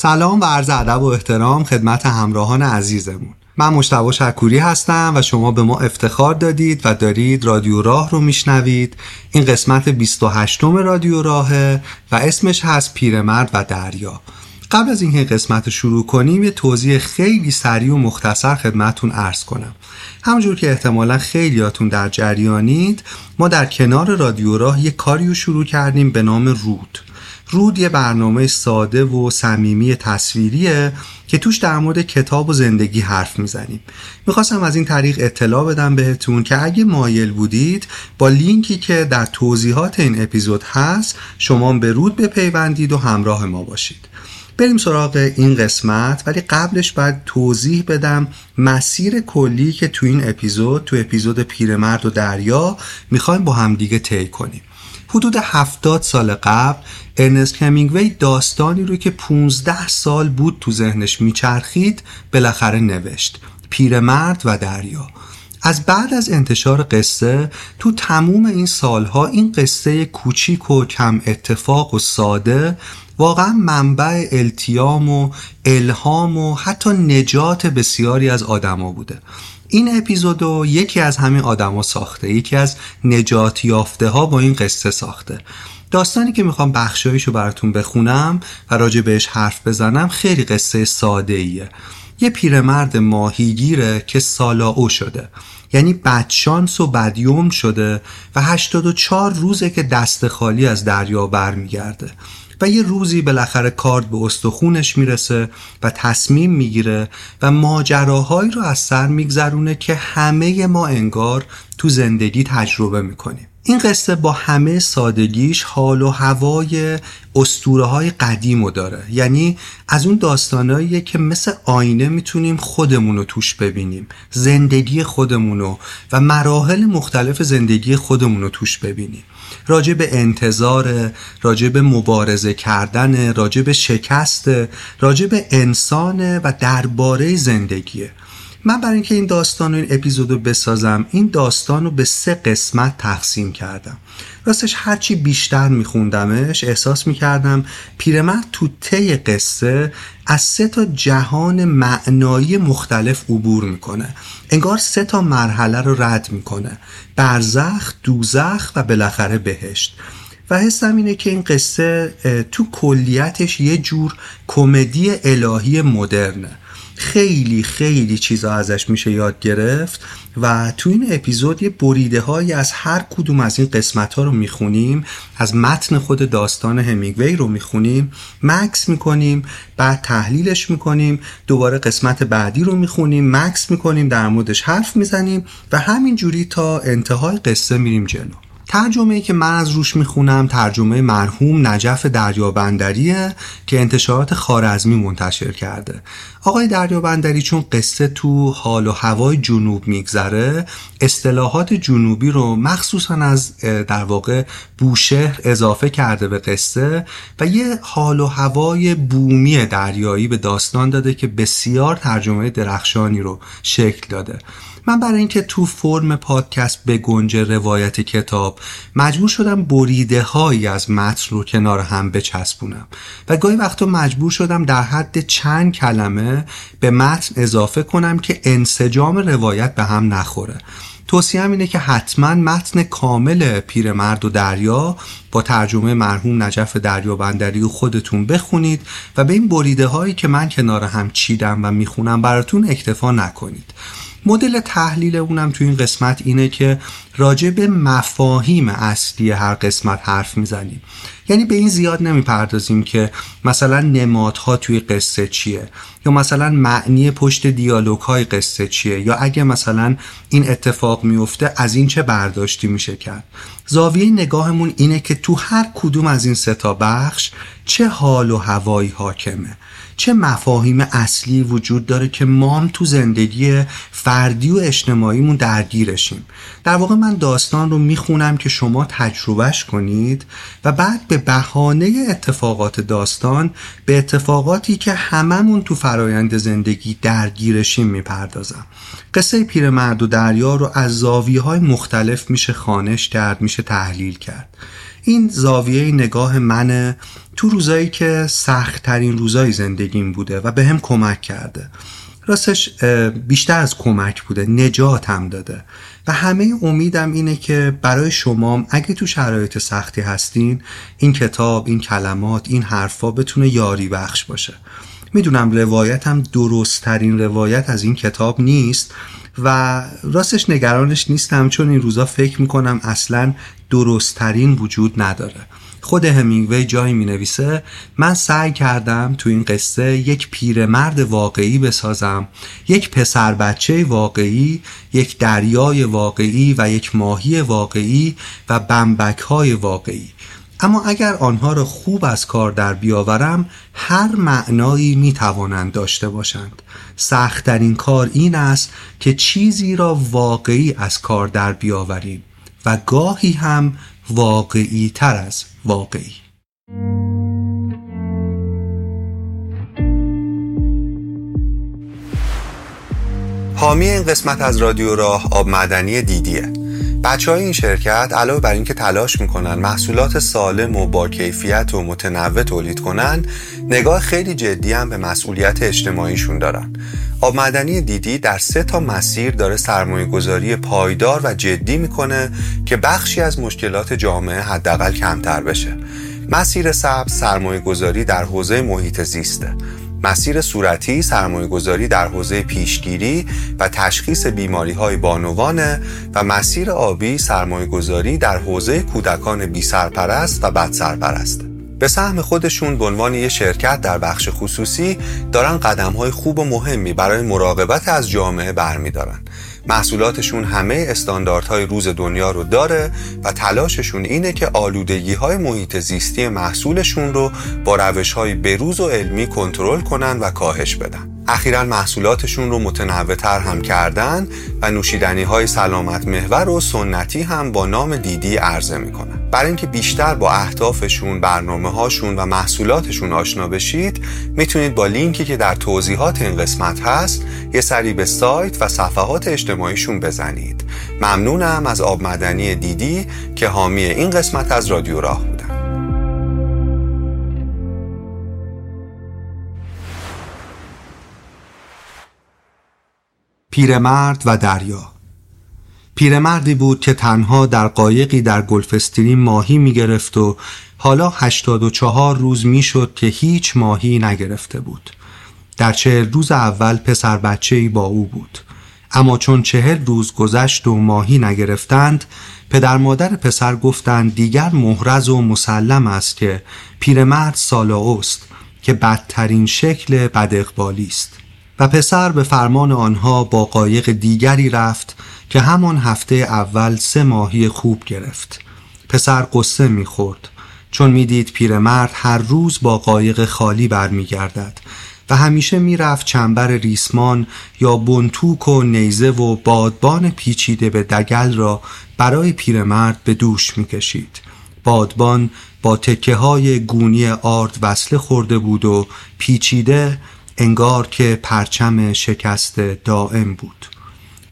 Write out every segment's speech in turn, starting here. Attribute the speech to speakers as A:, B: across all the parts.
A: سلام و عرض ادب و احترام خدمت همراهان عزیزمون. من مشتبه شکوری هستم و شما به ما افتخار دادید و دارید رادیو راه رو میشنوید. این قسمت 28 رادیو راهه و اسمش هست پیرمرد و دریا. قبل از اینکه قسمت رو شروع کنیم یه توضیح خیلی سریع و مختصر خدمتون ارز کنم. همونجور که احتمالا خیلیاتون در جریانید ما در کنار رادیو راه یه کاری رو شروع کردیم به نام رود. رود یه برنامه ساده و صمیمی تصویریه که توش در مورد کتاب و زندگی حرف می‌زنیم. می‌خواستم از این طریق اطلاع بدم بهتون که اگه مایل بودید با لینکی که در توضیحات این اپیزود هست شما به رود بپیوندید و همراه ما باشید. بریم سراغ این قسمت ولی قبلش باید توضیح بدم مسیر کلی که تو این اپیزود تو اپیزود پیرمرد و دریا می‌خوایم با همدیگه طی کنیم. حدود هفتاد سال قبل ارنست همینگوی داستانی رو که 15 سال بود تو ذهنش میچرخید بالاخره نوشت. پیرمرد و دریا. از بعد از انتشار قصه تو تموم این سالها این قصه کوچیک و کم اتفاق و ساده واقعا منبع التیام و الهام و حتی نجات بسیاری از آدما بوده. این اپیزودو یکی از همین آدما ساخته یکی از نجات یافته ها با این قصه ساخته. داستانی که می‌خوام بخشایشو براتون بخونم و راجع بهش حرف بزنم خیلی قصه ساده ایه یه پیرمرد ماهیگیره که سالاو شده. یعنی بدشانس و بدیوم شده و 84 روزه که دست خالی از دریا برمیگرده و یه روزی بالاخره کارد به استخونش می‌رسه و تصمیم می‌گیره و ماجراهایی رو از سر میگذرونه که همه ما انگار تو زندگی تجربه می‌کنیم. این قصه با همه سادگیش حال و هوای استوره های قدیم رو داره. یعنی از اون داستانهاییه که مثل آینه می‌تونیم خودمون رو توش ببینیم زندگی خودمون رو و مراحل مختلف زندگی خودمون رو توش ببینیم. راجع به انتظار راجع به مبارزه کردن راجع به شکست راجع به انسان و درباره زندگیه. من برای اینکه این داستان و این اپیزود رو بسازم این داستان رو به سه قسمت تقسیم کردم. راستش هرچی بیشتر میخوندمش احساس می‌کردم پیرمرد تو طی قصه از سه تا جهان معنایی مختلف عبور می‌کنه. انگار سه تا مرحله رو رد می‌کنه. برزخ، دوزخ و بالاخره بهشت. و حسم اینه که این قصه تو کلیتش یه جور کمدی الهی مدرنه. خیلی خیلی چیزا ازش میشه یاد گرفت و تو این اپیزود یه بریده هایی از هر کدوم از این قسمت ها رو می‌خونیم. از متن خود داستان همینگوی رو می‌خونیم. مکس می‌کنیم بعد تحلیلش می‌کنیم دوباره قسمت بعدی رو می‌خونیم مکس می‌کنیم در موردش حرف می‌زنیم و همینجوری تا انتهای قصه میریم جلو. ترجمه ای که من از روش می‌خونم ترجمه مرحوم نجف دریابندریه که انتشارات خارزمی منتشر کرده. آقای دریابندری چون قصه تو حال و هوای جنوب میگذره اصطلاحات جنوبی رو مخصوصا از در واقع بوشهر اضافه کرده به قصه و یه حال و هوای بومی دریایی به داستان داده که بسیار ترجمه درخشانی رو شکل داده. من برای اینکه تو فرم پادکست به گنج روایت کتاب مجبور شدم بریده هایی از متن رو کنار هم بچسبونم. و گاهی وقتا مجبور شدم در حد چند کلمه به متن اضافه کنم که انسجام روایت به هم نخوره. توصیه اینه که حتما متن کامل پیرمرد و دریا با ترجمه مرحوم نجف دریا بندری و خودتون بخونید و به این بریده هایی که من کنار هم چیدم و می‌خونم براتون اکتفا نکنید. مدل تحلیل اونم تو این قسمت اینه که راجع به مفاهیم اصلی هر قسمت حرف می‌زنیم. یعنی به این زیاد نمی‌پردازیم که مثلا نمادها توی قصه چیه یا مثلا معنی پشت دیالوگ های قصه چیه یا اگه مثلا این اتفاق میفته از این چه برداشتی میشه کرد. زاویه نگاهمون اینه که تو هر کدوم از این ستا بخش چه حال و هوایی حاکمه. چه مفاهیم اصلی وجود داره که ما هم تو زندگی فردی و اجتماعیمون درگیرشیم؟ در واقع من داستان رو می‌خونم که شما تجربهش کنید و بعد به بهانه اتفاقات داستان به اتفاقاتی که هممون تو فرایند زندگی درگیرشیم می‌پردازم. قصه پیرمرد و دریا رو از زاویه های مختلف میشه خانش کرد میشه تحلیل کرد. این زاویه نگاه منه تو روزایی که سخت ترین روزای زندگیم بوده و به هم کمک کرده. راستش بیشتر از کمک بوده نجات هم داده. و همه امیدم اینه که برای شما اگه تو شرایط سختی هستین این کتاب این کلمات این حرفا بتونه یاری بخش باشه. می‌دونم روایتم درست ترین روایت از این کتاب نیست و راستش نگرانش نیستم چون این روزا فکر می‌کنم اصلا درستترین وجود نداره. خود همینگوی جایی می نویسه من سعی کردم تو این قصه یک پیرمرد واقعی بسازم یک پسر بچه واقعی یک دریای واقعی و یک ماهی واقعی و بمبک های واقعی. اما اگر آنها را خوب از کار در بیاورم هر معنایی می توانند داشته باشند. سختترین کار این است که چیزی را واقعی از کار در بیاوریم و گاهی هم واقعی تر از واقعی. حامی این قسمت از رادیو راه آب معدنی دیدیه. بچه های این شرکت علاوه بر اینکه تلاش می‌کنن محصولات سالم و با کیفیت و متنوع تولید کنن نگاه خیلی جدی هم به مسئولیت اجتماعیشون دارن. آب معدنی دیدی در سه تا مسیر داره سرمایه گذاری پایدار و جدی می‌کنه که بخشی از مشکلات جامعه حداقل کمتر بشه. مسیر سبز سرمایه گذاری در حوزه محیط زیسته. مسیر صورتی سرمایه گذاری در حوزه پیشگیری و تشخیص بیماری های بانوانه و مسیر آبی سرمایه گذاری در حوزه کودکان بی سرپرست و بد سرپرست. به سهم خودشون به عنوان یه شرکت در بخش خصوصی دارن قدم های خوب و مهمی برای مراقبت از جامعه برمیدارن محصولاتشون همه استانداردهای روز دنیا رو داره و تلاششون اینه که آلودگی های محیط زیستی محصولشون رو با روش های بروز و علمی کنترل کنن و کاهش بدن. اخیرا محصولاتشون رو متنوعتر هم کردن و نوشیدنی های سلامت محور و سنتی هم با نام دیدی عرضه می‌کنن. برای اینکه بیشتر با اهدافشون برنامه هاشون و محصولاتشون آشنا بشید می‌تونید با لینکی که در توضیحات این قسمت هست یه سری به سایت و صفحات اجتماعیشون بزنید. ممنونم از آب مدنی دیدی که حامی این قسمت از رادیو راه بود پیرمرد و دریا. پیرمردی بود که تنها در قایقی در گلفستریم ماهی می گرفت و حالا هشتاد و چهار روز می شد که هیچ ماهی نگرفته بود. در چهل روز اول پسر بچه ای با او بود. اما چون چهل روز گذشت و ماهی نگرفتند پدر مادر پسر گفتند دیگر محرز و مسلم است که پیرمرد سالاوست که بدترین شکل بد است. و پسر به فرمان آنها با قایق دیگری رفت که همان هفته اول سه ماهی خوب گرفت. پسر قصه می‌خورد. چون می‌دید پیرمرد هر روز با قایق خالی برمیگردد و همیشه می‌رفت چنبر ریسمان یا بنتوک و نیزه و بادبان پیچیده به دگل را برای پیرمرد به دوش می‌کشید. بادبان با تکه های گونی آرد وصله خورده بود و پیچیده انگار که پرچم شکست دائم بود.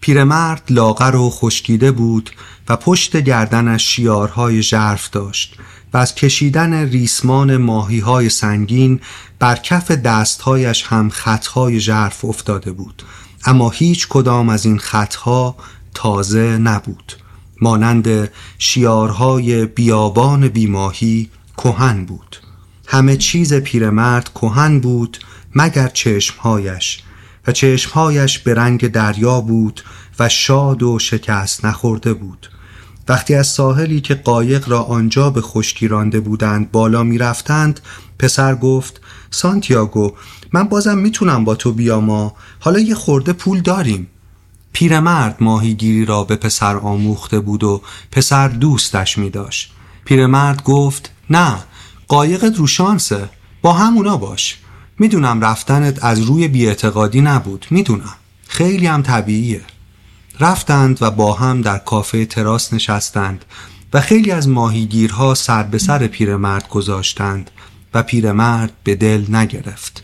A: پیرمرد لاغر و خشکیده بود و پشت گردنش شیارهای ژرف داشت و از کشیدن ریسمان ماهی های سنگین بر کف دستهایش هم خطهای ژرف افتاده بود. اما هیچ کدام از این خطها تازه نبود. مانند شیارهای بیابان بیماهی کهن بود. همه چیز پیرمرد کهن بود مگر چشمهایش. و چشمهایش به رنگ دریا بود و شاد و شکست نخورده بود. وقتی از ساحلی که قایق را آنجا به خشکی رانده بودند بالا می رفتند پسر گفت سانتیاگو من بازم می‌تونم با تو بیام حالا یه خورده پول داریم. پیرمرد ماهیگیری را به پسر آموخته بود و پسر دوستش می داشت پیرمرد گفت نه قایقت رو شانسه. با همونا باش. می‌دونم رفتنت از روی بیاعتقادی نبود. می‌دونم. خیلی هم طبیعیه. رفتند و با هم در کافه تراس نشستند و خیلی از ماهیگیرها سر به سر پیرمرد گذاشتند و پیرمرد به دل نگرفت.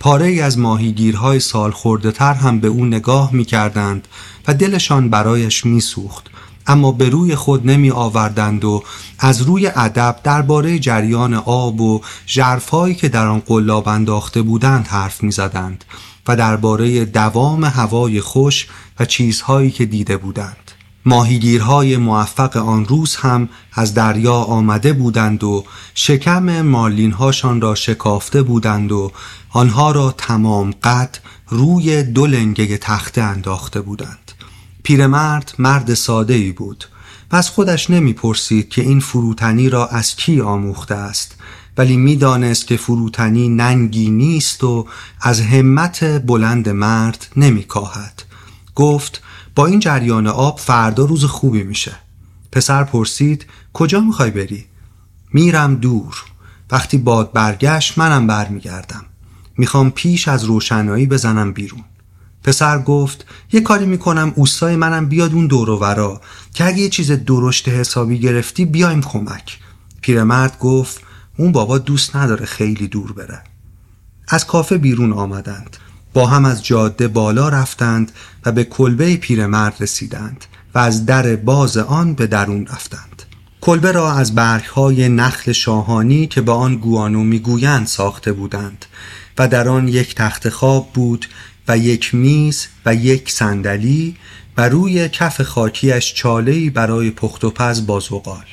A: پاره ای از ماهیگیرهای سال خورده تر هم به او نگاه می کردند و دلشان برایش می سوخت اما به روی خود نمی آوردند و از روی ادب درباره جریان آب و ژرفهایی که در آن قلاب انداخته بودند حرف می زدند و درباره دوام هوای خوش و چیزهایی که دیده بودند. ماهیگیرهای موفق آن روز هم از دریا آمده بودند و شکم مارلینهاشان را شکافته بودند و آنها را تمام قد روی دو لنگه تخته انداخته بودند. پیرمرد مرد ساده ای بود. و از خودش نمی‌پرسید که این فروتنی را از کی آموخته است ولی می‌دانست که فروتنی ننگی نیست و از همت بلند مرد نمیکاهد. گفت با این جریان آب فردا روز خوبی میشه. پسر پرسید کجا می‌خوای بری؟ میرم دور. وقتی باد برگشت منم برمیگردم. می‌خوام پیش از روشنایی بزنم بیرون. پسر گفت یه کاری می‌کنم اوستای منم بیاد اون دور ورا. که اگه یه چیز درشت حسابی گرفتی بیایم کمک. پیرمرد گفت اون بابا دوست نداره خیلی دور بره. از کافه بیرون آمدند. با هم از جاده بالا رفتند و به کلبه پیرمرد رسیدند و از در باز آن به درون رفتند. کلبه را از برگهای نخل شاهانی که با آن گوانو می‌گویند ساخته بودند و در آن یک تخت خواب بود و یک میز و یک صندلی و روی کف خاکیش چاله‌ای برای پخت و پز بازوقال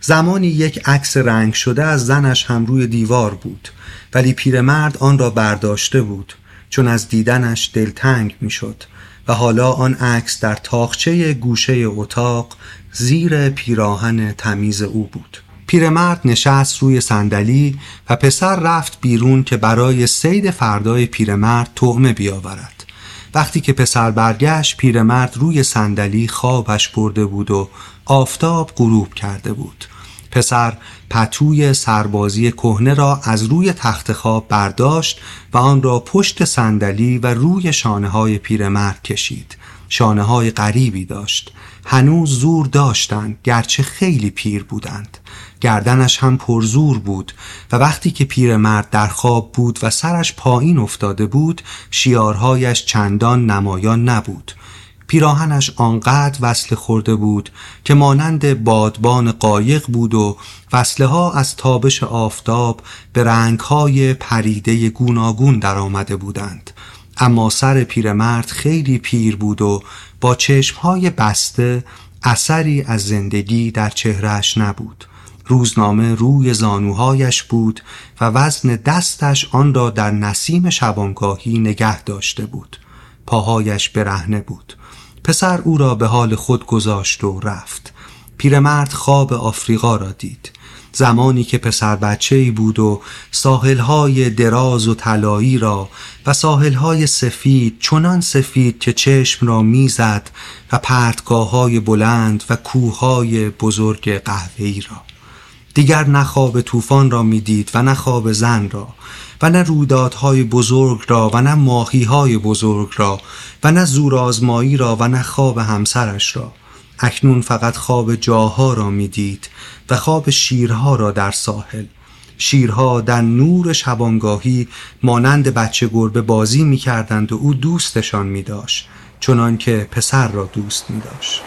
A: زمانی یک عکس رنگ شده از زنش هم روی دیوار بود ولی پیرمرد آن را برداشته بود چون از دیدنش دلتنگ می‌شد و حالا آن عکس در تاخچه گوشه اتاق زیر پیراهن تمیز او بود. پیرمرد نشست روی صندلی و پسر رفت بیرون که برای سید فردای پیرمرد طعمه بیاورد. وقتی که پسر برگشت پیرمرد روی صندلی خوابش برده بود و آفتاب غروب کرده بود. پسر پتوی سربازی کهنه را از روی تخت خواب برداشت و آن را پشت صندلی و روی شانه های پیرمرد کشید. شانه های غریبی داشت. هنوز زور داشتند گرچه خیلی پیر بودند. گردنش هم پرزور بود و وقتی که پیرمرد در خواب بود و سرش پایین افتاده بود شیارهایش چندان نمایان نبود. پیراهنش آنقدر وصله خورده بود که مانند بادبان قایق بود و وصله ها از تابش آفتاب به رنگهای پریده گوناگون در آمده بودند. اما سر پیرمرد خیلی پیر بود و با چشمهای بسته اثری از زندگی در چهرهش نبود. روزنامه روی زانوهایش بود و وزن دستش آن را در نسیم شبانگاهی نگه داشته بود. پاهایش برهنه بود. پسر او را به حال خود گذاشت و رفت. پیرمرد خواب آفریقا را دید. زمانی که پسر بچه ای بود و ساحلهای دراز و طلایی را و ساحلهای سفید چنان سفید که چشم را می‌زد و پرتگاه های بلند و کوههای بزرگ قهوه‌ای را. دیگر نه خواب طوفان را می‌دید و نه خواب زن را و نه رویدادهای بزرگ را و نه ماهیهای بزرگ را و نه زورآزمایی را و نه خواب همسرش را اکنون فقط خواب جاها را می‌دید و خواب شیرها را در ساحل شیرها در نور شبانگاهی مانند بچه گربه بازی می‌کردند و او دوستشان می داشت چنان که پسر را دوست می داشت.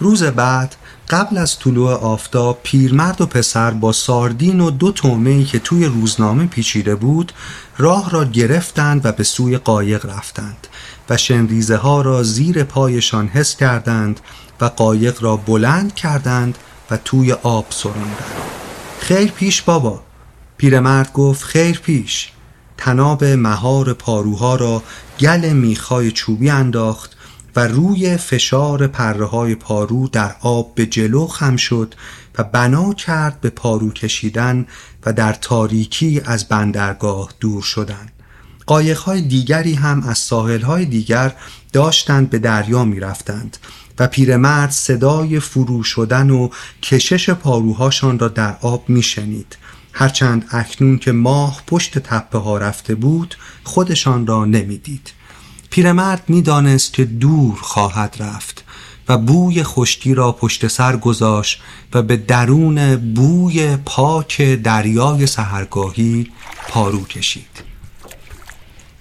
A: روز بعد قبل از طلوع آفتاب پیرمرد و پسر با ساردین و دو تومهی که توی روزنامه پیچیده بود راه را گرفتند و به سوی قایق رفتند و شنریزه ها را زیر پایشان حس کردند و قایق را بلند کردند و توی آب سراندند. خیر پیش بابا. پیرمرد گفت خیر پیش. تناب مهار پاروها را گل میخای چوبی انداخت و روی فشار پره های پارو در آب به جلو خم شد و بنا کرد به پارو کشیدن و در تاریکی از بندرگاه دور شدن قایقهای دیگری هم از ساحلهای دیگر داشتند به دریا می رفتند و پیرمرد صدای فرو شدن و کشش پاروهاشان را در آب می شنید هرچند اکنون که ماه پشت تپه ها رفته بود خودشان را نمی‌دید. پیرمرد می‌دانست که دور خواهد رفت و بوی خشکی را پشت سر گذاشت و به درون بوی پاک دریای سهرگاهی پارو کشید.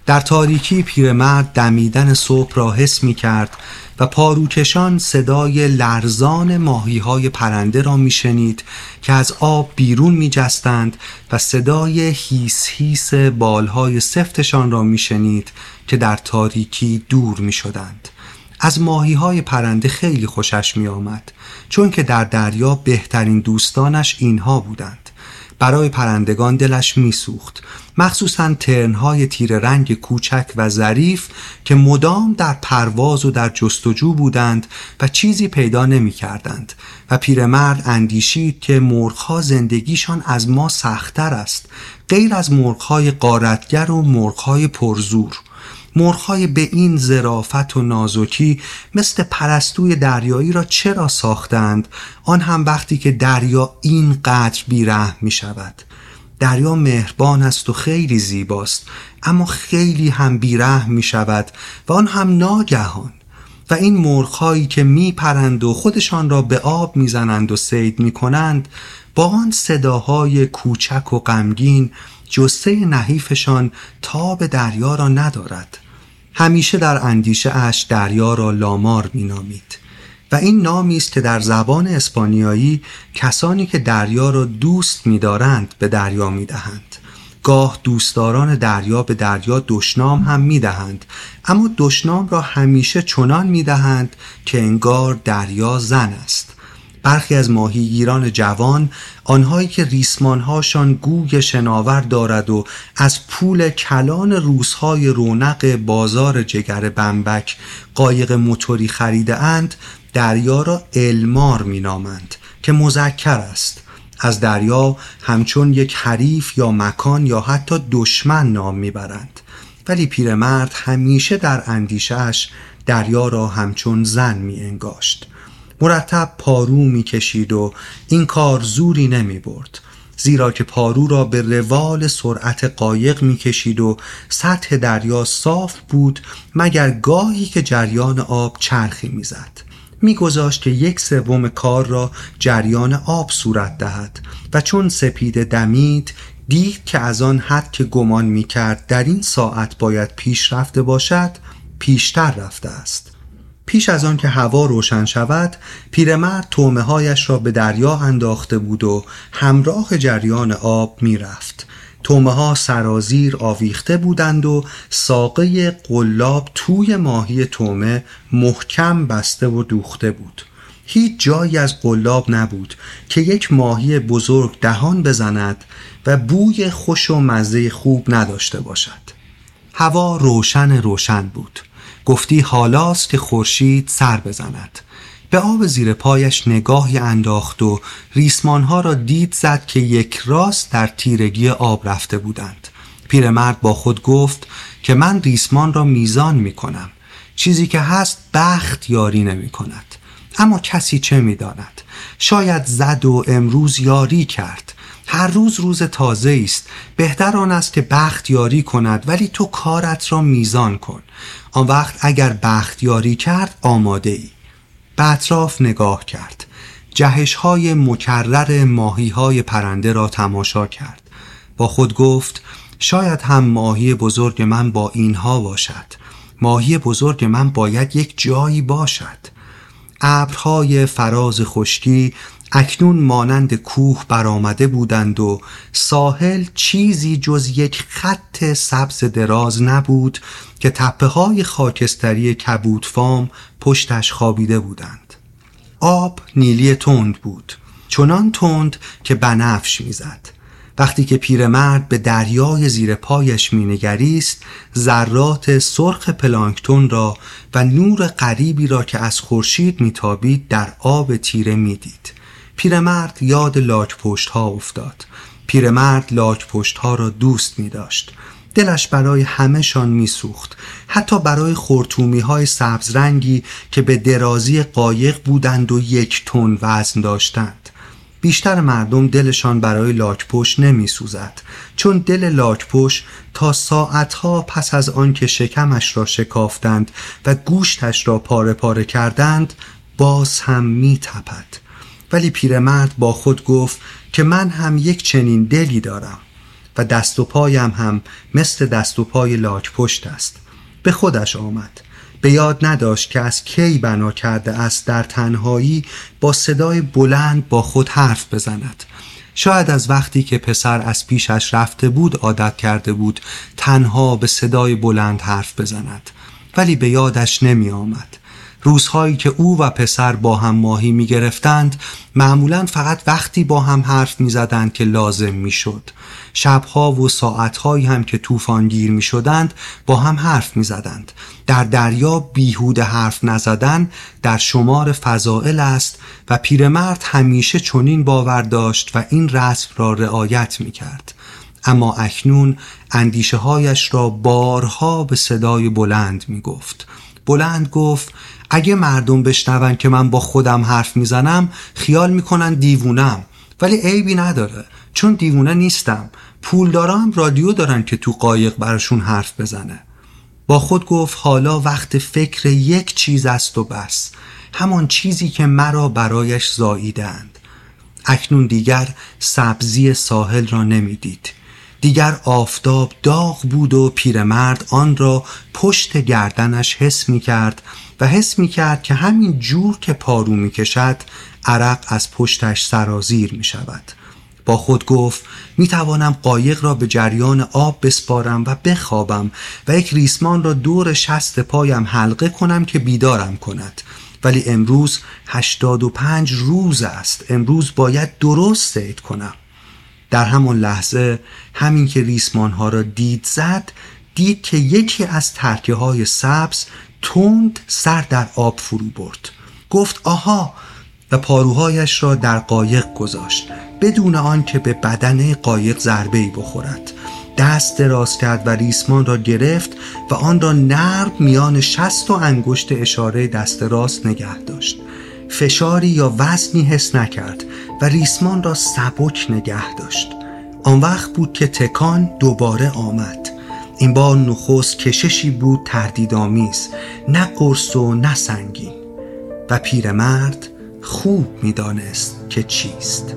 A: در تاریکی پیرمرد دمیدن صبح را حس می کرد و پاروکشان صدای لرزان ماهی های پرنده را می شنید که از آب بیرون می جستند و صدای هیس هیس بالهای سفتشان را می شنید که در تاریکی دور می شدند. از ماهی های پرنده خیلی خوشش می آمد چون که در دریا بهترین دوستانش اینها بودند برای پرندگان دلش میسوخت مخصوصا ترنهای تیر رنگ کوچک و ظریف که مدام در پرواز و در جستجو بودند و چیزی پیدا نمی کردند و پیرمرد اندیشید که مرغها زندگیشان از ما سختتر است غیر از مرغهای قارتگر و مرغهای پرزور. مرغهای به این زرافت و نازکی مثل پرستوی دریایی را چرا ساختند؟ آن هم وقتی که دریا اینقدر بیرحم می شود دریا مهربان است و خیلی زیباست اما خیلی هم بیرحم می شود و آن هم ناگهان. و این مرغهایی که می پرند و خودشان را به آب می‌زنند و سید می کنند با آن صداهای کوچک و غمگین جسته نحیفشان تاب دریا را ندارد. همیشه در اندیشه اش دریا را لامار مینامید. و این نامی است که در زبان اسپانیایی کسانی که دریا را دوست می‌دارند به دریا می‌دهند. گاه دوستداران دریا به دریا دشنام هم می‌دهند. اما دشنام را همیشه چنان می‌دهند که انگار دریا زن است. برخی از ماهیگیران جوان آنهایی که ریسمانهاشان گوی شناور دارد و از پول کلان روزهای رونق بازار جگر بمبک قایق موتوری خریده اند دریا را المار مینامند که مذکر است. از دریا همچون یک حریف یا مکان یا حتی دشمن نام می‌برند. ولی پیرمرد همیشه در اندیشهش دریا را همچون زن می انگاشت مرتب پارو می‌کشید و این کار زوری نمی برد زیرا که پارو را به روال سرعت قایق می‌کشید و سطح دریا صاف بود مگر گاهی که جریان آب چرخی می‌زد. میگذاشت که یک سوم کار را جریان آب صورت دهد و چون سپید دمید دید که از آن حد که گمان می‌کرد در این ساعت باید پیش رفته باشد پیشتر رفته است. پیش از آن که هوا روشن شود پیرمرد تومه هایش را به دریا انداخته بود و همراه جریان آب می‌رفت. تومه ها سرازیر آویخته بودند و ساقه قلاب توی ماهی تومه محکم بسته و دوخته بود. هیچ جایی از قلاب نبود که یک ماهی بزرگ دهان بزند و بوی خوش و مزه خوب نداشته باشد. هوا روشن روشن بود. گفتی حالاست که خورشید سر بزند. به آب زیر پایش نگاهی انداخت و ریسمانها را دید زد که یک راست در تیرگی آب رفته بودند. پیرمرد با خود گفت که من ریسمان را میزان می کنم چیزی که هست بخت یاری نمی کند اما کسی چه می داند شاید زد و امروز یاری کرد. هر روز روز تازه است. بهتر آن است که بخت یاری کند ولی تو کارت را میزان کن. آن وقت اگر بختیاری کرد آماده ای به اطراف نگاه کرد. جهش های مکرر ماهی های پرنده را تماشا کرد. با خود گفت شاید هم ماهی بزرگ من با اینها باشد. ماهی بزرگ من باید یک جایی باشد. ابرهای فراز خشکی اکنون مانند کوه برآمده بودند و ساحل چیزی جز یک خط سبز دراز نبود که تپه های خاکستری کبودفام پشتش خوابیده بودند. آب نیلی تند بود چنان تند که بنفش می‌زد. وقتی که پیرمرد به دریای زیر پایش مینگریست ذرات سرخ پلانکتون را و نور غریبی را که از خورشید میتابید در آب تیره می‌دید. پیرمرد یاد لاک پشت ها افتاد. پیرمرد لاک پشت ها را دوست می داشت دلش برای همهشان میسوخت. حتی برای خورتومی های سبز رنگی که به درازی قایق بودند و یک تن وزن داشتند. بیشتر مردم دلشان برای لاکپشت نمی سوزد چون دل لاکپشت تا ساعتها پس از آنکه شکمش را شکافتند و گوشتش را پاره پاره کردند باز هم می ولی پیرمرد با خود گفت که من هم یک چنین دلی دارم و دست و پایم هم مثل دست و پای لاک پشت است. به خودش آمد. به یاد نداشت که از کی بنا کرده است در تنهایی با صدای بلند با خود حرف بزند. شاید از وقتی که پسر از پیشش رفته بود عادت کرده بود تنها به صدای بلند حرف بزند. ولی به یادش نمی آمد. روزهایی که او و پسر با هم ماهی می گرفتند معمولا فقط وقتی با هم حرف می زدند که لازم می شد شبها و ساعتهایی هم که طوفانگیر می شدند با هم حرف می زدند در دریا بیهود حرف نزدن در شمار فضائل است و پیرمرد همیشه چنین باور داشت و این رسم را رعایت می کرد اما اکنون اندیشه هایش را بارها به صدای بلند می گفت بلند گفت اگه مردم بشنون که من با خودم حرف می‌زنم خیال می‌کنن دیوونم. ولی عیبی نداره. چون دیوونه نیستم. پول دارم رادیو دارن که تو قایق براشون حرف بزنه. با خود گفت حالا وقت فکر یک چیز است و بس. همان چیزی که مرا برایش زاییدند. اکنون دیگر سبزی ساحل را نمی‌دید. دیگر آفتاب داغ بود و پیرمرد آن را پشت گردنش حس می کرد و حس می کرد که همین جور که پارو می کشد عرق از پشتش سرازیر می شود با خود گفت می توانم قایق را به جریان آب بسپارم و بخوابم و یک ریسمان را دور شست پایم حلقه کنم که بیدارم کند. ولی امروز هشتاد و پنج روز است. امروز باید درست سید کنم. در همان لحظه همین که ریسمان ها را دید زد دید که یکی از ترکه های سبز تند سر در آب فرو برد. گفت آها و پاروهایش را در قایق گذاشت بدون آنکه به بدن قایق ضربه ای بخورد. دست دراز کرد و ریسمان را گرفت و آن را نرم میان شست و انگشت اشاره دست راست نگه داشت. فشاری یا وزنی حس نکرد و ریسمان را سبک نگه داشت. آن وقت بود که تکان دوباره آمد. این بار نخست کششی بود تردیدآمیز نه قرص و نه سنگین. و پیرمرد خوب می‌دانست که چیست.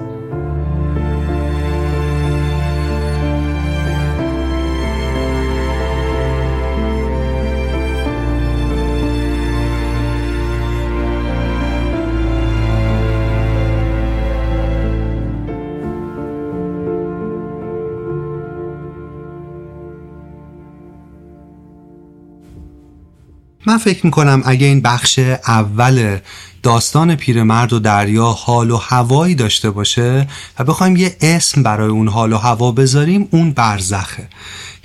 A: من فکر می‌کنم اگه این بخش اول داستان پیرمرد و دریا حال و هوایی داشته باشه و بخوایم یه اسم برای اون حال و هوا بذاریم اون برزخه.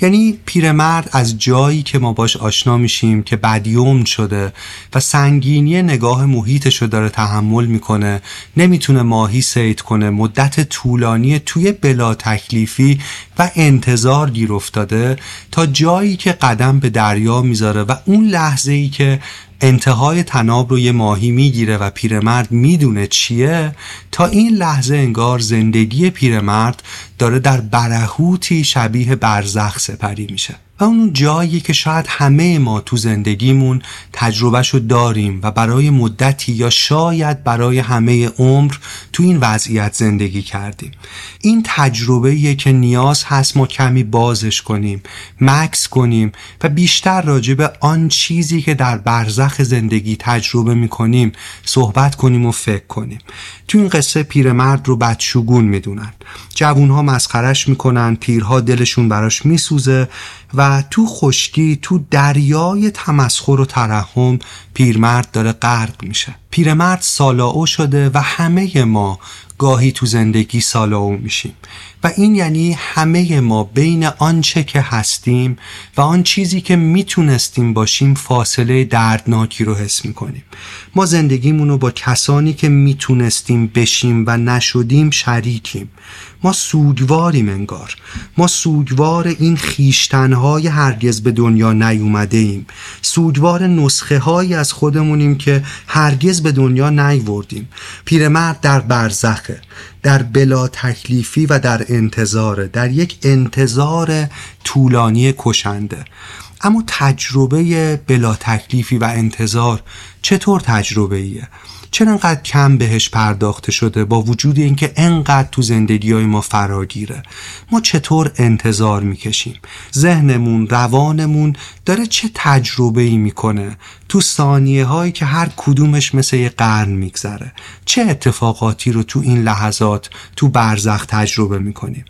A: یعنی پیرمرد از جایی که ما باش آشنا میشیم که بدیوم شده و سنگینی نگاه محیطش رو داره تحمل می‌کنه نمی‌تونه ماهی سید کنه مدت طولانی توی بلا تکلیفی و انتظار گیر افتاده تا جایی که قدم به دریا می‌ذاره و اون لحظه ای که انتهای تناب رو یه ماهی می‌گیره و پیرمرد می‌دونه چیه تا این لحظه انگار زندگی پیرمرد داره در برهوتی شبیه برزخ سپری میشه. و اون جایی که شاید همه ما تو زندگیمون تجربهشو داریم و برای مدتی یا شاید برای همه عمر تو این وضعیت زندگی کردیم. این تجربه که نیاز هست ما کمی بازش کنیم مکس کنیم و بیشتر راجع به آن چیزی که در برزخ زندگی تجربه می‌کنیم صحبت کنیم و فکر کنیم. تو این قصه پیرمرد رو بدشگون می‌دونن. جوونها مسخرش می‌کنن پیرها دلشون براش میسوزه و تو خشکی تو دریای تمسخر و ترحم پیرمرد داره غرق میشه. پیرمرد سالاو شده و همه ما گاهی تو زندگی سالاو میشیم. و این یعنی همه ما بین آنچه که هستیم و آن چیزی که می‌تونستیم باشیم فاصله دردناکی رو حس می‌کنیم. ما زندگیمونو با کسانی که می‌تونستیم بشیم و نشدیم شریکیم. ما سوگواریم انگار. ما سوگوار این خیشتنهای هرگز به دنیا نیومده ایم سوگوار نسخه هایی از خودمونیم که هرگز به دنیا نیوردیم. پیرمرد در برزخه. در بلا تکلیفی و در انتظاره در یک انتظار طولانی کشنده اما تجربه بلا تکلیفی و انتظار چطور تجربه ایه؟ چرا انقدر کم بهش پرداخته شده با وجود اینکه انقدر تو زندگی های ما فراگیره. ما چطور انتظار می‌کشیم؟ ذهنمون روانمون داره چه تجربه ای می‌کنه؟ تو ثانیه هایی که هر کدومش مثل یه قرن میگذره. چه اتفاقاتی رو تو این لحظات تو برزخ تجربه می‌کنیم؟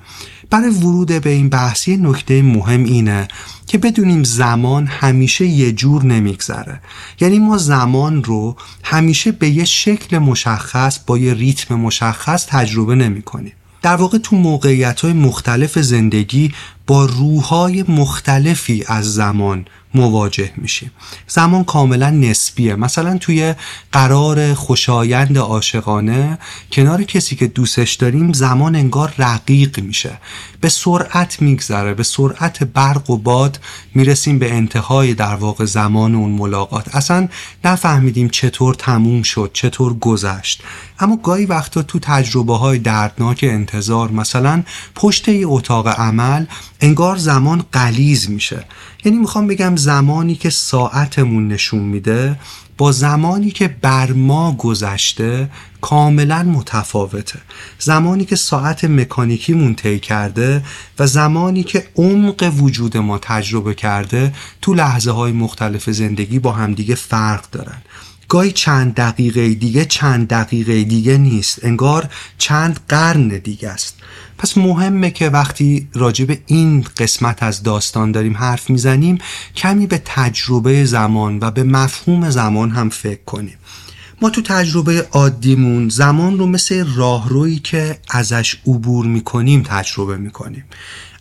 A: برای ورود به این بحثی نکته مهم اینه که بدونیم زمان همیشه یه جور نمیگذره. یعنی ما زمان رو همیشه به یه شکل مشخص با یه ریتم مشخص تجربه نمی کنیم در واقع تو موقعیت های مختلف زندگی با روحای مختلفی از زمان مواجه میشیم. زمان کاملا نسبیه. مثلا توی قرار خوشایند عاشقانه کنار کسی که دوستش داریم زمان انگار رقیق میشه. به سرعت میگذره به سرعت برق و باد می‌رسیم به انتهای در واقع زمان اون ملاقات. اصلا نفهمیدیم چطور تموم شد چطور گذشت. اما گاهی وقتا تو تجربه های دردناک انتظار مثلا پشت یه اتاق عمل انگار زمان قلیز میشه. یعنی می‌خوام بگم زمانی که ساعتمون نشون میده با زمانی که بر ما گذشته کاملا متفاوته. زمانی که ساعت مکانیکیمون طی کرده و زمانی که عمق وجود ما تجربه کرده تو لحظه های مختلف زندگی با همدیگه فرق دارن. گاهی چند دقیقه دیگه چند دقیقه دیگه نیست. انگار چند قرن دیگه است. پس مهمه که وقتی راجع به این قسمت از داستان داریم حرف می‌زنیم کمی به تجربه زمان و به مفهوم زمان هم فکر کنیم. ما تو تجربه عادیمون زمان رو مثل راهرویی که ازش عبور می‌کنیم تجربه می‌کنیم.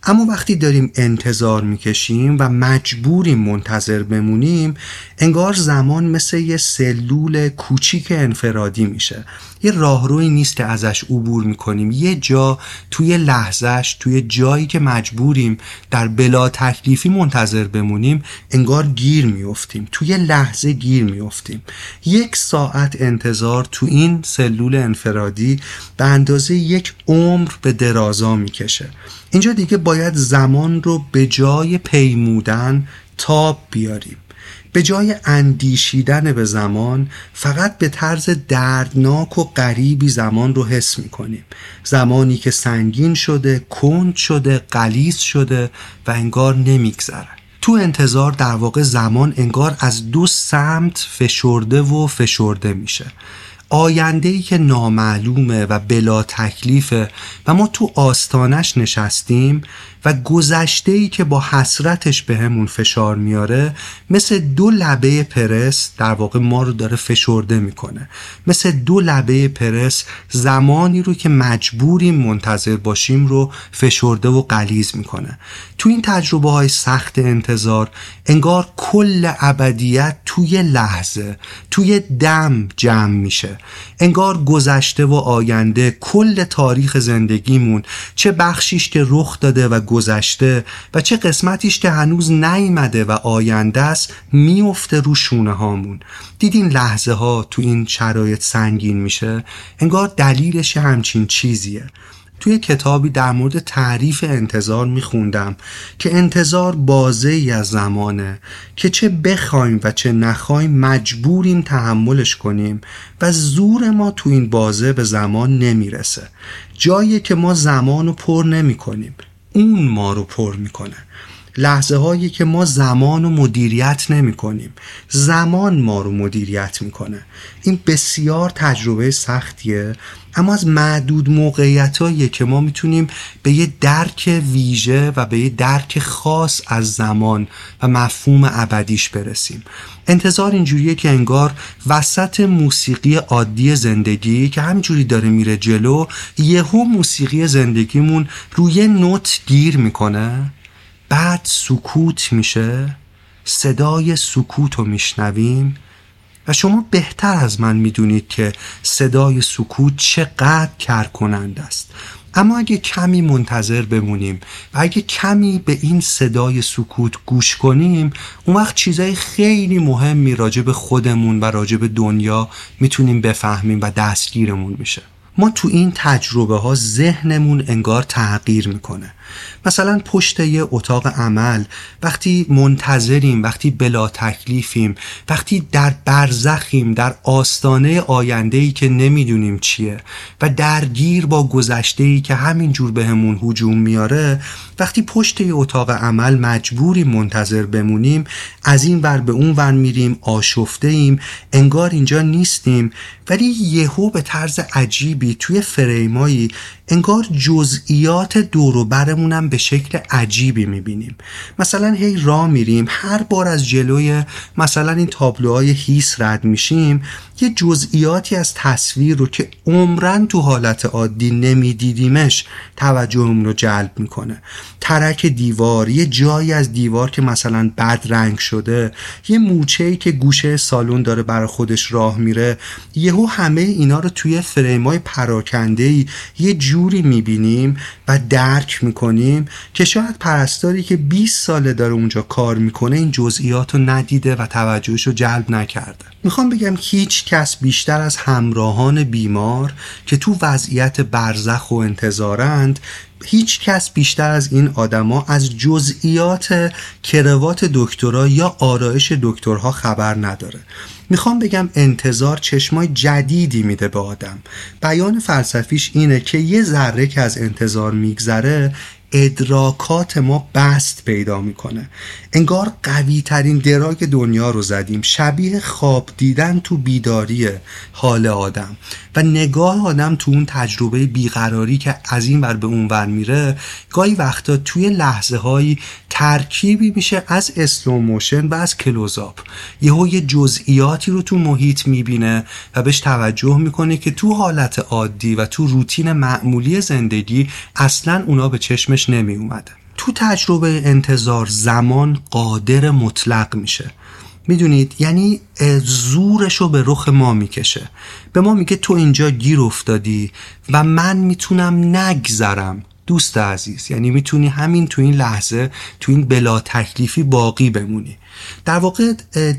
A: اما وقتی داریم انتظار می‌کشیم و مجبوریم منتظر بمونیم انگار زمان مثل یه سلول کوچیک انفرادی میشه. یه راهروی نیست که ازش عبور می‌کنیم. یه جا توی لحظهش توی جایی که مجبوریم در بلا تکلیفی منتظر بمونیم انگار گیر میفتیم توی لحظه گیر میفتیم یک ساعت انتظار تو این سلول انفرادی به اندازه یک عمر به درازا می‌کشه. اینجا دیگه باید زمان رو به جای پیمودن تاب بیاریم. به جای اندیشیدن به زمان فقط به طرز دردناک و غریبی زمان رو حس می‌کنیم. زمانی که سنگین شده کند شده قلیز شده و انگار نمیگذره تو انتظار در واقع زمان انگار از دو سمت فشرده و فشرده میشه. آینده ای که نامعلومه و بلا تکلیفه و ما تو آستانش نشستیم و گذشته ای که با حسرتش به همون فشار میاره مثل دو لبه پرس در واقع ما رو داره فشرده می‌کنه. مثل دو لبه پرس زمانی رو که مجبوریم منتظر باشیم رو فشرده و قلیز می‌کنه. تو این تجربه های سخت انتظار انگار کل ابدیت توی لحظه توی دم جمع میشه. انگار گذشته و آینده کل تاریخ زندگیمون چه بخشیش که رخ داده و گذشته و چه قسمتیش که هنوز نیمده و آینده است میفته رو شونه هامون. دیدین لحظه ها تو این شرایط سنگین میشه؟ انگار دلیلش همچین چیزیه. توی کتابی در مورد تعریف انتظار میخوندم که انتظار بازه ای از زمانه که چه بخوایم و چه نخوایم مجبوریم تحملش کنیم و زور ما تو این بازه به زمان نمی‌رسه. جایی که ما زمان رو پر نمی کنیم اون ما رو پر می‌کنه. لحظه هایی که ما زمان رو مدیریت نمی کنیم زمان ما رو مدیریت می‌کنه. این بسیار تجربه سختیه اما از معدود موقعیت که ما می‌تونیم به یه درک ویژه و به یه درک خاص از زمان و مفهوم ابدیش برسیم. انتظار اینجوریه که انگار وسط موسیقی عادی زندگی که همینجوری داره میره جلو یهو موسیقی زندگیمون روی نوت گیر می‌کنه. بعد سکوت میشه صدای سکوت رو میشنویم و شما بهتر از من می‌دونید که صدای سکوت چقدر کر کنند است. اما اگه کمی منتظر بمونیم و اگه کمی به این صدای سکوت گوش کنیم اون وقت چیزای خیلی مهمی راجع به خودمون و راجع به دنیا می‌تونیم بفهمیم و دستگیرمون میشه. ما تو این تجربه ها ذهنمون انگار تغییر می‌کنه. مثلا پشت یه اتاق عمل وقتی منتظریم وقتی بلا تکلیفیم وقتی در برزخیم در آستانه آینده ای که نمی‌دونیم چیه و درگیر با گذشته ای که همینجور بهمون به هجوم میاره وقتی پشت یه اتاق عمل مجبوریم منتظر بمونیم از این ور به اون ور میریم آشفته ایم انگار اینجا نیستیم. ولی یهو به طرز عجیبی توی فریمایی انگار جزئیات دور و برمونم به شکل عجیبی می‌بینیم. مثلا هی راه میریم هر بار از جلوی مثلا این تابلوهای هیس رد میشیم یه جزئیاتی از تصویر رو که عمرن تو حالت عادی نمیدیدیمش توجهمون رو جلب می‌کنه. ترک دیوار یه جایی از دیوار که مثلا بد رنگ شده یه موچه که گوشه سالن داره برای خودش راه میره یهو همه اینا رو توی فریمای پراکنده ای یه جوری می‌بینیم و درک می‌کنیم. که شاید پرستاری که 20 ساله داره اونجا کار می‌کنه این جزئیات رو ندیده و توجهش رو جلب نکرده. می‌خوام بگم هیچ کس بیشتر از همراهان بیمار که تو وضعیت برزخ و انتظارند هیچ کس بیشتر از این آدما از جزئیات کروات دکترا یا آرایش دکترها خبر نداره. می‌خوام بگم انتظار چشمای جدیدی میده به آدم. بیان فلسفیش اینه که یه ذره که از انتظار میگذره ادراکات ما بست پیدا می‌کنه. انگار قوی ترین دراگ دنیا رو زدیم. شبیه خواب دیدن تو بیداری حال آدم. و نگاه آدم تو اون تجربه بیقراری که از این ور به اون ور میره گاهی وقتا توی لحظه هایی ترکیبی میشه از slow motion و از close-up یه جزئیاتی رو تو محیط می‌بینه و بهش توجه می‌کنه که تو حالت عادی و تو روتین معمولی زندگی اصلا اونا به چشمش نمی اومده تو تجربه انتظار زمان قادر مطلق میشه. می‌دونید؟ یعنی زورش رو به رخ ما می‌کشه. به ما میگه تو اینجا گیر افتادی و من می‌تونم نگذرم. دوست عزیز یعنی می‌تونی همین تو این لحظه تو این بلا تکلیفی باقی بمونی. در واقع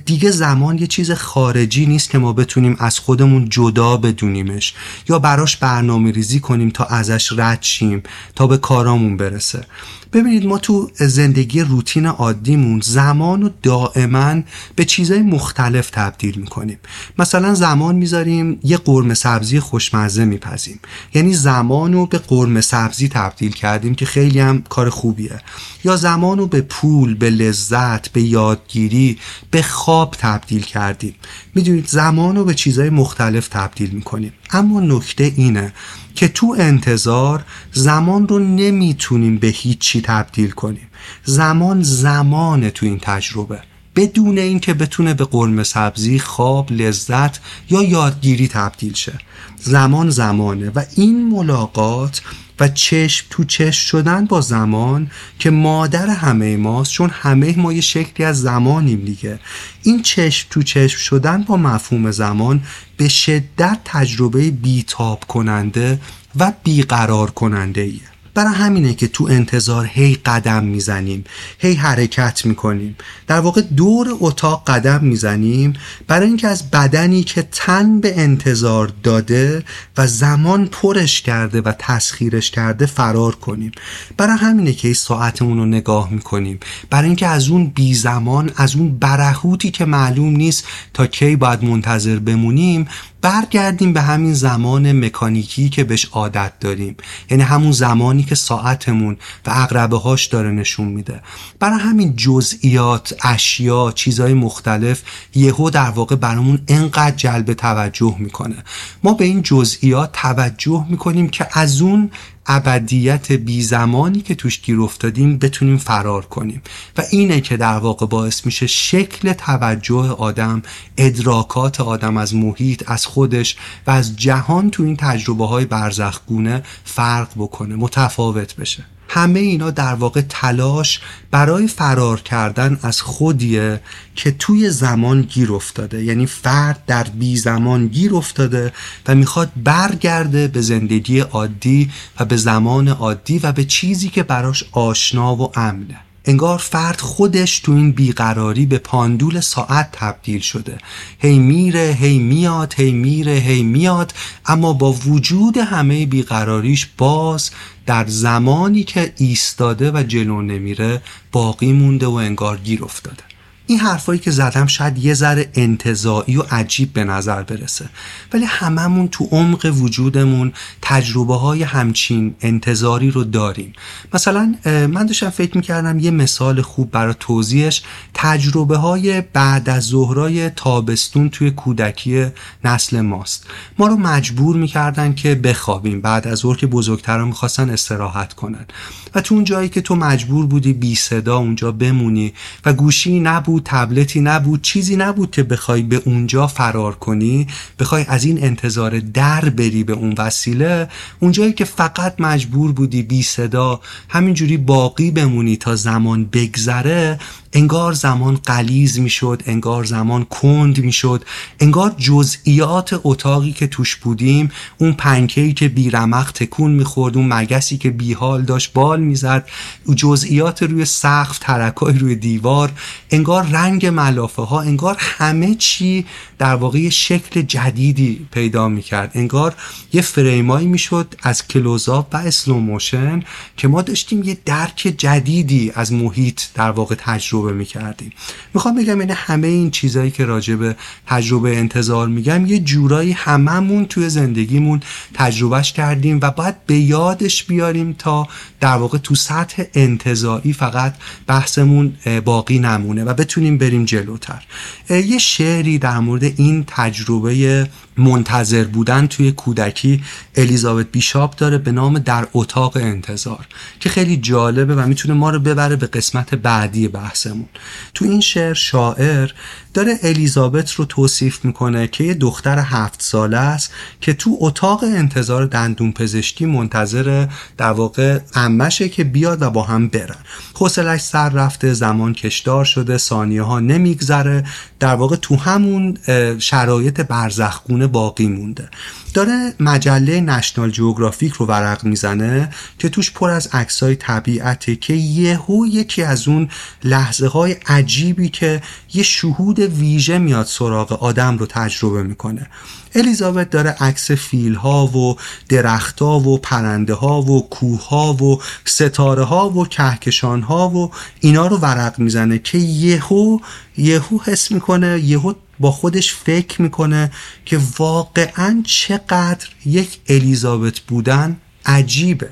A: دیگه زمان یه چیز خارجی نیست که ما بتونیم از خودمون جدا بدونیمش یا براش برنامه ریزی کنیم تا ازش رد شیم تا به کارامون برسه. ببینید ما تو زندگی روتین عادیمون زمان رو دائما به چیزهای مختلف تبدیل می‌کنیم. مثلا زمان می‌ذاریم یه قرمه سبزی خوشمزه میپزیم. یعنی زمان رو به قرمه سبزی تبدیل کردیم که خیلی هم کار خوبیه. یا زمان رو به پول به لذت به یادگیری به خواب تبدیل کردیم. می‌دونید زمان رو به چیزهای مختلف تبدیل می‌کنیم. اما نکته اینه که تو انتظار زمان رو نمی‌تونیم به هیچی تبدیل کنیم. زمان زمانه تو این تجربه. بدون اینکه بتونه به قرم سبزی خواب لذت یا یادگیری تبدیل شه. زمان زمانه. و این ملاقات و چشم تو چشم شدن با زمان که مادر همه ماست چون همه ما یه شکلی از زمانیم دیگه. این چشم تو چشم شدن با مفهوم زمان به شدت تجربه بیتاب کننده و بیقرار کننده ایه. برای همینه که تو انتظار هی قدم می‌زنیم هی حرکت می‌کنیم. در واقع دور اتاق قدم می‌زنیم برای اینکه از بدنی که تن به انتظار داده و زمان پرش کرده و تسخیرش کرده فرار کنیم. برای همینه که ساعتمون رو نگاه می‌کنیم. برای اینکه از اون بی زمان از اون برهوتی که معلوم نیست تا کی باید منتظر بمونیم برگردیم به همین زمان مکانیکی که بهش عادت داریم. یعنی همون زمانی که ساعتمون و اقربه هاش داره نشون میده. برای همین جزئیات اشیا چیزهای مختلف یهو در واقع برامون انقدر جلب توجه می‌کنه. ما به این جزئیات توجه می‌کنیم که از اون ابدیت بی زمانی که توش گیر افتادیم بتونیم فرار کنیم. و اینه که در واقع باعث میشه شکل توجه آدم ادراکات آدم از محیط از خودش و از جهان تو این تجربه های برزخگونه فرق بکنه متفاوت بشه. همه اینا در واقع تلاش برای فرار کردن از خودیه که توی زمان گیر افتاده. یعنی فرد در بی زمان گیر افتاده و می‌خواد برگرده به زندگی عادی و به زمان عادی و به چیزی که براش آشنا و امنه. انگار فرد خودش تو این بیقراری به پاندول ساعت تبدیل شده. هی میره هی میاد هی میره هی میاد اما با وجود همه بیقراریش باز در زمانی که ایستاده و جلو نمیره باقی مونده و انگار گیر افتاده. این حرفایی که زدم شاید یه ذره انتظایی و عجیب به نظر برسه. ولی هممون تو عمق وجودمون تجربه های همچین انتظاری رو داریم. مثلا من داشتم فکر می‌کردم یه مثال خوب برای توضیحش. تجربه های بعد از ظهرای تابستون توی کودکی نسل ماست. ما رو مجبور می‌کردن که بخوابیم. بعد از ظهر که بزرگتران می‌خواستن استراحت کنن. و تو اون جایی که تو مجبور بودی بی صدا اونجا بمونی و گوشی نبود تبلتی نبود چیزی نبود که بخوای به اونجا فرار کنی بخوای از این انتظار در بری به اون وسیله. اونجایی که فقط مجبور بودی بی صدا همینجوری باقی بمونی تا زمان بگذره انگار زمان قلیز می‌شد انگار زمان کند می‌شد انگار جزئیات اتاقی که توش بودیم اون پنکهی که بیرمق تکون می‌خورد اون مگسی که بیحال داشت بال می‌زد جزئیات روی سقف ترکای روی دیوار انگار رنگ ملافه ها انگار همه چی در واقع شکل جدیدی پیدا می‌کرد. انگار یه فریمایی می‌شد از close-up و slow motion که ما داشتیم یه درک جدیدی از محیط در واقع تجربه می‌کردیم. می‌خوام بگم این همه این چیزهایی که راجع به تجربه انتظار میگم یه جورایی هممون توی زندگیمون تجربهش کردیم و باید به یادش بیاریم تا در واقع تو سطح انتظایی فقط بحثمون باقی نمونه و بتونیم بریم جلوتر. یه شعری در مورد این تجربه منتظر بودن توی کودکی الیزابت بیشاپ داره به نام در اتاق انتظار که خیلی جالبه و می‌تونه ما رو ببره به قسمت بعدی بحثمون. تو این شعر شاعر داره الیزابت رو توصیف می‌کنه که یه دختر هفت ساله است که تو اتاق انتظار دندون پزشکی منتظر در واقع امشه که بیاد و با هم برن. حوصلش سر رفته زمان کشدار شده ثانیه ها نمیگذره. در واقع تو همون شرایط برزخگونه باقی مونده. داره مجله نشنال جیوگرافیک رو ورق می‌زنه که توش پر از عکسای طبیعته که یهو یکی از اون لحظه های عجیبی که یه شهود ویژه میاد سراغ آدم رو تجربه می‌کنه. الیزابت داره عکس فیل ها و درخت ها و پرنده ها و کوه ها و ستاره ها و کهکشان ها و اینا رو ورق می‌زنه که یهو یهو حس می‌کنه یهو با خودش فکر می‌کنه که واقعا چقدر یک الیزابت بودن عجیبه.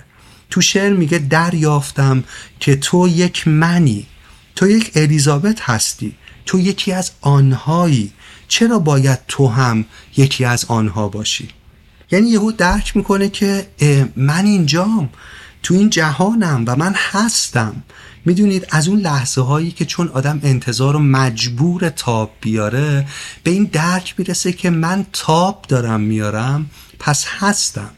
A: تو شعر میگه دریافتم که تو یک منی تو یک الیزابت هستی تو یکی از آنهایی. چرا باید تو هم یکی از آنها باشی؟ یعنی یهو درک می‌کنه که من اینجام تو این جهانم و من هستم. می‌دونید از اون لحظه هایی که چون آدم انتظار و مجبور تاب بیاره به این درک می‌رسه که من تاب دارم میارم پس هستم.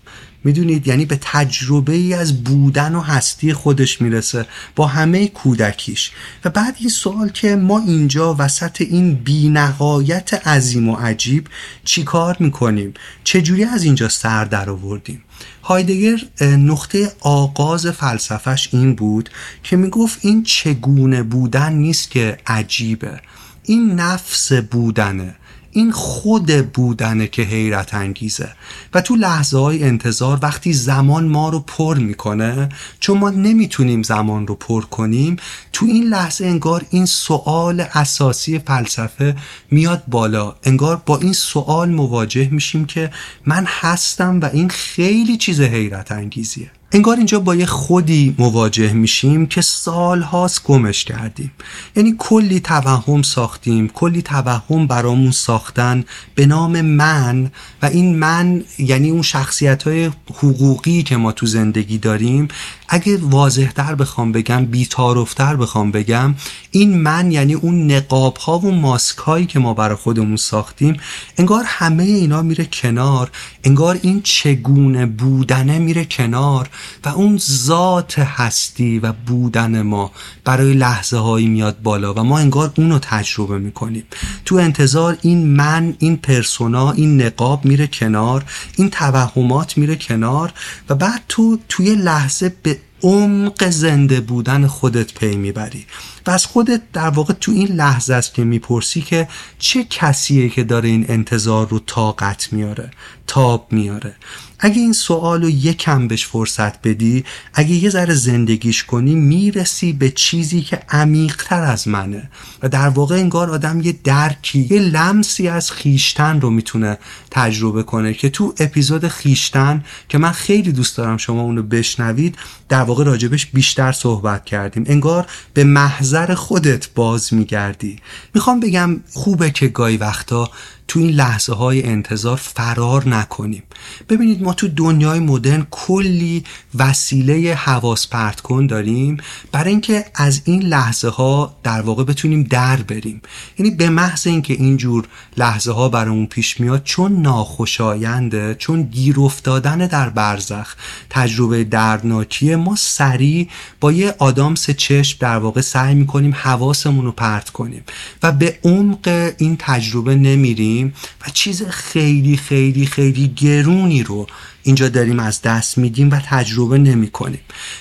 A: می‌دونید یعنی به تجربه ای از بودن و هستی خودش می‌رسه با همه کودکیش. و بعد یه سوال که ما اینجا وسط این بینهایت عظیم و عجیب چیکار می‌کنیم؟ چجوری از اینجا سر در آوردیم؟ هایدگر نقطه آغاز فلسفش این بود که می‌گفت این چگونه بودن نیست که عجیبه. این نفس بودنه. این خود بودنه که حیرت انگیزه. و تو لحظه های انتظار وقتی زمان ما رو پر می‌کنه چون ما نمی‌تونیم زمان رو پر کنیم تو این لحظه انگار این سوال اساسی فلسفه میاد بالا. انگار با این سوال مواجه میشیم که من هستم و این خیلی چیز حیرت انگیزیه. انگار اینجا با یه خودی مواجه میشیم که سالهاست گمش کردیم. یعنی کلی توهم ساختیم کلی توهم برامون ساختن به نام من و این من یعنی اون شخصیت های حقوقی که ما تو زندگی داریم. اگه واضح تر بخوام بگم بیتارفتر بخوام بگم این من یعنی اون نقاب ها و ماسک هایی که ما برای خودمون ساختیم انگار همه اینا میره کنار. انگار این چگونه بودنه میره کنار. و اون ذات هستی و بودن ما برای لحظه هایی میاد بالا و ما انگار اونو تجربه می‌کنیم. تو انتظار این من این پرسونا این نقاب میره کنار این توهمات میره کنار و بعد تو توی لحظه به عمق زنده بودن خودت پی می‌بری. و از خودت در واقع تو این لحظه است که می‌پرسی که چه کسیه که داره این انتظار رو طاقت میاره تاب میاره. اگه این سوال رو یکم بهش فرصت بدی اگه یه ذره زندگیش کنی می‌رسی به چیزی که عمیقتر از منه. و در واقع انگار آدم یه درکی یه لمسی از خیشتن رو می‌تونه تجربه کنه که تو اپیزود خیشتن که من خیلی دوست دارم شما اونو بشنوید در واقع راجبش بیشتر صحبت کردیم. انگار به محضر خودت باز میگردی. می‌خوام بگم خوبه که گاهی وقتا تو این لحظه های انتظار فرار نکنیم. ببینید ما تو دنیای مدرن کلی وسیله حواس پرت کن داریم برای اینکه از این لحظه ها در واقع بتونیم در بریم. یعنی به محض اینکه اینجور لحظه ها برامون پیش میاد چون ناخوشاینده چون گیر افتادن در برزخ تجربه دردناکیه ما سریع با یه آدامس چشم در واقع سعی می‌کنیم حواسمون رو پرت کنیم و به عمق این تجربه نمیریم. و چیز خیلی خیلی خیلی گرونی رو اینجا داریم از دست میدیم و تجربه نمی کنیم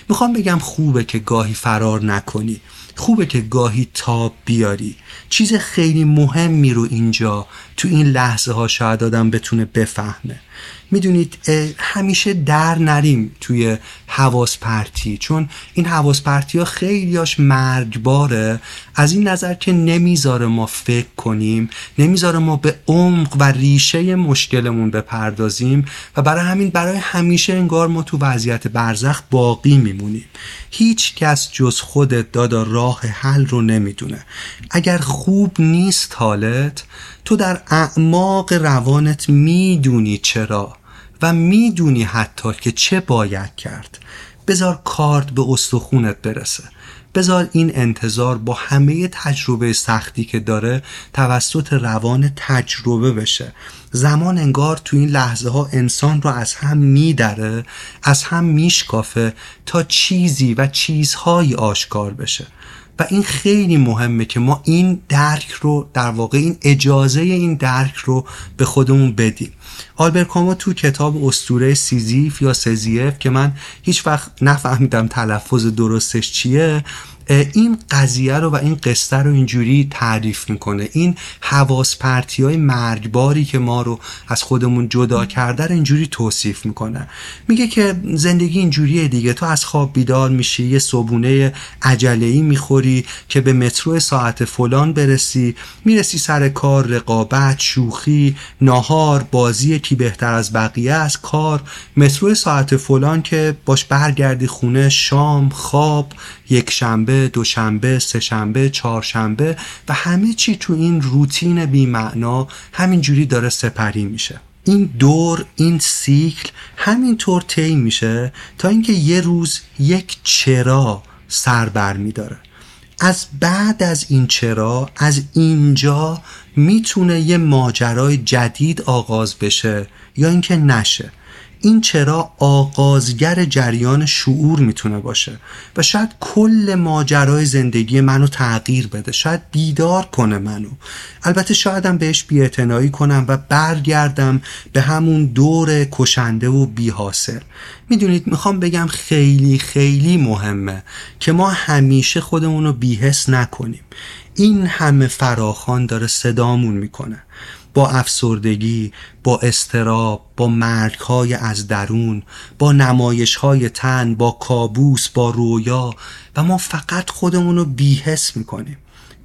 A: می‌خوام بگم خوبه که گاهی فرار نکنی. خوبه که گاهی تاب بیاری. چیز خیلی مهمی رو اینجا تو این لحظه ها شاید آدم بتونه بفهمه. می‌دونید همیشه در نریم توی حواس پرتی چون این حواس پرتی ها خیلیاش مرگباره. از این نظر که نمی‌ذاره ما فکر کنیم نمی‌ذاره ما به عمق و ریشه مشکلمون بپردازیم و برای همین برای همیشه انگار ما تو وضعیت برزخ باقی میمونیم. هیچ کس جز خودت دادا راه حل رو نمی‌دونه. اگر خوب نیست حالت تو در اعماق روانت می‌دونی چرا. و می‌دونی حتی که چه باید کرد. بذار کارد به استخونت برسه. بذار این انتظار با همه تجربه سختی که داره توسط روان تجربه بشه. زمان انگار تو این لحظه ها انسان رو از هم میدره از هم میشکافه تا چیزی و چیزهایی آشکار بشه. و این خیلی مهمه که ما این درک رو در واقع این اجازه این درک رو به خودمون بدیم. آلبر کامو تو کتاب استوره سیزیف یا سزیف که من هیچ وقت نفهمیدم تلفظ درستش چیه این قضیه رو و این قصه رو اینجوری تعریف می‌کنه. این حواس پرتی های مرگباری که ما رو از خودمون جدا کرده رو اینجوری توصیف می‌کنه. میگه که زندگی اینجوریه دیگه. تو از خواب بیدار میشی یه صبونه ای می‌خوری که به مترو ساعت فلان برسی. می‌رسی سر کار رقابت شوخی ناهار بازی کی بهتر از بقیه از کار مترو ساعت فلان که باش برگردی خونه شام خواب یک شنبه دوشنبه سهشنبه چهارشنبه و همه چی تو این روتین بیمعنا همینجوری داره سپری میشه. این دور این سیکل همینطور طی میشه تا اینکه یه روز یک چرا سر بر میداره. از بعد از این چرا از اینجا می‌تونه یه ماجرای جدید آغاز بشه یا اینکه نشه. این چرا آغازگر جریان شعور می‌تونه باشه و شاید کل ماجرای زندگی منو تغییر بده شاید بیدار کنه منو. البته شایدم بهش بیاعتنایی کنم و برگردم به همون دور کشنده و بیحاصل. می‌دونید می‌خوام بگم خیلی خیلی مهمه که ما همیشه خودمون رو بیحس نکنیم. این همه فراخان داره صدامون می‌کنه. با افسردگی با استراب با مرگهای از درون با نمایشهای تن با کابوس با رویا و ما فقط خودمون رو بیحس می‌کنیم.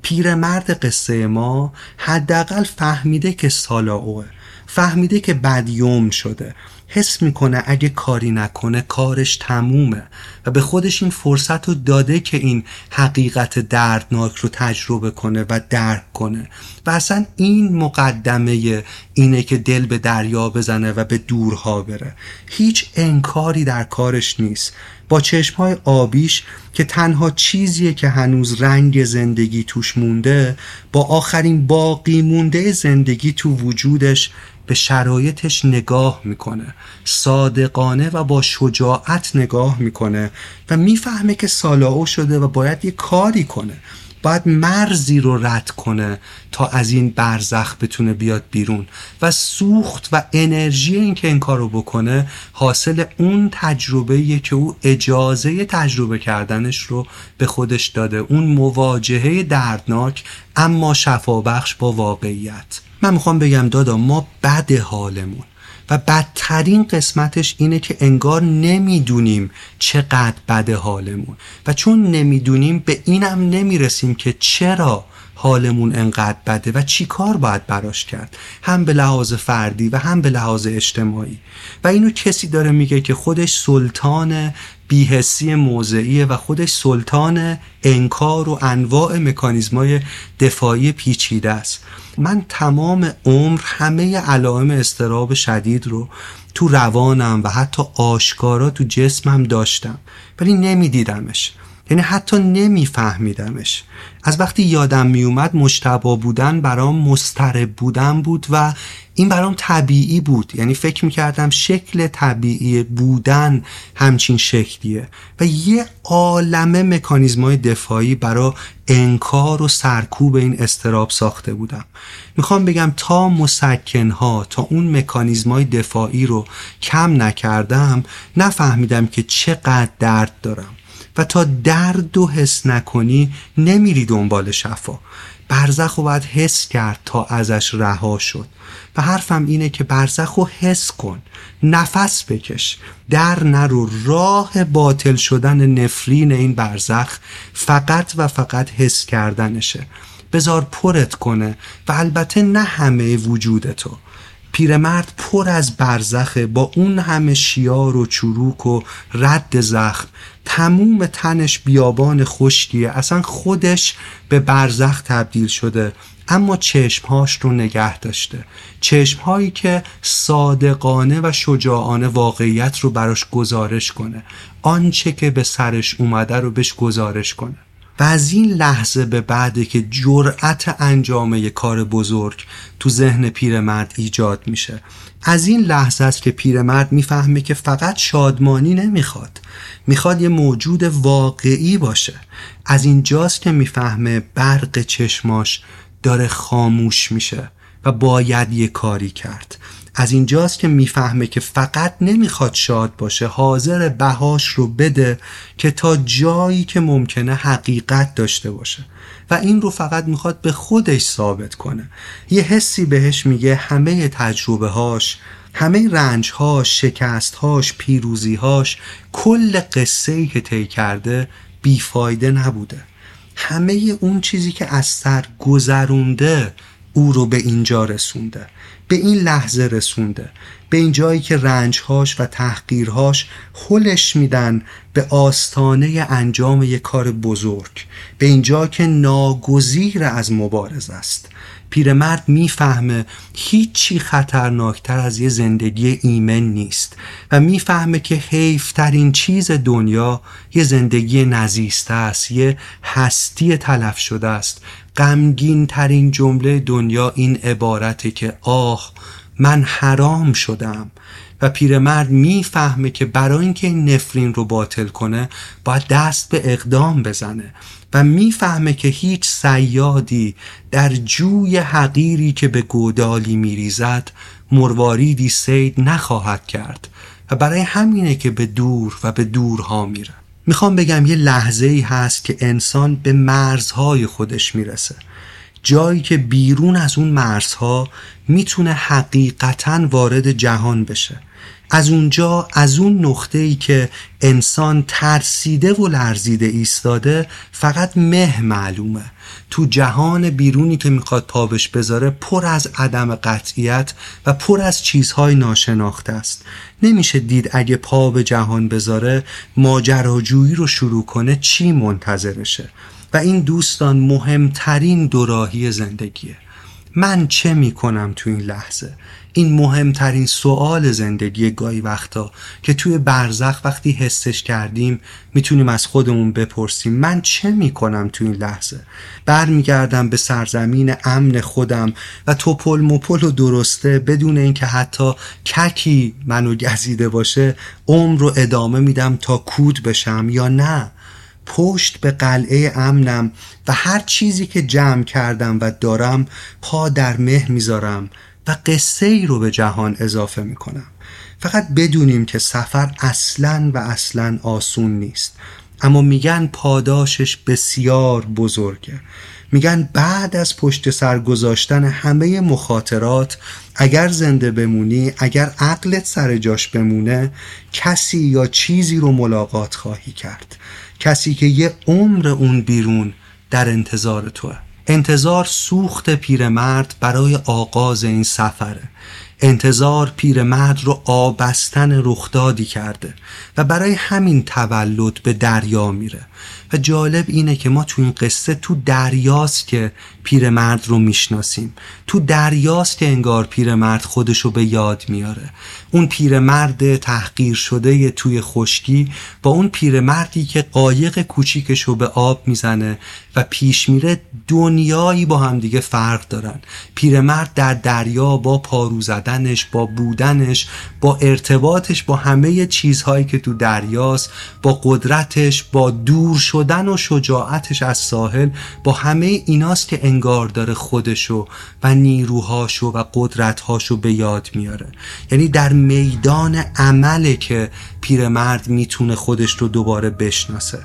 A: پیرمرد قصه ما حداقل فهمیده که سالاوه فهمیده که بدیوم شده. حس می‌کنه اگه کاری نکنه کارش تمومه و به خودش این فرصت رو داده که این حقیقت دردناک رو تجربه کنه و درک کنه. و اصلا این مقدمه اینه که دل به دریا بزنه و به دورها بره. هیچ انکاری در کارش نیست. با چشمهای آبیش که تنها چیزیه که هنوز رنگ زندگی توش مونده با آخرین باقی مونده زندگی تو وجودش به شرایطش نگاه می‌کنه. صادقانه و با شجاعت نگاه می‌کنه و می‌فهمه که سالاو شده و باید یه کاری کنه. باید مرزی رو رد کنه تا از این برزخ بتونه بیاد بیرون و سوخت و انرژی این که این کار رو بکنه حاصل اون تجربه که او اجازه تجربه کردنش رو به خودش داده. اون مواجهه دردناک اما شفابخش با واقعیت. من می‌خوام بگم دادا ما بد حالمون و بدترین قسمتش اینه که انگار نمی‌دونیم چقدر بد حالمون. و چون نمی‌دونیم به اینم نمی‌رسیم که چرا حالمون انقدر بده و چی کار باید براش کرد. هم به لحاظ فردی و هم به لحاظ اجتماعی. و اینو کسی داره میگه که خودش سلطان بیهسی موضعیه و خودش سلطان انکار و انواع مکانیزمای دفاعی پیچیده است. من تمام عمر همه علائم استراب شدید رو تو روانم و حتی آشکارا تو جسمم داشتم. ولی نمیدیدمش. یعنی حتی نمیفهمیدمش. از وقتی یادم میومد مشتبا بودن برام مسترب بودن بود و این برام طبیعی بود. یعنی فکر می‌کردم شکل طبیعی بودن همچین شکلیه و یه عالمه مکانیزمای دفاعی برای انکار و سرکوب این استراب ساخته بودم. می‌خوام بگم تا مسکنها تا اون مکانیزمای دفاعی رو کم نکردم نفهمیدم که چقدر درد دارم. تا درد و حس نکنی نمیری دنبال شفا. برزخ رو باید حس کرد تا ازش رها شد. و حرفم اینه که برزخ رو حس کن. نفس بکش. در نرو. راه باطل شدن نفرین این برزخ فقط و فقط حس کردنشه. بزار پرت کنه. و البته نه همه وجودتو پیرمرد پر از برزخه. با اون همه شیار و چروک و رد زخم تموم تنش بیابان خشکیه. اصلا خودش به برزخ تبدیل شده. اما چشمهاش رو نگه داشته. چشمهایی که صادقانه و شجاعانه واقعیت رو براش گزارش کنه. آنچه که به سرش اومده رو بهش گزارش کنه. و از این لحظه به بعده که جرأت انجام یک کار بزرگ تو ذهن پیرمرد ایجاد میشه. از این لحظه است که پیرمرد می‌فهمه که فقط شادمانی نمی‌خواد. می‌خواد یه موجود واقعی باشه. از اینجاست که می‌فهمه برق چشماش داره خاموش میشه و باید یه کاری کرد. از اینجاست که می‌فهمه که فقط نمی‌خواد شاد باشه حاضر بهاش رو بده که تا جایی که ممکنه حقیقت داشته باشه. و این رو فقط می‌خواد به خودش ثابت کنه. یه حسی بهش میگه همه تجربه هاش همه رنج هاش شکست هاش پیروزی هاش کل قصه ای که طی کرده بیفایده نبوده. همه اون چیزی که از سر گذرونده او رو به اینجا رسونده. به این لحظه رسونده. به این جایی که رنجهاش و تحقیرهاش خلش میدن به آستانه انجام یک کار بزرگ. به اینجا که ناگزیر از مبارز است. پیرمرد می‌فهمه هیچی خطرناکتر از یه زندگی ایمن نیست و می‌فهمه که حیفترین چیز دنیا یه زندگی نزیسته است یه هستی تلف شده است غمگین ترین جمله دنیا این عبارته که آه من حرام شدم و پیرمرد می‌فهمه که برای اینکه این نفرین رو باطل کنه باید دست به اقدام بزنه و می‌فهمه که هیچ سیادی در جوی حقیری که به گودالی میریزد مرواریدی سید نخواهد کرد و برای همینه که به دور و به دورها میره می‌خوام بگم یه لحظه ای هست که انسان به مرزهای خودش می‌رسه. جایی که بیرون از اون مرزها می‌تونه حقیقتا وارد جهان بشه. از اونجا از اون نقطه ای که انسان ترسیده و لرزیده ایستاده فقط مه معلومه. تو جهان بیرونی که می‌خواد پابش بذاره پر از عدم قطعیت و پر از چیزهای ناشناخته است. نمیشه دید اگه پا به جهان بذاره ماجراجویی رو شروع کنه چی منتظرشه؟ و این دوستان مهمترین دوراهی زندگیه. من چه می‌کنم تو این لحظه؟ این مهمترین سوال زندگی گاهی وقتا که توی برزخ وقتی حسش کردیم می‌تونیم از خودمون بپرسیم من چه می‌کنم تو این لحظه؟ برمیگردم به سرزمین امن خودم و توپل مپل و درسته بدون اینکه حتی ککی منو گزیده باشه عمر رو ادامه میدم تا کود بشم یا نه. پشت به قلعه امنم و هر چیزی که جمع کردم و دارم پا در مه می‌ذارم. و قصه ای رو به جهان اضافه می‌کنم. فقط بدونیم که سفر اصلا و اصلا آسون نیست. اما میگن پاداشش بسیار بزرگه. میگن بعد از پشت سر گذاشتن همه مخاطرات اگر زنده بمونی اگر عقلت سر جاش بمونه کسی یا چیزی رو ملاقات خواهی کرد. کسی که یه عمر اون بیرون در انتظار توه. انتظار سوخت پیرمرد برای آغاز این سفره انتظار پیرمرد رو آبستن رخدادی کرده و برای همین تولد به دریا میره. و جالب اینه که ما تو این قصه تو دریاست که پیرمرد رو می‌شناسیم. تو دریاست که انگار پیرمرد خودش رو به یاد میاره. اون پیرمرد تحقیر شده توی خشکی با اون پیرمردی که قایق کوچیکش رو به آب می‌زنه و پیش میره دنیایی با هم دیگه فرق دارن. پیرمرد در دریا با پارو زدنش با بودنش با ارتباطش با همه چیزهایی که تو دریاست با قدرتش با دور شدن و شجاعتش از ساحل با همه ایناست که انگار داره خودشو و نیروهاشو و قدرتهاشو به یاد میاره. یعنی در میدان عمله که پیرمرد می‌تونه خودش رو دوباره بشناسه.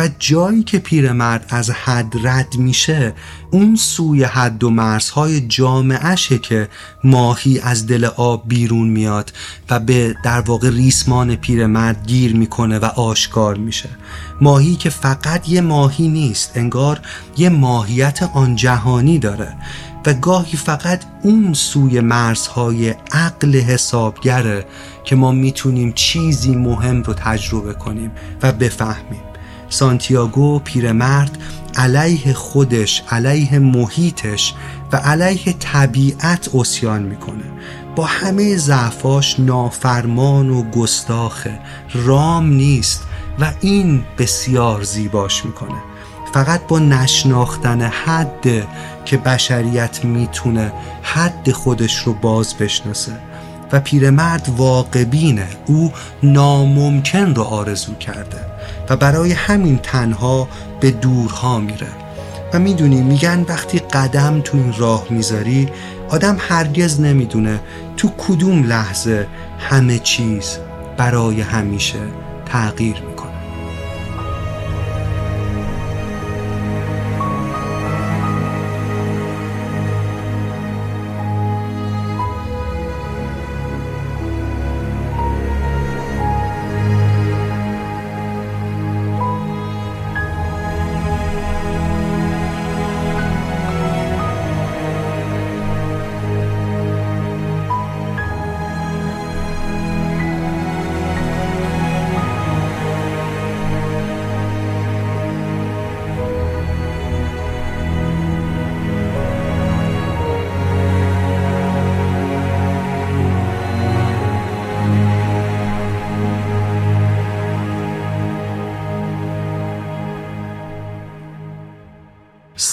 A: و جایی که پیرمرد از حد رد میشه اون سوی حد و مرزهای جامعهشه که ماهی از دل آب بیرون میاد و به در واقع ریسمان پیرمرد گیر می‌کنه و آشکار میشه. ماهی که فقط یه ماهی نیست انگار یه ماهیت آن جهانی داره و گاهی فقط اون سوی مرزهای عقل حسابگره که ما می‌تونیم چیزی مهم رو تجربه کنیم و بفهمیم. سانتیاگو پیرمرد علیه خودش علیه محیطش و علیه طبیعت اسیان می‌کنه. با همه ضعفاش نافرمان و گستاخه رام نیست و این بسیار زیباش می‌کنه. فقط با نشناختن حد که بشریت می‌تونه حد خودش رو باز بشناسه. و پیرمرد واقبینه او ناممکن رو آرزو کرده و برای همین تنها به دورها میره. و می‌دونی میگن وقتی قدم تو این راه می‌ذاری آدم هرگز نمی‌دونه تو کدوم لحظه همه چیز برای همیشه تغییر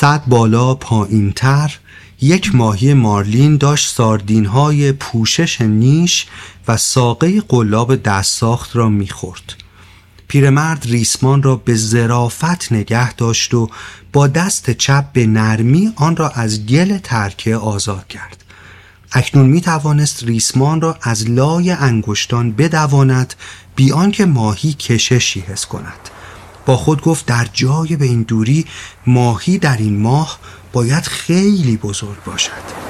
A: صد بالا پایین تر یک ماهی مارلین داشت ساردین های پوشش نیش و ساقه قلاب دست ساخت را می‌خورد. پیرمرد ریسمان را به زرافت نگه داشت و با دست چپ به نرمی آن را از گل ترکه آزاد کرد. اکنون می توانست ریسمان را از لای انگشتان بدواند بیان که ماهی کششی حس کند. با خود گفت در جای به این دوری ماهی در این ماه باید خیلی بزرگ باشد.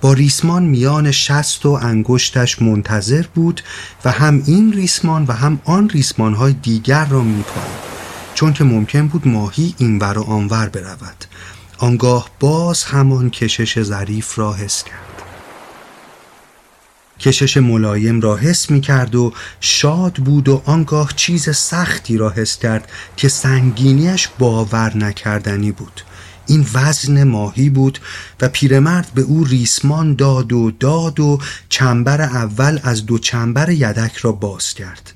A: با ریسمان میان شست و انگشتش منتظر بود و هم این ریسمان و هم آن ریسمان های دیگر را میپاید چون که ممکن بود ماهی اینور و آنور برود. آنگاه باز همان کشش ظریف را حس کرد. کشش ملایم را حس می کرد و شاد بود و آنگاه چیز سختی را حس کرد که سنگینیش باور نکردنی بود. این وزن ماهی بود و پیرمرد به او ریسمان داد و داد و چنبر اول از دو چنبر یدک را باز کرد.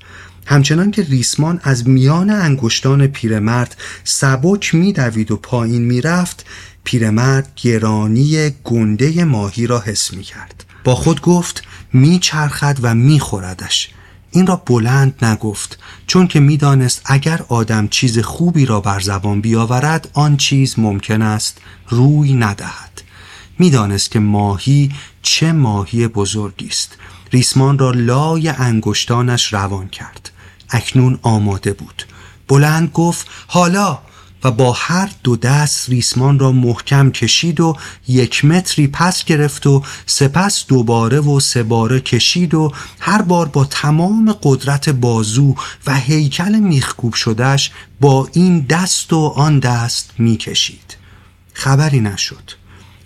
A: همچنان که ریسمان از میان انگشتان پیرمرد سبک میدوید و پایین می‌رفت پیرمرد گرانی گنده ماهی را حس می کرد با خود گفت میچرخد و میخوردش. این را بلند نگفت چون که می‌دانست اگر آدم چیز خوبی را بر زبان بیاورد آن چیز ممکن است روی ندهد. می‌دانست که ماهی چه ماهی بزرگی است. ریسمان را لای انگشتانش روان کرد. اکنون آماده بود. بلند گفت حالا و با هر دو دست ریسمان را محکم کشید و یک متری پس گرفت و سپس دوباره و سه باره کشید و هر بار با تمام قدرت بازو و هیکل میخکوب شدهش با این دست و آن دست می‌کشید. خبری نشد.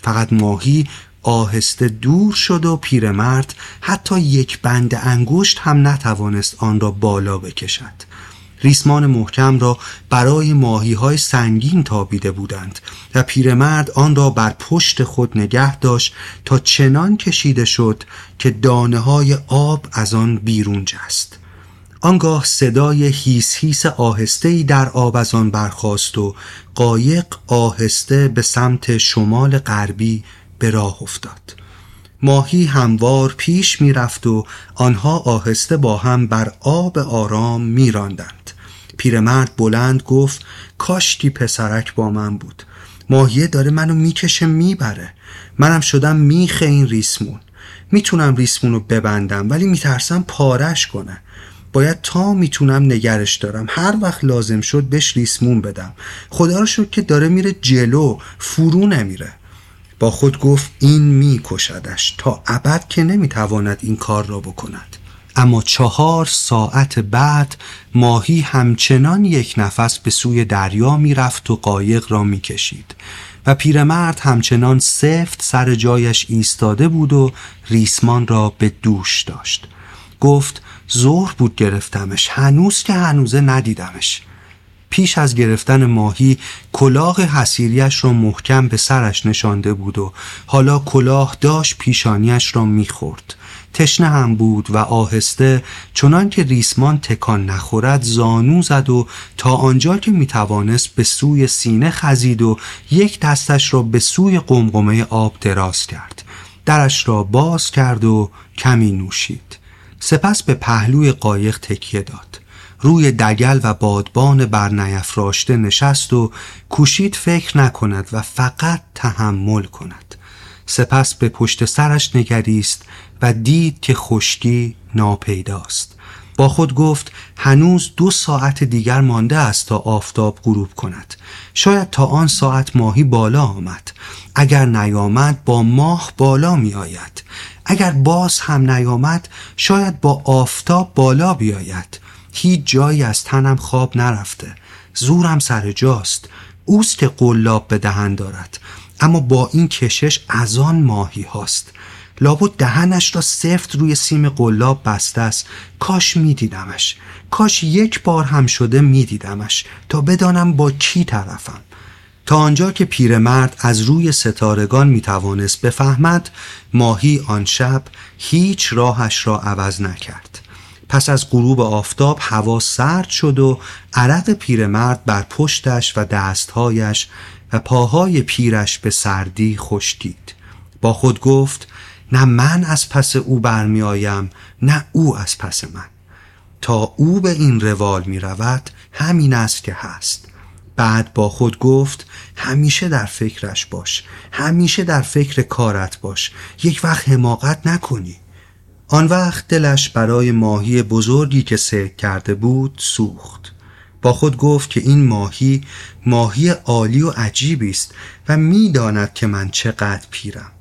A: فقط ماهی آهسته دور شد و پیرمرد حتی یک بند انگشت هم نتوانست آن را بالا بکشد. ریسمان محکم را برای ماهی های سنگین تابیده بودند و پیرمرد آن را بر پشت خود نگه داشت تا چنان کشیده شد که دانه های آب از آن بیرون جست. آنگاه صدای هیس هیس آهسته در آب از آن برخاست و قایق آهسته به سمت شمال غربی به راه افتاد. ماهی هموار پیش می‌رفت و آنها آهسته با هم بر آب آرام میراندند. پیرمرد بلند گفت کاشکی پسرک با من بود. ماهیه داره منو می‌کشه می‌بره. منم شدم میخه این ریسمون. می‌تونم ریسمون رو ببندم ولی میترسم پارش کنه. باید تا می‌تونم نگرش دارم. هر وقت لازم شد بهش ریسمون بدم. خدا رو شد که داره میره جلو فرو نمیره. با خود گفت این میکشدش. تا ابد که نمی‌تواند این کار را بکند. اما چهار ساعت بعد ماهی همچنان یک نفس به سوی دریا می‌رفت و قایق را می‌کشید و پیرمرد همچنان سفت سر جایش ایستاده بود و ریسمان را به دوش داشت. گفت ظهر بود گرفتمش هنوز که هنوزه ندیدمش. پیش از گرفتن ماهی کلاه حسیریش را محکم به سرش نشانده بود و حالا کلاه داشت پیشانیش را می‌خورد. تشنه هم بود و آهسته چنان که ریسمان تکان نخورد زانو زد و تا آنجا که می‌توانست به سوی سینه خزید و یک دستش را به سوی قمقمه آب دراز کرد. درش را باز کرد و کمی نوشید. سپس به پهلوی قایق تکیه داد. روی دگل و بادبان برنیفراشته نشست و کوشید فکر نکند و فقط تحمل کند. سپس به پشت سرش نگریست و دید که خشکی ناپیداست. با خود گفت هنوز دو ساعت دیگر مانده است تا آفتاب غروب کند. شاید تا آن ساعت ماهی بالا آمد. اگر نیامد با ماه بالا می آید. اگر باز هم نیامد شاید با آفتاب بالا بیاید. هیچ جایی از تنم خواب نرفته. زورم سر جاست. اوست که قلاب به دهن دارد. اما با این کشش از آن ماهی هاست. لابد دهنش را سفت روی سیم قلاب بسته است. کاش میدیدمش. کاش یک بار هم شده میدیدمش. تا بدانم با کی طرفم. تا آنجا که پیرمرد از روی ستارگان می‌توانست بفهمد ماهی آن شب هیچ راهش را عوض نکرد. پس از غروب آفتاب هوا سرد شد و عرق پیرمرد بر پشتش و دستهایش و پاهای پیرش به سردی خشکید با خود گفت نه من از پس او برمی آیم نه او از پس من. تا او به این روال می رود همین است که هست. بعد با خود گفت همیشه در فکرش باش همیشه در فکر کارت باش یک وقت حماقت نکنی. آن وقت دلش برای ماهی بزرگی که سرک کرده بود سوخت. با خود گفت که این ماهی ماهی عالی و عجیبی است و می‌داند که من چقدر پیرم.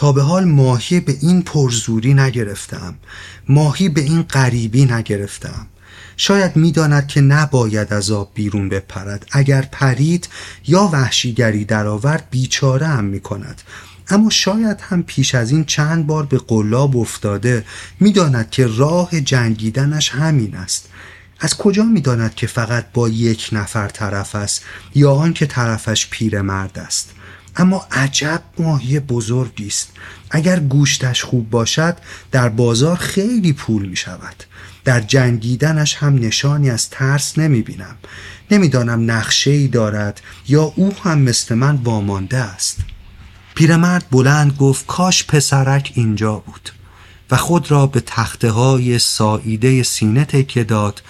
A: تا به حال ماهی به این پرزوری نگرفتم. ماهی به این غریبی نگرفتم. شاید می‌داند که نباید از آب بیرون بپرد. اگر پرید یا وحشیگری درآورد بیچاره هم می کند اما شاید هم پیش از این چند بار به قلاب افتاده می‌داند که راه جنگیدنش همین است. از کجا می‌داند که فقط با یک نفر طرف است یا آن که طرفش پیرمرد است؟ اما عجب ماهی بزرگی است اگر گوشتش خوب باشد در بازار خیلی پول می شود در جنگیدنش هم نشانی از ترس نمی بینم نمی‌دانم نقشه ای دارد یا او هم مثل من وامانده است. پیرمرد بلند گفت کاش پسرک اینجا بود. و خود را به تخته های ساییده سینه تکیه داد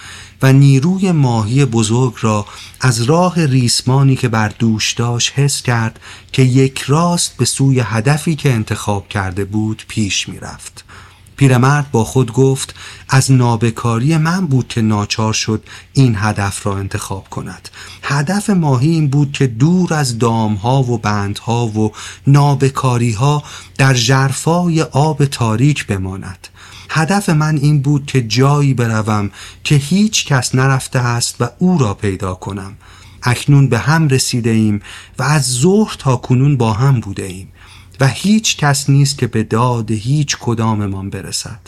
A: و نیروی ماهی بزرگ را از راه ریسمانی که بر دوش داشت حس کرد که یک راست به سوی هدفی که انتخاب کرده بود پیش می رفت. پیرمرد با خود گفت از نابکاری من بود که ناچار شد این هدف را انتخاب کند هدف ماهی این بود که دور از دامها و بندها و نابکاری ها در جرفای آب تاریک بماند هدف من این بود که جایی بروم که هیچ کس نرفته است و او را پیدا کنم. اکنون به هم رسیده ایم و از ظهر تا کنون با هم بوده ایم و هیچ کس نیست که به داد هیچ کداممان برسد.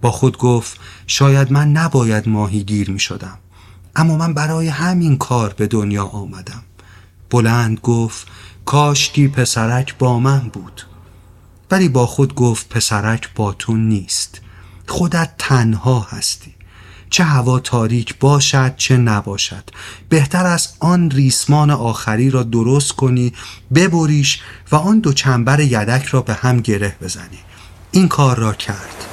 A: با خود گفت شاید من نباید ماهیگیر می شدم اما من برای همین کار به دنیا آمدم. بلند گفت کاشکی پسرک با من بود. ولی با خود گفت پسرک با تو نیست. خودت تنها هستی. چه هوا تاریک باشد چه نباشد. بهتر است آن ریسمان آخری را درست کنی ببریش و آن دو چنبر یدک را به هم گره بزنی. این کار را کرد.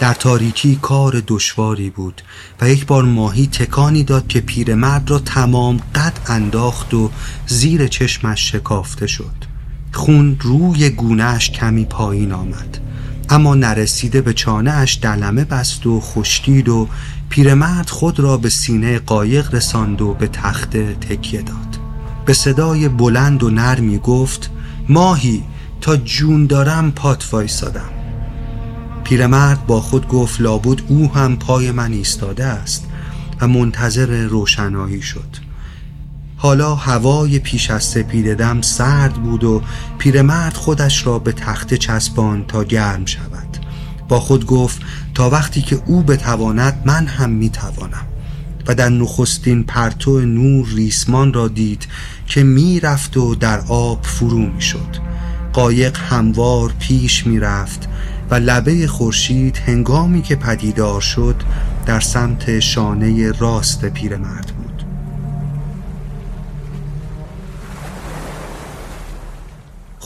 A: در تاریکی کار دشواری بود و یک بار ماهی تکانی داد که پیرمرد را تمام قد انداخت و زیر چشمش شکافته شد. خون روی گونهش کمی پایین آمد. اما نرسیده به چانه اش دلمه بست و خشکید و پیرمرد خود را به سینه قایق رساند و به تخته تکیه داد. به صدای بلند و نرمی گفت ماهی تا جون دارم پات وایسادم. پیرمرد با خود گفت لابد او هم پای من ایستاده است و منتظر روشنایی شد. حالا هوای پیش از سپیددم سرد بود و پیرمرد خودش را به تخته چسبان تا گرم شود. با خود گفت تا وقتی که او بتواند من هم می‌توانم. و در نخستین پرتو نور ریسمان را دید که می‌رفت و در آب فرو می‌شد. قایق هموار پیش می‌رفت و لبه خورشید هنگامی که پدیدار شد در سمت شانه راست پیرمرد بود.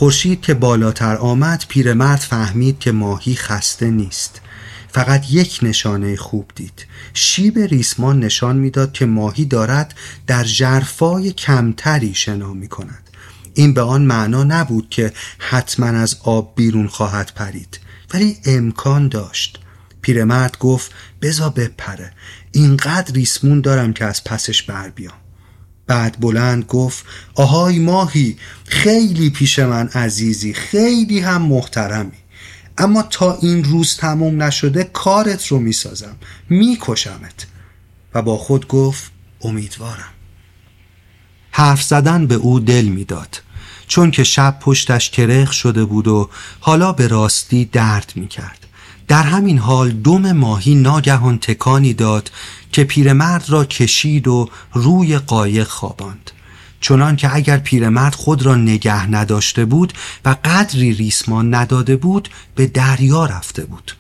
A: خورشید که بالاتر آمد پیرمرد فهمید که ماهی خسته نیست. فقط یک نشانه خوب دید. شیب ریسمان نشان می‌داد که ماهی دارد در جرفای کمتری شنا می کند این به آن معنا نبود که حتما از آب بیرون خواهد پرید ولی امکان داشت. پیرمرد گفت بزا بپره. اینقدر ریسمون دارم که از پسش بر بیام. بعد بلند گفت آهای ماهی خیلی پیش من عزیزی خیلی هم محترمی. اما تا این روز تموم نشده کارت رو می‌سازم میکشمت. و با خود گفت امیدوارم. حرف زدن به او دل می‌داد. چون که شب پشتش کرخ شده بود و حالا به راستی درد می‌کرد. در همین حال دم ماهی ناگهان تکانی داد که پیرمرد را کشید و روی قایق خواباند. چنان که اگر پیرمرد خود را نگه نداشته بود و قدری ریسمان نداده بود به دریا رفته بود.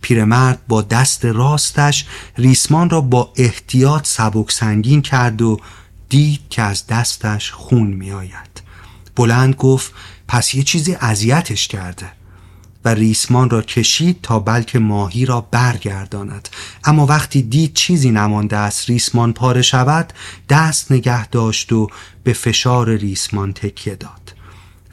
A: پیرمرد با دست راستش ریسمان را با احتیاط سبک سنگین کرد و دید که از دستش خون می آید. بلند گفت پس یه چیزی اذیتش کرده. و ریسمان را کشید تا بلکه ماهی را برگرداند. اما وقتی دید چیزی نمانده است ریسمان پاره شود دست نگه داشت و به فشار ریسمان تکیه داد.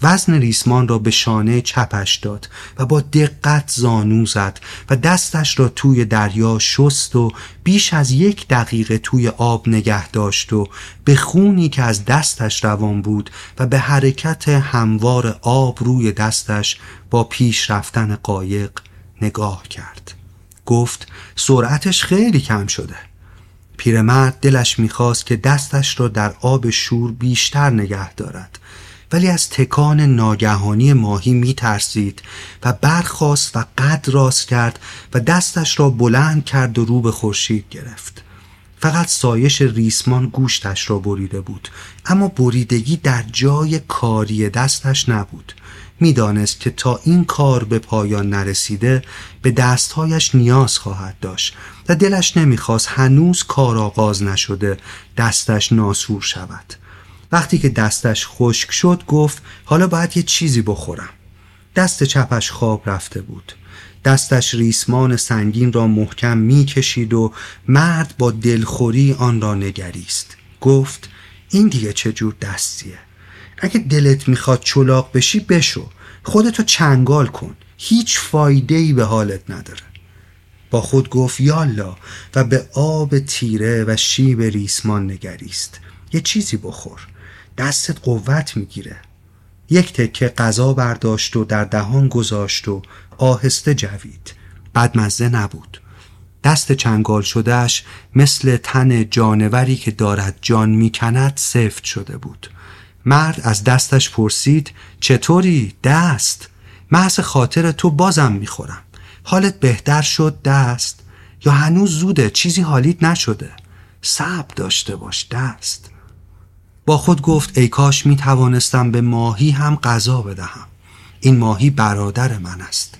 A: وزن ریسمان را به شانه چپش داد و با دقت زانو زد و دستش را توی دریا شست و بیش از یک دقیقه توی آب نگه داشت و به خونی که از دستش روان بود و به حرکت هموار آب روی دستش با پیش رفتن قایق نگاه کرد. گفت سرعتش خیلی کم شده. پیرمرد دلش می‌خواست که دستش را در آب شور بیشتر نگه دارد. ولی از تکان ناگهانی ماهی می ترسید و برخاست و قد راست کرد و دستش را بلند کرد و رو به خورشید گرفت. فقط سایش ریسمان گوشتش را بریده بود. اما بریدگی در جای کاری دستش نبود. می‌دانست که تا این کار به پایان نرسیده به دستهایش نیاز خواهد داشت و دلش نمی‌خواست هنوز کار آغاز نشده دستش ناسور شود. وقتی که دستش خشک شد گفت حالا باید یه چیزی بخورم. دست چپش خواب رفته بود. دستش ریسمان سنگین را محکم می کشید و مرد با دلخوری آن را نگریست. گفت این دیگه چه جور دستیه؟ اگه دلت می‌خواد چلاق بشی بشو. خودتو چنگال کن. هیچ فایده ای به حالت نداره. با خود گفت یالا و به آب تیره و شیب ریسمان نگریست. یه چیزی بخور. دستت قوت می‌گیره. یک تکه غذا برداشت و در دهان گذاشت و آهسته جوید. بدمزه نبود. دست چنگال شدهش مثل تن جانوری که دارد جان می‌کند سفت شده بود. مرد از دستش پرسید چطوری دست؟ محض خاطر تو بازم می‌خورم. حالت بهتر شد دست؟ یا هنوز زوده؟ چیزی حالیت نشده. صبر داشته باش دست. با خود گفت ای کاش می توانستم به ماهی هم غذا بدهم. این ماهی برادر من است.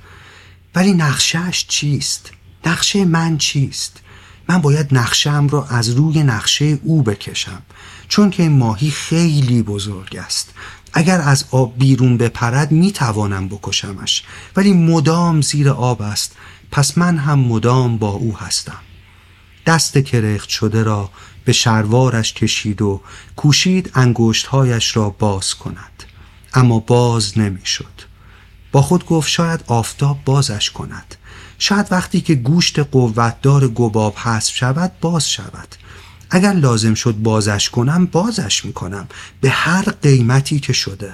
A: ولی نقشهش چیست؟ نقشه من چیست؟ من باید نقشهام را از روی نقشه او بکشم چون که این ماهی خیلی بزرگ است. اگر از آب بیرون بپرد می توانم بکشمش. ولی مدام زیر آب است پس من هم مدام با او هستم. دست کرخت شده را به شروارش کشید و کوشید انگشتهایش را باز کند. اما باز نمی‌شد. با خود گفت شاید آفتاب بازش کند. شاید وقتی که گوشت قوتدار گباب حذف شود باز شود. اگر لازم شد بازش کنم بازش می‌کنم. به هر قیمتی که شده.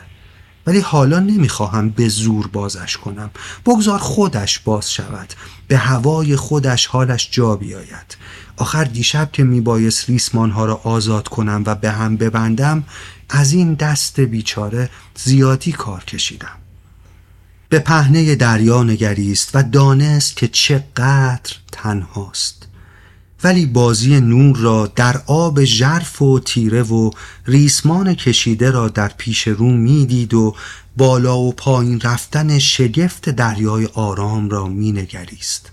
A: ولی حالا نمی‌خواهم به زور بازش کنم. بگذار خودش باز شود. به هوای خودش حالش جا بیاید. آخر دیشب که میبایست ریسمان ها را آزاد کنم و به هم ببندم از این دست بیچاره زیادی کار کشیدم. به پهنه دریا نگریست و دانست که چقدر تنهاست. ولی بازی نور را در آب ژرف و تیره و ریسمان کشیده را در پیش رو می‌دید و بالا و پایین رفتن شگفت دریای آرام را مینگریست.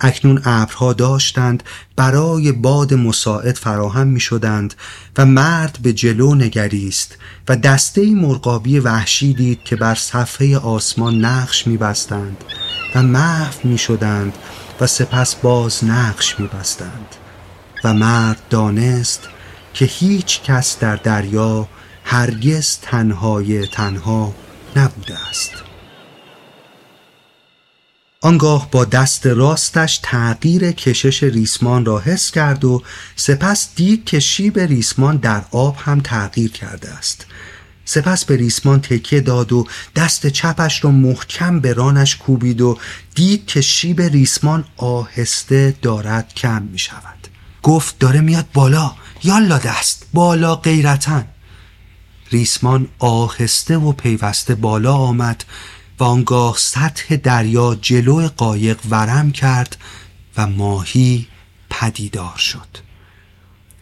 A: اکنون ابرها داشتند برای باد مساعد فراهم می شدند و مرد به جلو نگریست و دسته مرغابی وحشی دید که بر صفحه آسمان نقش می بستند و محو می شدند و سپس باز نقش می بستند و مرد دانست که هیچ کس در دریا هرگز تنهای تنها نبوده است. آنگاه با دست راستش تغییر کشش ریسمان را حس کرد و سپس دید که شیب ریسمان در آب هم تغییر کرده است. سپس به ریسمان تکیه داد و دست چپش را محکم به رانش کوبید و دید که شیب ریسمان آهسته دارد کم می شود. گفت داره میاد بالا. یالا دست. بالا غیرتن ریسمان آهسته و پیوسته بالا آمد و آنگاه سطح دریا جلو قایق ورم کرد و ماهی پدیدار شد.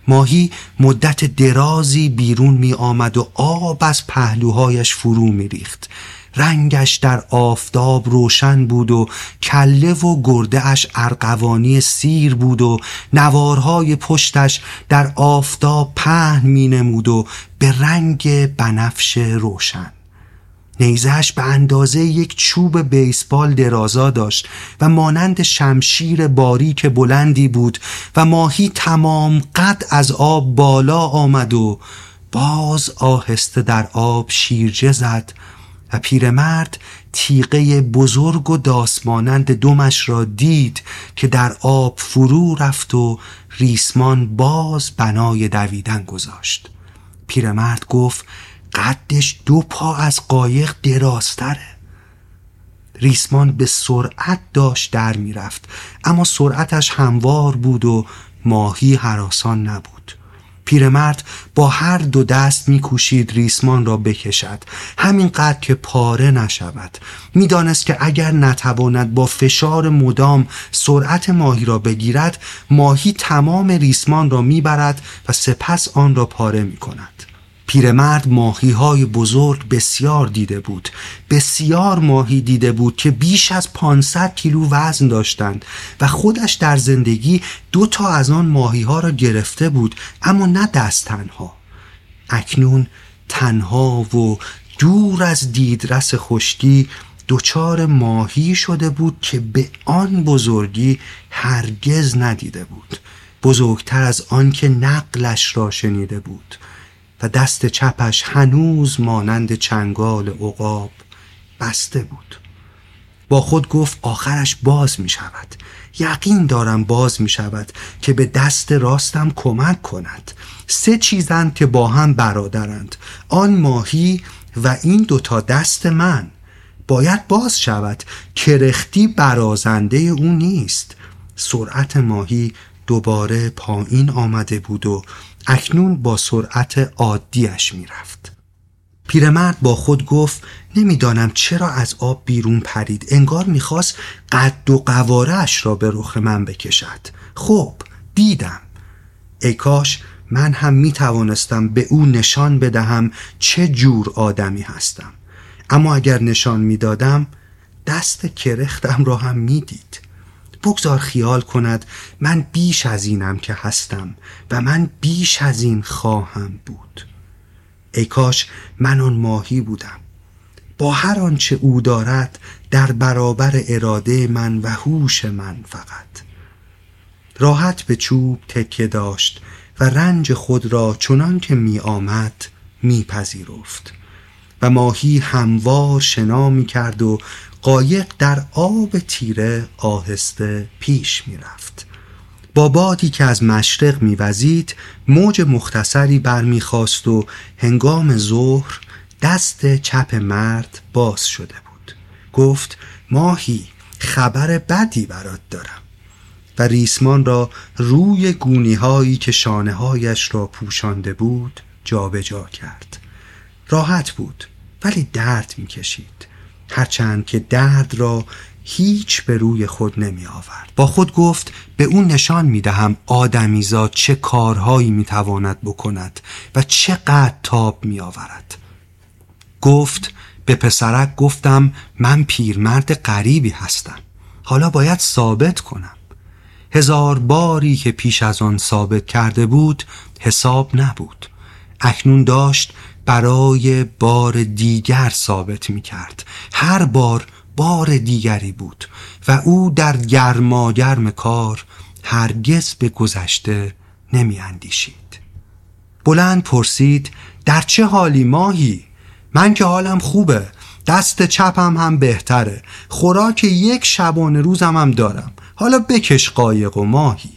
A: ماهی مدت درازی بیرون می آمد و آب از پهلوهایش فرو می ریخت. رنگش در آفتاب روشن بود و کله و گرده اش ارقوانی سیر بود و نوارهای پشتش در آفتاب پهن می نمود و به رنگ بنفش روشن. نیزهش به اندازه یک چوب بیسبال درازا داشت و مانند شمشیر باریک بلندی بود و ماهی تمام قد از آب بالا آمد و باز آهسته در آب شیرجه زد و پیرمرد تیغه بزرگ و داسمانند دمش را دید که در آب فرو رفت و ریسمان باز بنای دویدن گذاشت. پیرمرد گفت قدش دو پا از قایق درازتره. ریسمان به سرعت داشت در می‌رفت اما سرعتش هموار بود و ماهی حراسان نبود. پیرمرد با هر دو دست میکوشید ریسمان را بکشد همینقدر که پاره نشود. می‌دانست که اگر نتواند با فشار مدام سرعت ماهی را بگیرد ماهی تمام ریسمان را می‌برد و سپس آن را پاره می‌کند. پیرمرد ماهی های بزرگ بسیار دیده بود. بسیار ماهی دیده بود که بیش از 500 کیلو وزن داشتند و خودش در زندگی دو تا از آن ماهی ها را گرفته بود اما نه دست تنها. اکنون تنها و دور از دیدرس خشکی دچار ماهی شده بود که به آن بزرگی هرگز ندیده بود. بزرگتر از آن که نقلش را شنیده بود. دست چپش هنوز مانند چنگال عقاب بسته بود. با خود گفت آخرش باز می شود. یقین دارم باز می شود که به دست راستم کمک کند. سه چیزند که با هم برادرند. آن ماهی و این دوتا دست من. باید باز شود. کرختی برازنده او نیست. سرعت ماهی دوباره پایین آمده بود و اکنون با سرعت عادیش می‌رفت. پیرمرد با خود گفت نمی‌دانم چرا از آب بیرون پرید. انگار می‌خواست قد و قوارش را به رخ من بکشد. خب دیدم. ای کاش من هم می توانستم به او نشان بدهم چه جور آدمی هستم. اما اگر نشان می‌دادم دست کرختم را هم می‌دید. بگذار خیال کند من بیش از اینم که هستم و من بیش از این خواهم بود. ای کاش من آن ماهی بودم. با هر آنچه او دارد در برابر اراده من و هوش من فقط. راحت به چوب تکه داشت و رنج خود را چنان که می آمد می پذیرفت. و ماهی هموار شنا می کرد و قایق در آب تیره آهسته پیش می رفت با بادی که از مشرق میوزید موج مختصری برمیخواست و هنگام ظهر دست چپ مرد باز شده بود. گفت ماهی خبر بدی برات دارم. و ریسمان را روی گونی هایی که شانه هایش را پوشانده بود جابجا جا کرد. راحت بود ولی درد می‌کشید. هرچند که درد را هیچ به روی خود نمی آورد با خود گفت به اون نشان می دهم آدمیزاد چه کارهایی می تواند بکند و چقدر تاب می آورد گفت به پسرک گفتم من پیرمرد غریبی هستم. حالا باید ثابت کنم. هزار باری که پیش از آن ثابت کرده بود حساب نبود. اکنون داشت برای بار دیگر ثابت می کرد هر بار بار دیگری بود و او در گرماگرم کار هرگز به گذشته نمی اندیشید بلند پرسید در چه حالی ماهی؟ من که حالم خوبه دست چپم هم بهتره خوراک یک شبانه روزم هم دارم. حالا بکش قایق و ماهی.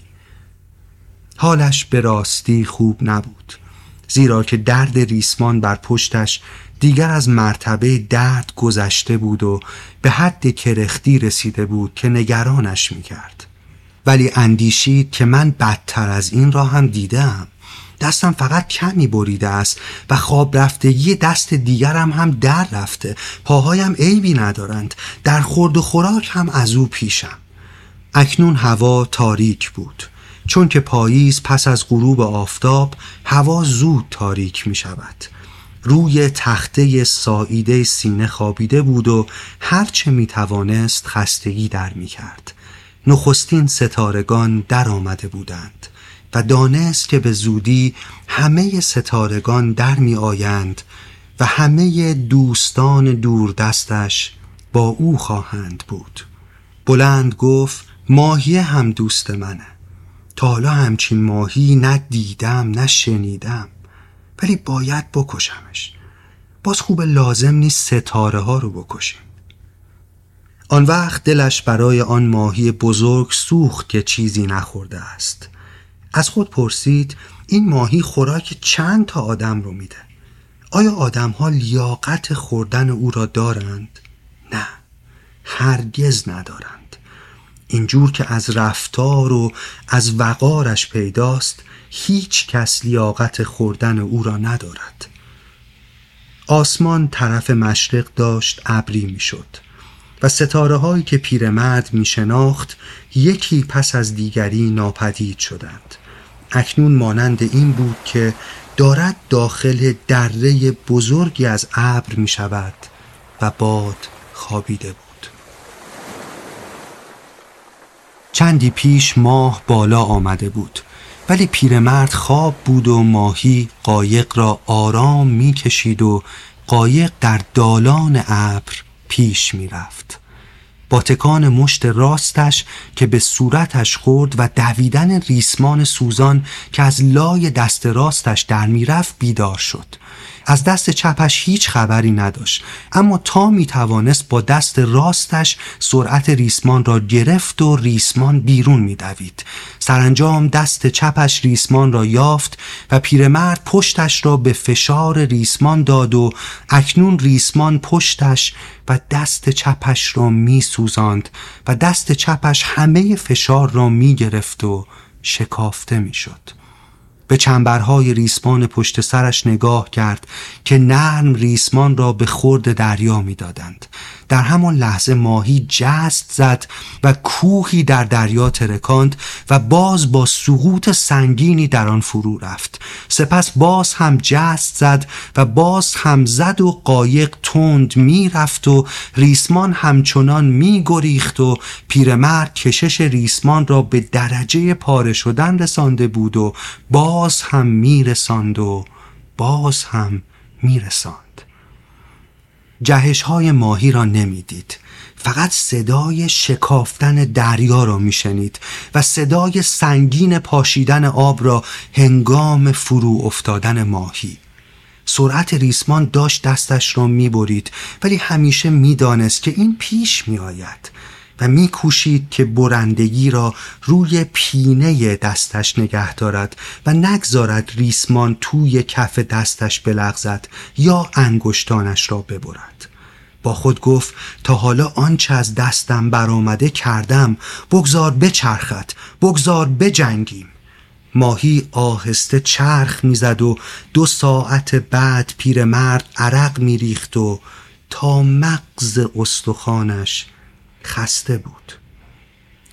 A: حالش به راستی خوب نبود. زیرا که درد ریسمان بر پشتش دیگر از مرتبه درد گذشته بود و به حد کرختی رسیده بود که نگرانش می‌کرد. ولی اندیشید که من بدتر از این را هم دیدم. دستم فقط کمی بریده است و خواب رفتگی دست دیگرم هم در رفته. پاهایم عیبی ندارند. در خورد و خوراک هم از او پیشم. اکنون هوا تاریک بود. چون که پاییز پس از غروب آفتاب هوا زود تاریک می شود روی تخته ساییده سینه خوابیده بود و هرچه می توانست خستگی در می کرد نخستین ستارگان در آمده بودند و دانست که به زودی همه ستارگان در می آیند و همه دوستان دوردستش با او خواهند بود. بلند گفت ماهی هم دوست منه. تا حالا همچین ماهی نه دیدم نه شنیدم. ولی باید بکشمش. باز خوب لازم نیست ستاره ها رو بکشیم. آن وقت دلش برای آن ماهی بزرگ سوخت که چیزی نخورده است. از خود پرسید این ماهی خوراک چند تا آدم رو میده؟ آیا آدم ها لیاقت خوردن او را دارند؟ نه هرگز ندارند. اینجور که از رفتار و از وقارش پیداست هیچ کس لیاقت خوردن او را ندارد. آسمان طرف مشرق داشت ابری می‌شد و ستاره هایی که پیرمرد می شناخت یکی پس از دیگری ناپدید شدند. اکنون مانند این بود که دارد داخل دره بزرگی از ابر می شود و باد خوابیده بود. چندی پیش ماه بالا آمده بود. ولی پیرمرد خواب بود و ماهی قایق را آرام می‌کشید و قایق در دالان ابر پیش می‌رفت. با تکان مشت راستش که به صورتش خورد و دویدن ریسمان سوزان که از لای دست راستش در می‌رفت بیدار شد. از دست چپش هیچ خبری نداشت اما تا می توانست با دست راستش سرعت ریسمان را گرفت و ریسمان بیرون می دوید. سرانجام دست چپش ریسمان را یافت و پیرمرد پشتش را به فشار ریسمان داد و اکنون ریسمان پشتش و دست چپش را می و دست چپش همه فشار را می گرفت و شکافته می شد. به چنبرهای ریسمان پشت سرش نگاه کرد که نرم ریسمان را به خورد دریا می‌دادند. در همان لحظه ماهی جست زد و کوهی در دریا ترکاند و باز با سقوط سنگینی در آن فرو رفت. سپس باز هم جست زد و باز هم زد و قایق تند می‌رفت و ریسمان همچنان میگریخت و پیرمرد کشش ریسمان را به درجه پاره شدن رسانده بود و باز هم میرساند و باز هم میرساند جهش های ماهی را نمی‌دید. فقط صدای شکافتن دریا را میشنید و صدای سنگین پاشیدن آب را هنگام فرو افتادن ماهی. سرعت ریسمان داشت دستش را می‌برید ولی همیشه می‌دانست که این پیش میآید. و میکوشید که برندگی را روی پینه دستش نگه دارد و نگذارد ریسمان توی کف دستش بلغزد یا انگشتانش را ببرد. با خود گفت تا حالا آنچه از دستم برآمده کردم بگذار بچرخد بگذار بجنگیم. ماهی آهسته چرخ می‌زد و دو ساعت بعد پیرمرد عرق میریخت و تا مغز استخوانش خسته بود.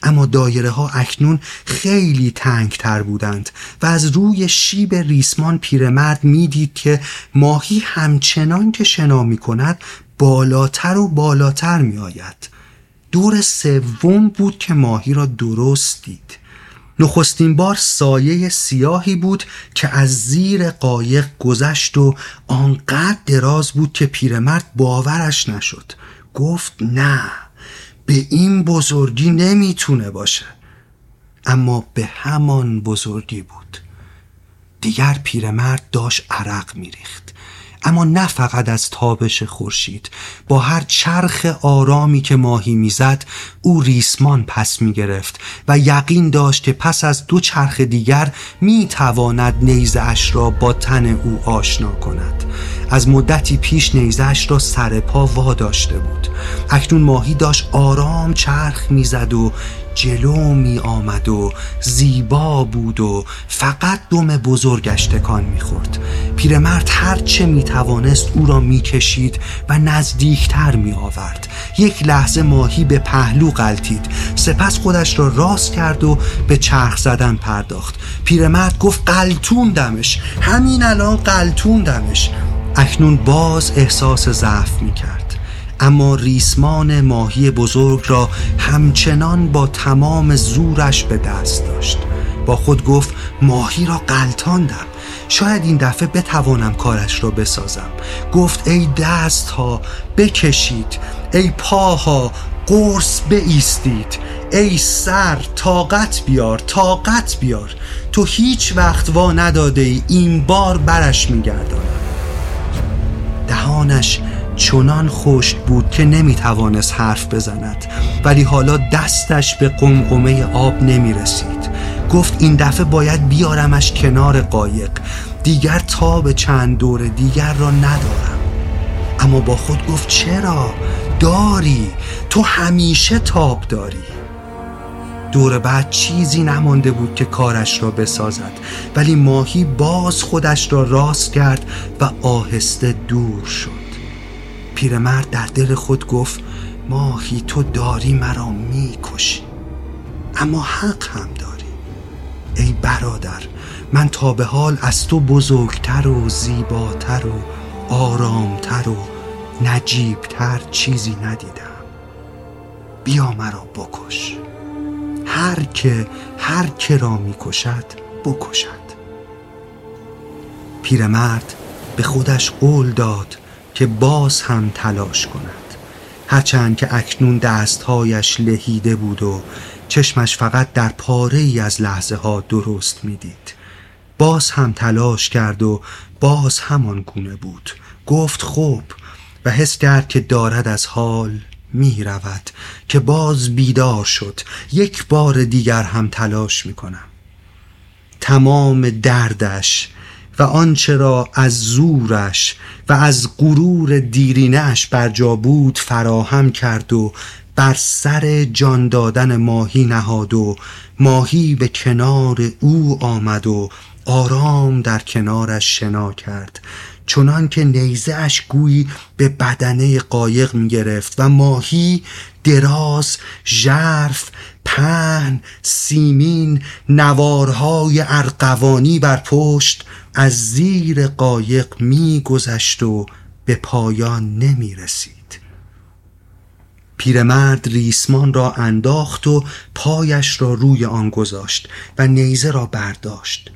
A: اما دایره ها اکنون خیلی تنگ تر بودند و از روی شیب ریسمان پیرمرد می‌دید که ماهی همچنان که شنا می کند بالاتر و بالاتر می آید دور سوم بود که ماهی را درست دید. نخستین بار سایه سیاهی بود که از زیر قایق گذشت و آنقدر دراز بود که پیرمرد باورش نشد. گفت نه. به این بزرگی نمی‌تونه باشه. اما به همان بزرگی بود. دیگر پیرمرد داشت عرق میریخت. اما نه فقط از تابش خورشید با هر چرخ آرامی که ماهی می‌زد او ریسمان پس می‌گرفت و یقین داشت که پس از دو چرخ دیگر می‌تواند نیزه اش را با تن او آشنا کند. از مدتی پیش نیزش را سر پا وا داشته بود. اکنون ماهی داشت آرام چرخ می‌زد و جلو می آمد و زیبا بود و فقط دم بزرگش تکان می‌خورد. پیرمرد هرچه می توانست او را می کشید و نزدیکتر می آورد یک لحظه ماهی به پهلو قلتید سپس خودش را راست کرد و به چرخ زدن پرداخت. پیرمرد گفت قلتون دمش همین الان قلتون دمش اکنون باز احساس ضعف می کرد اما ریسمان ماهی بزرگ را همچنان با تمام زورش به دست داشت. با خود گفت ماهی را قلتاندم. شاید این دفعه بتوانم کارش را بسازم. گفت ای دست ها بکشید. ای پاها قرص بایستید. ای سر طاقت بیار طاقت بیار. تو هیچ وقت وا نداده ای این بار برش میگردانم دهانش چنان خشک بود که نمی‌توانست حرف بزند. ولی حالا دستش به قمقمه آب نمی رسید گفت این دفعه باید بیارمش کنار قایق. دیگر تاب چند دور دیگر را ندارم. اما با خود گفت چرا؟ داری تو همیشه تاب داری. دور بعد چیزی نمانده بود که کارش را بسازد ولی ماهی باز خودش را راست کرد و آهسته دور شد. پیرمرد در دل خود گفت ماهی تو داری مرا می‌کشی اما حق هم داری. ای برادر من تا به حال از تو بزرگتر و زیباتر و آرامتر و نجیبتر چیزی ندیدم. بیا مرا بکش. هر که هر که را می‌کشد بکشد. پیرمرد به خودش قول داد که باز هم تلاش کند. هرچند که اکنون دستهایش لهیده بود و چشمش فقط در پاره ای از لحظه ها درست می‌دید. باز هم تلاش کرد و باز همان گونه بود. گفت خوب و حس کرد که دارد از حال می رود که باز بیدار شد. یک بار دیگر هم تلاش می کنم تمام دردش و آنچه را از زورش و از غرور دیرینش بر جا بود فراهم کرد و بر سر جان دادن ماهی نهاد و ماهی به کنار او آمد و آرام در کنارش شنا کرد. چنان که نیزه اش گویی به بدنه قایق می گرفت و ماهی دراز ژرف پهن سیمین نوارهای ارقوانی بر پشت از زیر قایق می گذشت و به پایان نمی رسید پیرمرد ریسمان را انداخت و پایش را روی آن گذاشت و نیزه را برداشت.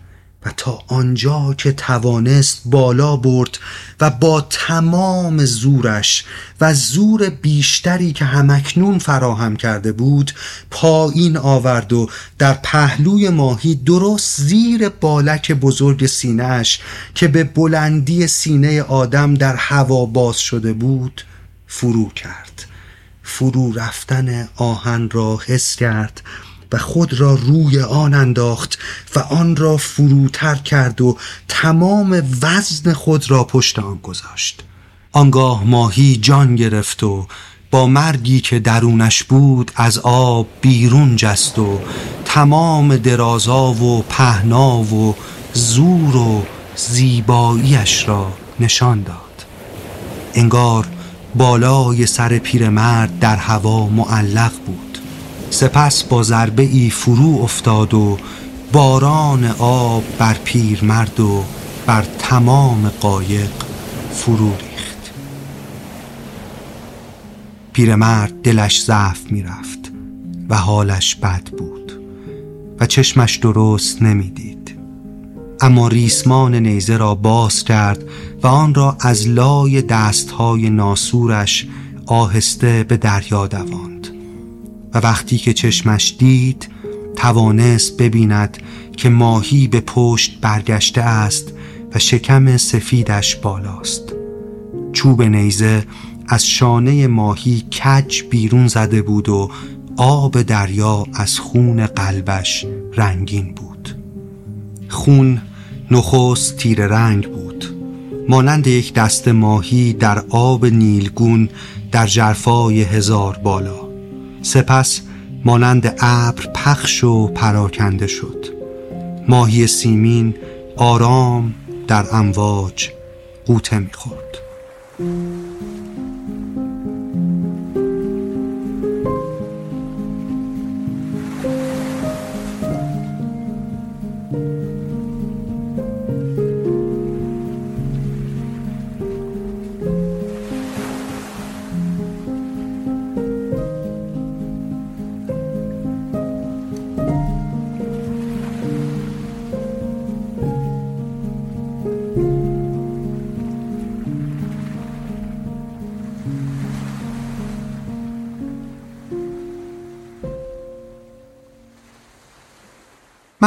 A: تا آنجا که توانست بالا برد و با تمام زورش و زور بیشتری که همکنون فراهم کرده بود پایین آورد و در پهلوی ماهی درست زیر بالک بزرگ سینهش که به بلندی سینه آدم در هوا باز شده بود فرو کرد. فرو رفتن آهن را حس کرد. و خود را روی آن انداخت و آن را فروتر کرد و تمام وزن خود را پشت آن گذاشت. آنگاه ماهی جان گرفت و با مرگی که درونش بود از آب بیرون جست و تمام درازا و پهنا و زور و زیباییش را نشان داد. انگار بالای سر پیرمرد در هوا معلق بود. سپس با ضربه ای فرو افتاد و باران آب بر پیرمرد و بر تمام قایق فرو ریخت. پیرمرد دلش ضعف می‌رفت و حالش بد بود و چشمش درست نمی‌دید. اما ریسمان نیزه را باز کرد و آن را از لای دستهای ناسورش آهسته به دریا دواند و وقتی که چشمش دید توانست ببیند که ماهی به پشت برگشته است و شکم سفیدش بالاست. چوب نیزه از شانه ماهی کج بیرون زده بود و آب دریا از خون قلبش رنگین بود. خون نخست تیر رنگ بود. مانند یک دست ماهی در آب نیلگون در جرفای هزار بالا. سپس مانند ابر پخش و پراکنده شد. ماهی سیمین آرام در امواج قوطه می‌خورد.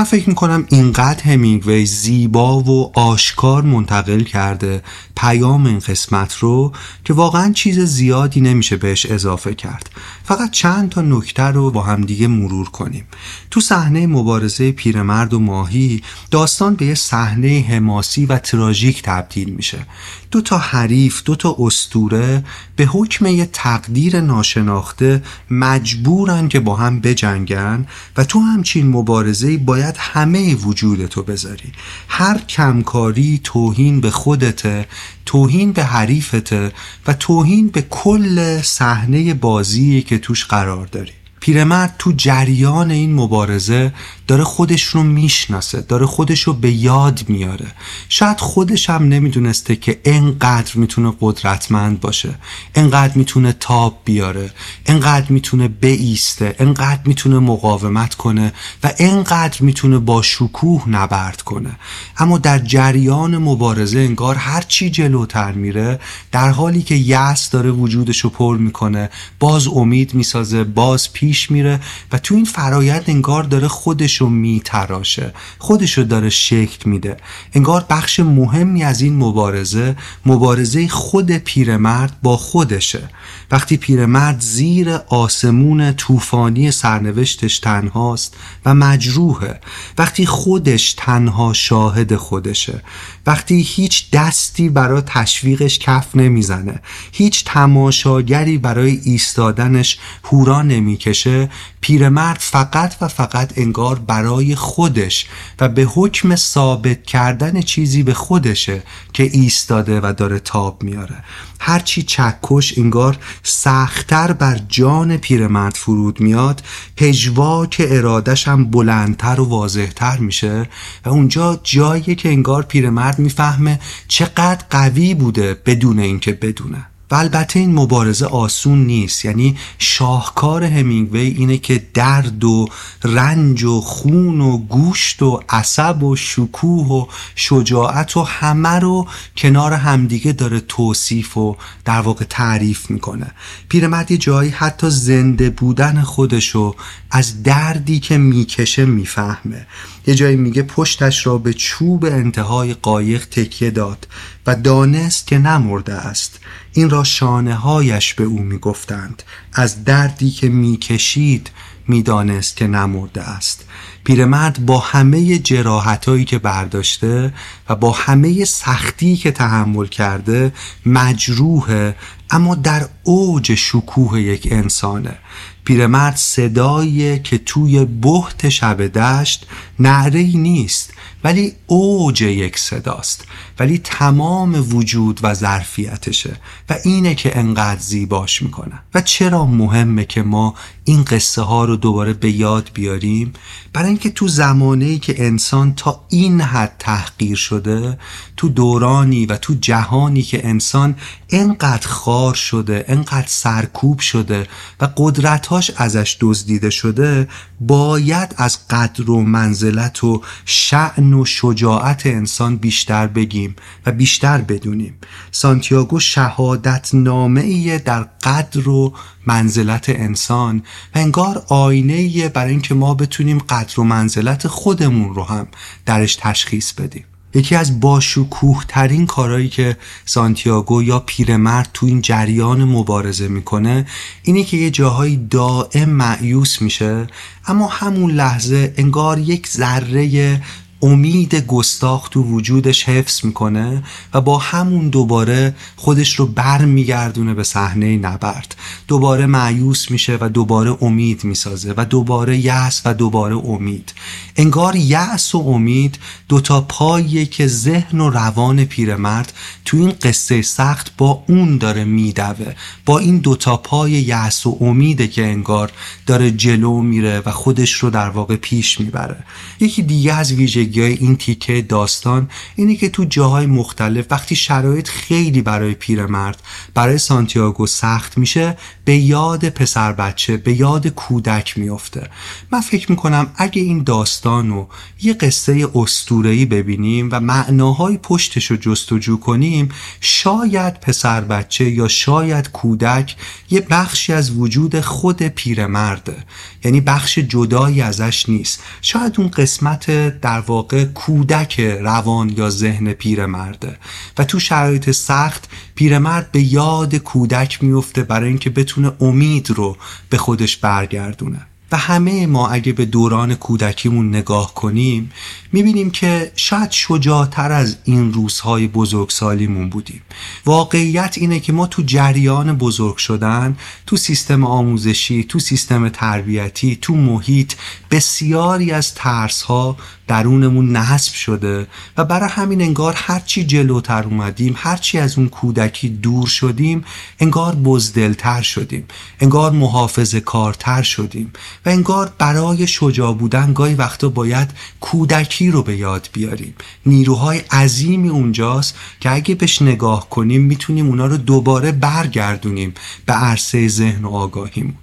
A: من فکر می‌کنم اینقدر همینگوی زیبا و آشکار منتقل کرده پیام این قسمت رو که واقعا چیز زیادی نمیشه بهش اضافه کرد. فقط چند تا نکته رو با همدیگه مرور کنیم. تو صحنه مبارزه پیرمرد و ماهی داستان به یه صحنه حماسی و تراژیک تبدیل میشه. دو تا حریف دو تا استوره به حکم یه تقدیر ناشناخته مجبورن که با هم بجنگن و تو همچین مبارزه باید همه وجود تو بذاری. هر کمکاری توهین به خودته توهین به حریفته و توهین به کل صحنه بازی که توش قرار داری. پیرمرد تو جریان این مبارزه داره خودش رو می‌شناسه داره خودش رو به یاد میاره. شاید خودش هم نمی‌دونسته که انقدر می‌تونه قدرتمند باشه انقدر می‌تونه تاب بیاره انقدر می‌تونه بیسته انقدر می‌تونه مقاومت کنه و انقدر می‌تونه با شکوه نبرد کنه. اما در جریان مبارزه انگار هر چی جلوتر میره در حالی که یأس داره وجودش رو پر می‌کنه باز امید می‌سازه باز پیش میره و تو این فرایند انگار داره خودش رو میتراشه. خودش رو داره شکل میده. انگار بخش مهمی از این مبارزه مبارزه خود پیرمرد با خودشه. وقتی پیرمرد زیر آسمون طوفانی سرنوشتش تنهاست و مجروحه. وقتی خودش تنها شاهد خودشه. وقتی هیچ دستی برای تشویقش کف نمی‌زنه. هیچ تماشاگری برای ایستادنش هورا نمی‌کشه. پیرمرد فقط و فقط انگار برای خودش و به حکم ثابت کردن چیزی به خودشه که ایستاده و داره تاب میاره. هرچی چکش انگار سختتر بر جان پیرمرد فرود میاد پژواک ارادش هم بلندتر و واضحتر میشه و اونجا جایی که انگار پیرمرد می‌فهمه چقدر قوی بوده بدون اینکه بدونه. و البته این مبارزه آسون نیست. یعنی شاهکار همینگوی اینه که درد و رنج و خون و گوشت و عصب و شکوه و شجاعت و همه رو کنار همدیگه داره توصیف و در واقع تعریف می‌کنه. پیرمرد یه جایی حتی زنده بودن خودشو از دردی که می‌کشه می‌فهمه. یه جایی میگه پشتش را به چوب انتهای قایق تکیه داد و دانست که نمرده است. این را شانه هایش به او می‌گفتند. از دردی که می‌کشید می‌دانست که نمرده است. پیرمرد با همه جراحتایی که برداشته و با همه سختی که تحمل کرده مجروحه اما در اوج شکوه یک انسانه. پیرمرد صدایی که توی بحت شب دشت نعره نیست ولی اوج یک صداست. ولی تمام وجود و ظرفیتشه. و اینه که انقدر زیباش می‌کنه. و چرا مهمه که ما این قصه ها رو دوباره به یاد بیاریم؟ برای اینکه تو زمانه که انسان تا این حد تحقیر شده تو دورانی و تو جهانی که انسان انقدر خار شده انقدر سرکوب شده و قدرتاش ازش دزدیده شده باید از قدر و منزلت و شعن و شجاعت انسان بیشتر بگیم و بیشتر بدونیم. سانتیاگو شهادت نامه در قدر و منزلت انسان و انگار آینه برای اینکه ما بتونیم قدر و منزلت خودمون رو هم درش تشخیص بدیم. یکی از باشکوه ترین کارهایی که سانتیاگو یا پیرمرد تو این جریان مبارزه می‌کنه اینه که یه جاهایی دائم معیوس میشه اما همون لحظه انگار یک ذره امید گستاخ تو وجودش حفظ می‌کنه و با همون دوباره خودش رو بر میگردونه به صحنه نبرد. دوباره معیوس میشه و دوباره امید می‌سازه و دوباره یأس و دوباره امید. انگار یأس و امید دوتا پاییه که ذهن و روان پیرمرد تو این قصه سخت با اون داره میدوه. با این دوتا پای یأس و امیده که انگار داره جلو میره و خودش رو در واقع پیش می‌بره. یکی دیگه از ویژگی این تیکه داستان اینه که تو جاهای مختلف وقتی شرایط خیلی برای پیرمرد برای سانتیاگو سخت میشه به یاد پسر بچه به یاد کودک میفته من فکر می‌کنم اگه این داستان رو یه قصه استورهی ببینیم و معناهای پشتش رو جستجو کنیم شاید پسر بچه یا شاید کودک یه بخشی از وجود خود پیرمرده. یعنی بخش جدایی ازش نیست. شاید اون قسمت در واقع کودک روان یا ذهن پیرمرده. و تو شرایط سخت پیرمرد به یاد کودک میفته برای اینکه بتونه امید رو به خودش برگردونه. و همه ما اگه به دوران کودکیمون نگاه کنیم می‌بینیم که شاید شجاعتر از این روزهای بزرگسالیمون بودیم. واقعیت اینه که ما تو جریان بزرگ شدن تو سیستم آموزشی تو سیستم تربیتی تو محیط بسیاری از ترس ها درونمون نصب شده و برای همین انگار هرچی جلوتر اومدیم هرچی از اون کودکی دور شدیم انگار بزدلتر شدیم انگار محافظ کارتر شدیم. و انگار برای شجاع بودن گاهی وقتا باید کودکی رو به یاد بیاریم. نیروهای عظیمی اونجاست که اگه بهش نگاه کنیم می‌تونیم اونا رو دوباره برگردونیم به عرصه ذهن و آگاهیمون.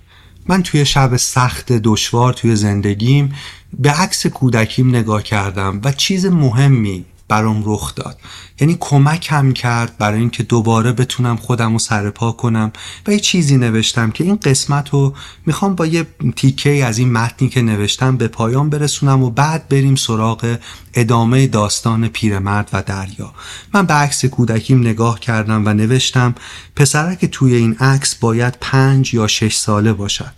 A: من توی شب سخت دشوار توی زندگیم به عکس کودکیم نگاه کردم و چیز مهمی برام رخ داد. یعنی کمکم کرد برای اینکه دوباره بتونم خودم رو سرپا کنم و یه چیزی نوشتم که این قسمت رو می‌خوام با یه تیکه از این متنی که نوشتم به پایان برسونم و بعد بریم سراغ ادامه داستان پیرمرد و دریا. من به عکس کودکیم نگاه کردم و نوشتم پسرک توی این عکس باید پنج یا شش ساله باشد.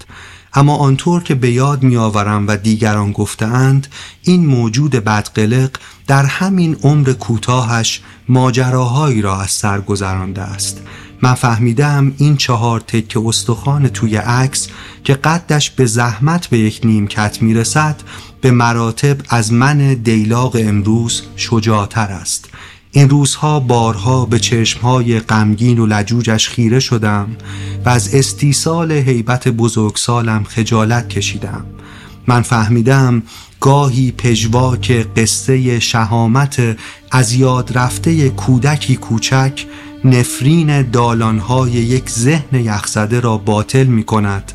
A: اما آنطور که به یاد میآورم و دیگران گفتهاند این موجود بدقلق در همین عمر کوتاهش ماجراهایی را از سر گذرانده است. من فهمیدم این چهار تکه استخوان توی عکس که قدش به زحمت به یک نیمکت می‌رسد به مراتب از من دیلاق امروز شجاعتر است. این روزها بارها به چشمهای غمگین و لجوجش خیره شدم و از استیصال حیبت بزرگسالم خجالت کشیدم من فهمیدم گاهی پژواک قصه شهامت از یاد رفته کودکی کوچک نفرین دالانهای یک ذهن یخزده را باطل می کند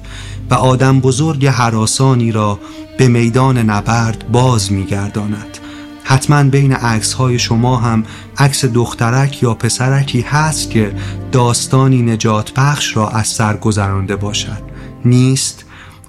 A: و آدم بزرگ حراسانی را به میدان نبرد باز می گرداند. حتما بین عکس های شما هم عکس دخترک یا پسرکی هست که داستانی نجات بخش را از سر گذرانده باشد. نیست؟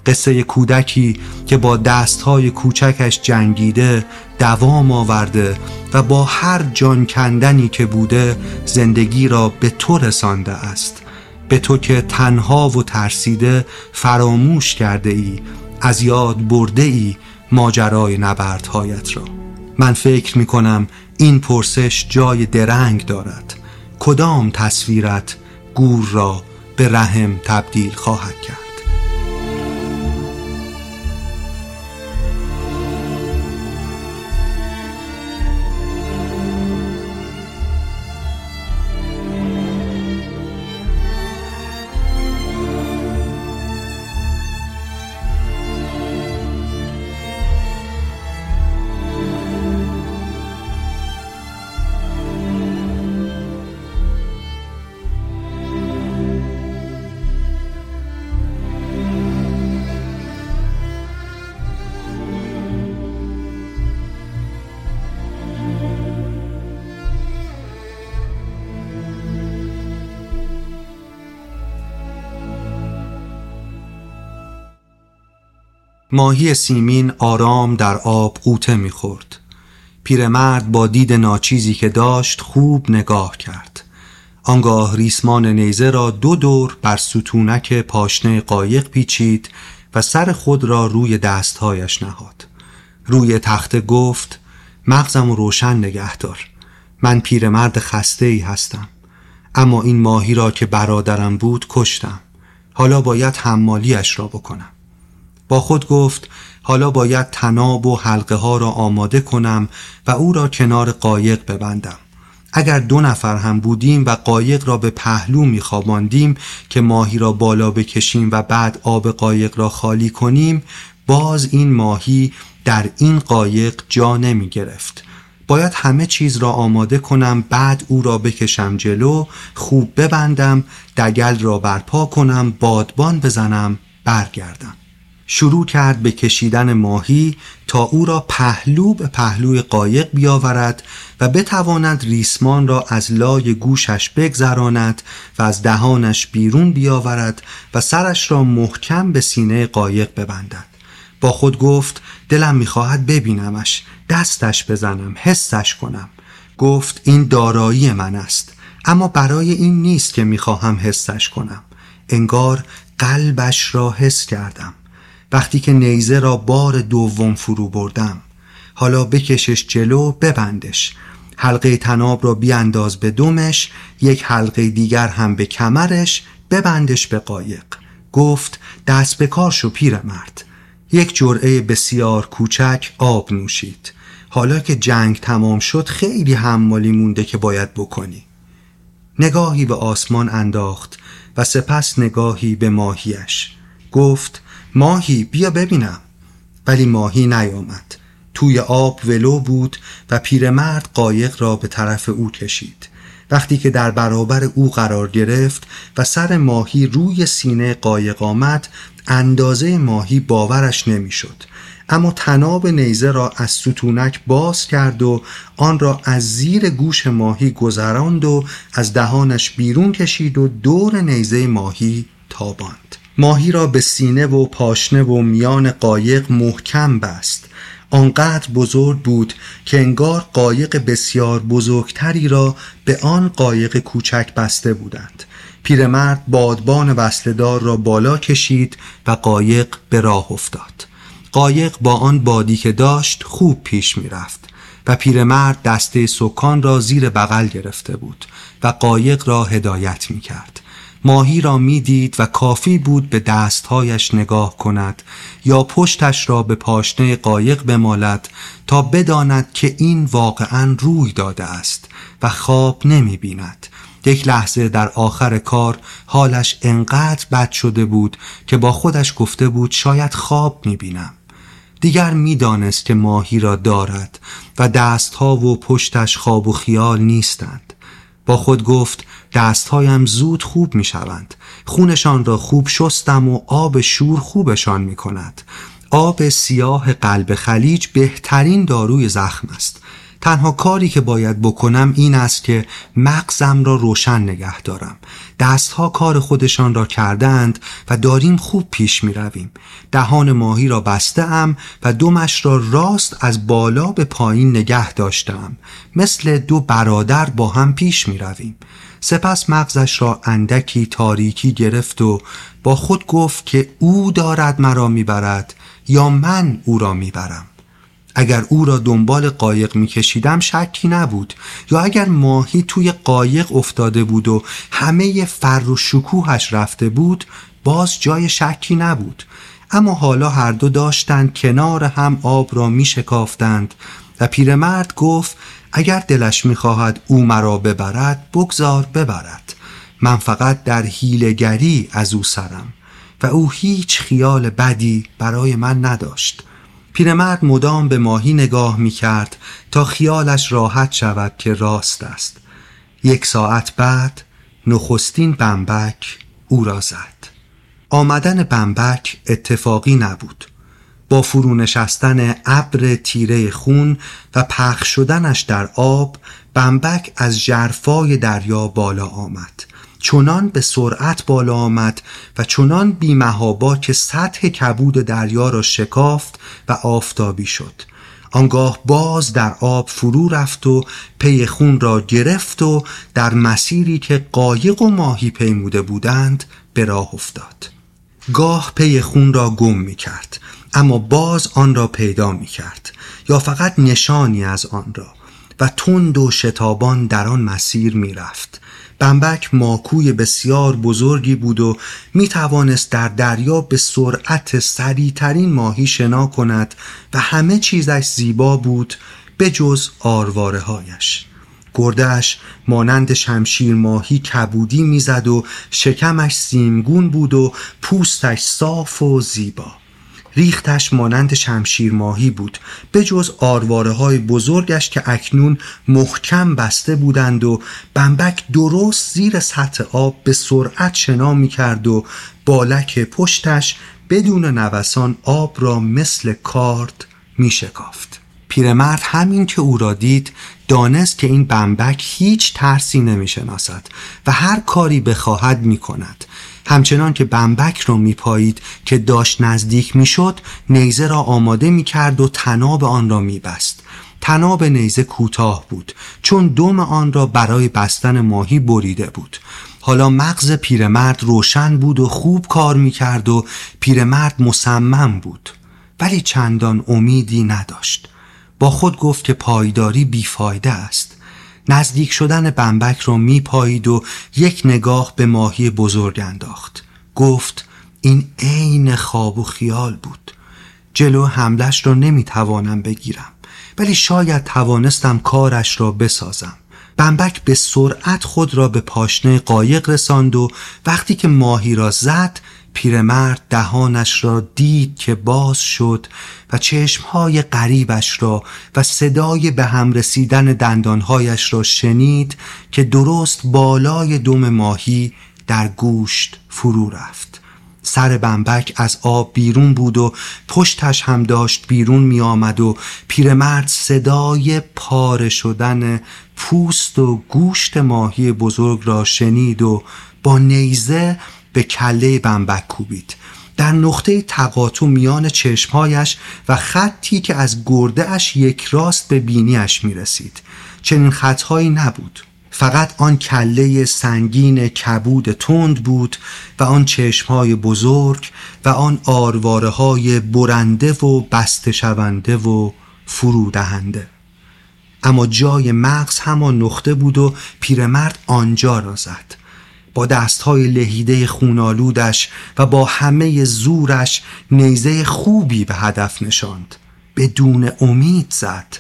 A: قصه کودکی که با دستهای کوچکش جنگیده دوام آورده و با هر جان کندنی که بوده زندگی را به تو رسانده است. به تو که تنها و ترسیده فراموش کرده ای از یاد برده ای ماجرای نبردهایت را. من فکر می کنم این پرسش جای درنگ دارد. کدام تصویرت گور را به رحم تبدیل خواهد کرد؟ ماهی سیمین آرام در آب قوطه می‌خورد. پیرمرد با دید ناچیزی که داشت خوب نگاه کرد. آنگاه ریسمان نیزه را دو دور بر ستونک پاشنه قایق پیچید و سر خود را روی دستهایش نهاد. روی تخته گفت مغزم روشن نگه دار. من پیرمرد خسته ای هستم. اما این ماهی را که برادرم بود کشتم. حالا باید حمالیش را بکنم. با خود گفت حالا باید تناب و حلقه ها را آماده کنم و او را کنار قایق ببندم. اگر دو نفر هم بودیم و قایق را به پهلو میخواباندیم که ماهی را بالا بکشیم و بعد آب قایق را خالی کنیم باز این ماهی در این قایق جا نمی گرفت باید همه چیز را آماده کنم بعد او را بکشم جلو خوب ببندم دگل را برپا کنم بادبان بزنم برگردم. شروع کرد به کشیدن ماهی تا او را پهلو به پهلوی قایق بیاورد و بتواند ریسمان را از لای گوشش بگذراند و از دهانش بیرون بیاورد و سرش را محکم به سینه قایق ببندد. با خود گفت دلم می‌خواهد ببینمش دستش بزنم حسش کنم. گفت این دارایی من است اما برای این نیست که می‌خواهم حسش کنم. انگار قلبش را حس کردم. وقتی که نیزه را بار دوم فرو بردم. حالا بکشش جلو ببندش. حلقه تناب را بیانداز به دومش یک حلقه دیگر هم به کمرش ببندش به قایق. گفت دست به کار شو پیرمرد. یک جرعه بسیار کوچک آب نوشید. حالا که جنگ تمام شد خیلی حمالی مونده که باید بکنی. نگاهی به آسمان انداخت و سپس نگاهی به ماهیش. گفت ماهی بیا ببینم. ولی ماهی نیامد. توی آب ولو بود و پیرمرد قایق را به طرف او کشید. وقتی که در برابر او قرار گرفت و سر ماهی روی سینه قایق آمد اندازه ماهی باورش نمی‌شد. اما تناب نیزه را از ستونک باز کرد و آن را از زیر گوش ماهی گذراند و از دهانش بیرون کشید و دور نیزه ماهی تاباند. ماهی را به سینه و پاشنه و میان قایق محکم بست. آنقدر بزرگ بود که انگار قایق بسیار بزرگتری را به آن قایق کوچک بسته بودند. پیرمرد بادبان وصلدار را بالا کشید و قایق به راه افتاد. قایق با آن بادی که داشت خوب پیش می رفت و پیرمرد دسته سکان را زیر بغل گرفته بود و قایق را هدایت می کرد ماهی را می‌دید و کافی بود به دستهایش نگاه کند یا پشتش را به پاشنه قایق بمالد تا بداند که این واقعا روی داده است و خواب نمی بیند. یک لحظه در آخر کار حالش انقدر بد شده بود که با خودش گفته بود شاید خواب می بینم. دیگر می‌دانست که ماهی را دارد و دستها و پشتش خواب و خیال نیستند. با خود گفت دستهایم زود خوب می شوند خونشان را خوب شستم و آب شور خوبشان می کند آب سیاه قلب خلیج بهترین داروی زخم است. تنها کاری که باید بکنم این است که مغزم را روشن نگه دارم. دستها کار خودشان را کردند و داریم خوب پیش می رویم دهان ماهی را بسته ام و دومش را راست از بالا به پایین نگه داشتم مثل دو برادر با هم پیش می رویم سپس مغزش را اندکی تاریکی گرفت و با خود گفت که او دارد مرا می‌برد یا من او را می‌برم. اگر او را دنبال قایق میکشیدم شکی نبود یا اگر ماهی توی قایق افتاده بود و همه فر و شکوهش رفته بود باز جای شکی نبود. اما حالا هر دو داشتند کنار هم آب را می شکافتند و پیرمرد گفت اگر دلش می‌خواهد او مرا ببرد بگذار ببرد. من فقط در هیلگری از او سرم و او هیچ خیال بدی برای من نداشت. پیرمرد مدام به ماهی نگاه می کرد تا خیالش راحت شود که راست است. یک ساعت بعد نخستین بمبک او را زد. آمدن بمبک اتفاقی نبود. با فرو نشستن ابر تیره خون و پخش شدنش در آب بمبک از جرفای دریا بالا آمد. چنان به سرعت بالا آمد و چنان بیمهابا که سطح کبود دریا را شکافت و آفتابی شد. آنگاه باز در آب فرو رفت و پی خون را گرفت و در مسیری که قایق و ماهی پیموده بودند به راه افتاد. گاه پی خون را گم می کرد اما باز آن را پیدا می کرد یا فقط نشانی از آن را و تند و شتابان در آن مسیر می رفت. بمبک ماکوی بسیار بزرگی بود و می توانست در دریا به سرعت سریعترین ماهی شنا کند و همه چیزش زیبا بود به جز آرواره هایش گردش مانند شمشیر ماهی کبودی می‌زد و شکمش سیمگون بود و پوستش صاف و زیبا. ریختش مانند شمشیر ماهی بود به جز آرواره های بزرگش که اکنون محکم بسته بودند و بمبک درست زیر سطح آب به سرعت شنا می کرد و بالک پشتش بدون نوسان آب را مثل کارد می شکافت. پیرمرد همین که او را دید دانست که این بمبک هیچ ترسی نمی شناسد و هر کاری بخواهد می کند همچنان که بمبک را میپایید که داشت نزدیک می‌شد نیزه را آماده می‌کرد و تناب آن را میبست. تناب نیزه کوتاه بود چون دم آن را برای بستن ماهی بریده بود. حالا مغز پیرمرد روشن بود و خوب کار می‌کرد و پیرمرد مصمم بود. ولی چندان امیدی نداشت. با خود گفت که پایداری بیفایده است. نزدیک شدن بمبک را میپایید و یک نگاه به ماهی بزرگ انداخت. گفت این عین خواب و خیال بود. جلو حملش را نمی‌توانم بگیرم ولی شاید توانستم کارش را بسازم. بمبک به سرعت خود را به پاشنه قایق رساند و وقتی که ماهی را زد پیرمرد دهانش را دید که باز شد و چشمهای قریبش را و صدای به هم رسیدن دندانهایش را شنید که درست بالای دم ماهی در گوشت فرو رفت. سر بمبک از آب بیرون بود و پشتش هم داشت بیرون می آمد و پیرمرد صدای پاره شدن پوست و گوشت ماهی بزرگ را شنید و با نیزه به کله بمبک کوبید. در نقطه تقاطع میان چشمهایش و خطی که از گرده اش یک راست به بینیش می رسید چنین خطهایی نبود. فقط آن کله سنگین کبود تند بود و آن چشمهای بزرگ و آن آرواره های برنده و بسته شونده و فرودهنده. اما جای مغز همان نقطه بود و پیرمرد آنجا را زد. با دستهای لهیده خونالودش و با همه زورش نیزه خوبی به هدف نشاند. بدون امید زد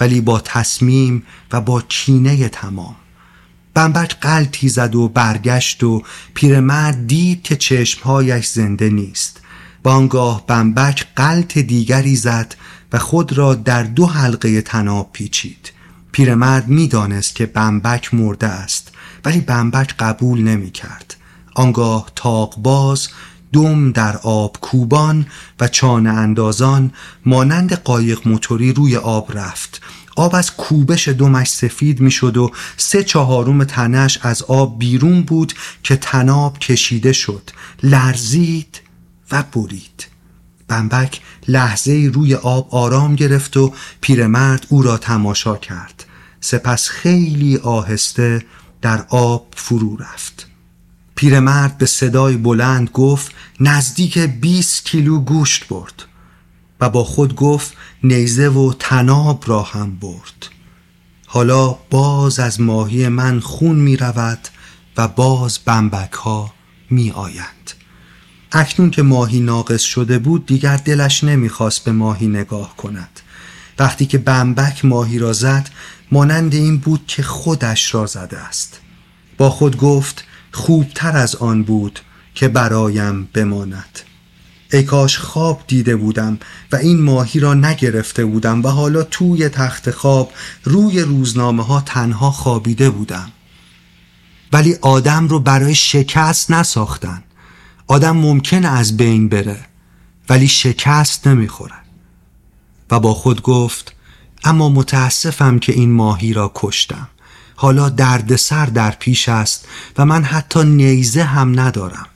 A: ولی با تصمیم و با کینه تمام. بمبک قلتی زد و برگشت و پیرمرد دید که چشمهایش زنده نیست. بانگاه بمبک قلت دیگری زد و خود را در دو حلقه تناب پیچید. پیرمرد می‌دانست که بمبک مرده است. ولی بمبک قبول نمی کرد آنگاه باز دم در آب کوبان و چانه اندازان مانند قایق موتوری روی آب رفت. آب از کوبش دمش سفید می‌شد و سه چهارم تنش از آب بیرون بود که تناب کشیده شد. لرزید و برید. بمبک لحظه روی آب آرام گرفت و پیرمرد او را تماشا کرد. سپس خیلی آهسته در آب فرو رفت. پیرمرد به صدای بلند گفت نزدیک 20 کیلو گوشت برد. و با خود گفت نیزه و تناب را هم برد. حالا باز از ماهی من خون می رود و باز بمبک ها می آیند. اکنون که ماهی ناقص شده بود دیگر دلش نمی‌خواست به ماهی نگاه کند. وقتی که بمبک ماهی را زد مانند این بود که خودش را زده است. با خود گفت خوبتر از آن بود که برایم بماند. ای کاش خواب دیده بودم و این ماهی را نگرفته بودم و حالا توی تخت خواب روی روزنامه ها تنها خوابیده بودم. ولی آدم رو برای شکست نساختن. آدم ممکن از بین بره ولی شکست نمی‌خوره. و با خود گفت اما متاسفم که این ماهی را کشتم. حالا دردسر در پیش است و من حتی نیزه هم ندارم.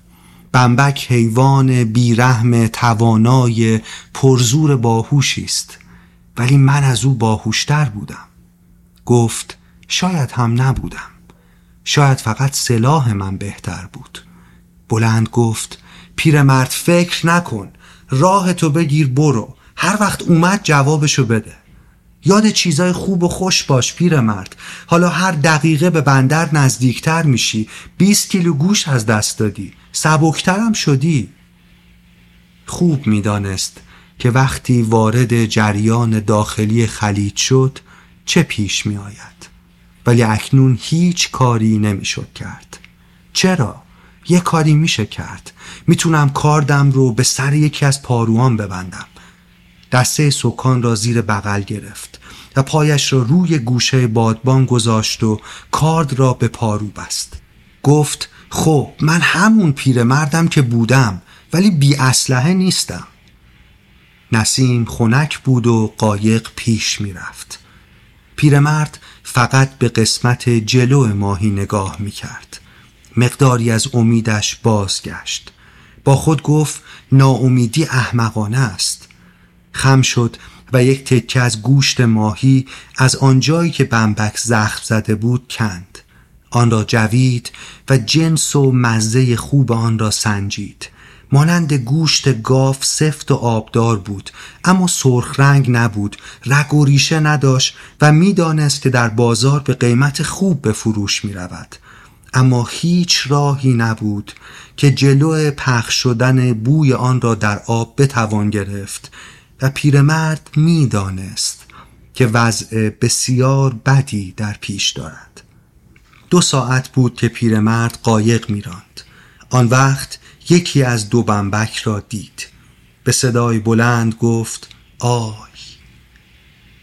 A: بمبک حیوان بیرحم توانای پرزور باهوشی است. ولی من از او باهوشتر بودم. گفت شاید هم نبودم. شاید فقط سلاح من بهتر بود. بلند گفت پیرمرد فکر نکن. راه تو بگیر برو. هر وقت اومد جوابشو بده. یاد چیزای خوب و خوش باش پیرمرد حالا هر دقیقه به بندر نزدیکتر میشی. 20 کیلو گوش از دست دادی. سبکترم شدی. خوب می‌دانست که وقتی وارد جریان داخلی خلیج شد چه پیش می آید ولی اکنون هیچ کاری نمی‌شد کرد. چرا؟ یه کاری میشه کرد. می‌تونم کاردم رو به سر یکی از پاروان ببندم. دسته سکان را زیر بغل گرفت. و پایش را روی گوشه بادبان گذاشت و کارد را به پارو بست. گفت خب من همون پیرمردم که بودم ولی بی اسلحه نیستم. نسیم خنک بود و قایق پیش می‌رفت پیرمرد فقط به قسمت جلو ماهی نگاه می کرد. مقداری از امیدش بازگشت. با خود گفت ناامیدی احمقانه است. خم شد و یک تکه از گوشت ماهی از آنجایی که بمبک زخم زده بود کند. آن را جوید و جنس و مزه خوب آن را سنجید. مانند گوشت گاف سفت و آبدار بود اما سرخ رنگ نبود رگ و ریشه نداشت و می‌دانست که در بازار به قیمت خوب به فروش می رود اما هیچ راهی نبود که جلو پخش شدن بوی آن را در آب بتوان گرفت. و پیرمرد می‌دانست که وضع بسیار بدی در پیش دارد. دو ساعت بود که پیرمرد قایق میراند. آن وقت یکی از دو بمبک را دید. به صدای بلند گفت آی!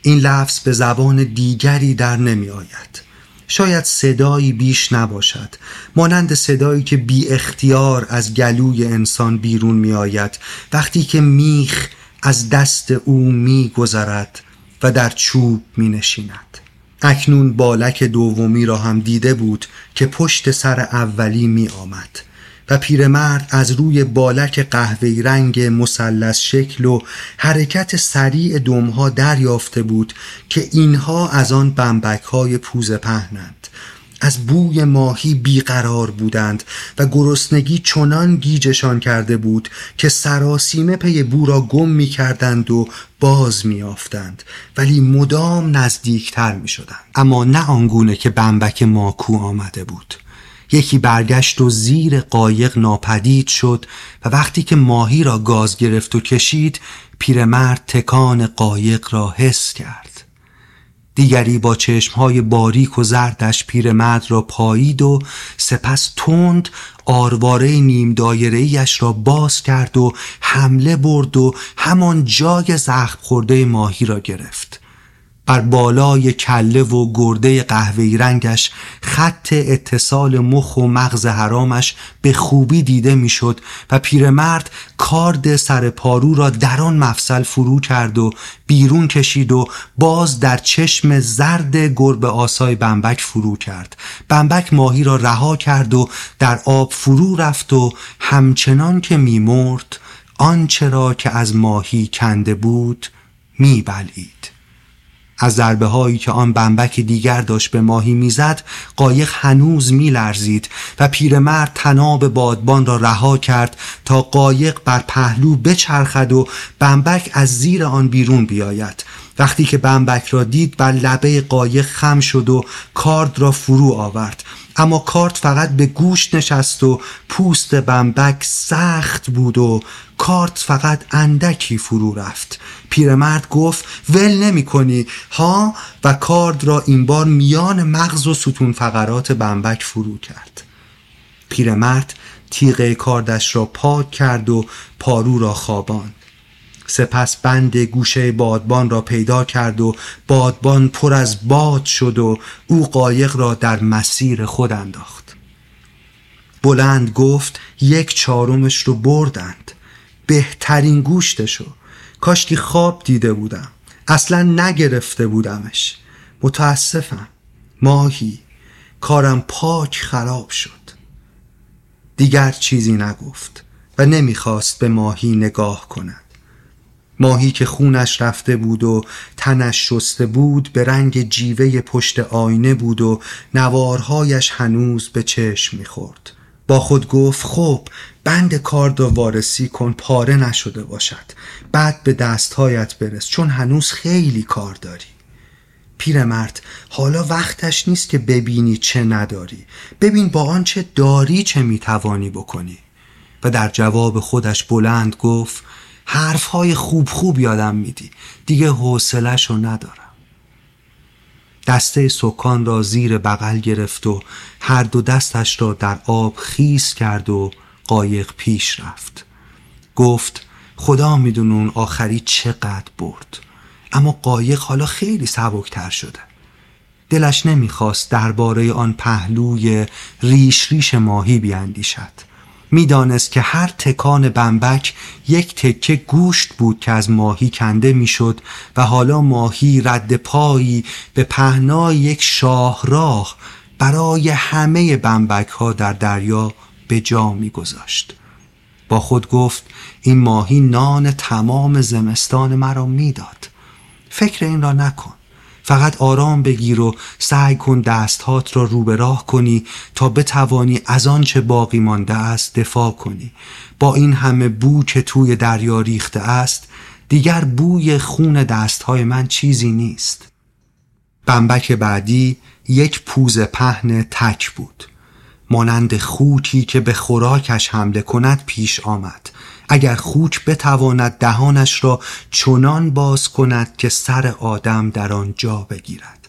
A: این لفظ به زبان دیگری در نمی آید شاید صدایی بیش نباشد. مانند صدایی که بی اختیار از گلوی انسان بیرون می آید وقتی که میخ از دست او می گذرد و در چوب می نشیند اکنون بالک دومی را هم دیده بود که پشت سر اولی می آمد و پیرمرد از روی بالک قهوه‌ای رنگ مثلث شکل و حرکت سریع دمها دریافته بود که اینها از آن بمبک های پوز پهنند. از بوی ماهی بیقرار بودند و گرسنگی چنان گیجشان کرده بود که سراسیمه پی بو را گم می کردند و باز می آفتند ولی مدام نزدیکتر می شدند اما نه آنگونه که بمبک ماکو آمده بود. یکی برگشت و زیر قایق ناپدید شد و وقتی که ماهی را گاز گرفت و کشید پیرمرد تکان قایق را حس کرد. دیگری با چشمهای باریک و زردش پیرمرد را پایید و سپس تند آرواره نیم دایرهیش را باز کرد و حمله برد و همان جای زخم خورده ماهی را گرفت. بر بالای کله و گرده قهوه‌ای رنگش خط اتصال مخ و مغز حرامش به خوبی دیده می‌شد و پیرمرد کارد سر پارو را در آن مفصل فرو کرد و بیرون کشید و باز در چشم زرد گربه آسای بمبک فرو کرد. بمبک ماهی را رها کرد و در آب فرو رفت و همچنان که میمرد آنچه را که از ماهی کنده بود میبلید از ضربه هایی که آن بمبک دیگر داشت به ماهی می‌زد قایق هنوز میلرزید و پیرمرد تناب بادبان را رها کرد تا قایق بر پهلو بچرخد و بمبک از زیر آن بیرون بیاید. وقتی که بمبک را دید بر لبه قایق خم شد و کارد را فرو آورد. اما کارت فقط به گوش نشست و پوست بمبک سخت بود و کارت فقط اندکی فرو رفت. پیرمرد گفت ول نمی کنی ها؟ و کارد را این بار میان مغز و ستون فقرات بمبک فرو کرد. پیرمرد تیغه کاردش را پاک کرد و پارو را خواباند. سپس بند گوشه بادبان را پیدا کرد و بادبان پر از باد شد و او قایق را در مسیر خود انداخت. بلند گفت یک چهارمش رو بردند. بهترین گوشتشو کاشکی خواب دیده بودم. اصلا نگرفته بودمش. متاسفم. ماهی. کارم پاک خراب شد. دیگر چیزی نگفت و نمی‌خواست به ماهی نگاه کند. ماهی که خونش رفته بود و تنش شسته بود به رنگ جیوه پشت آینه بود و نوارهایش هنوز به چشم می‌خورد. با خود گفت خب بند کارد و وارسی کن پاره نشده باشد. بعد به دستهایت برس چون هنوز خیلی کار داری. پیرمرد حالا وقتش نیست که ببینی چه نداری. ببین با آنچه داری چه می‌توانی بکنی. و در جواب خودش بلند گفت حرف های خوب خوب یادم میدی. دیگه حوصلش رو ندارم. دسته سکان را زیر بغل گرفت و هر دو دستش را در آب خیس کرد و قایق پیش رفت. گفت خدا میدون اون آخری چقدر برد. اما قایق حالا خیلی سبکتر شده. دلش نمی‌خواست درباره آن پهلوی ریش ریش ماهی بیاندیشد. می‌دانست که هر تکان بمبک یک تکه گوشت بود که از ماهی کنده می‌شد و حالا ماهی رد پایی به پهنای یک شاهراه برای همه بمبک ها در دریا به جا میگذاشت. با خود گفت این ماهی نان تمام زمستان مرا می‌داد. فکر این را نکن. فقط آرام بگیر و سعی کن دستهات را رو به راه کنی تا بتوانی از آنچه باقی مانده است دفاع کنی. با این همه بو که توی دریا ریخته است دیگر بوی خون دستهای من چیزی نیست. بمبک بعدی یک پوز پهن تک بود. مانند خوکی که به خوراکش حمله کند پیش آمد. اگر خوک بتواند دهانش را چنان باز کند که سر آدم در آن جا بگیرد.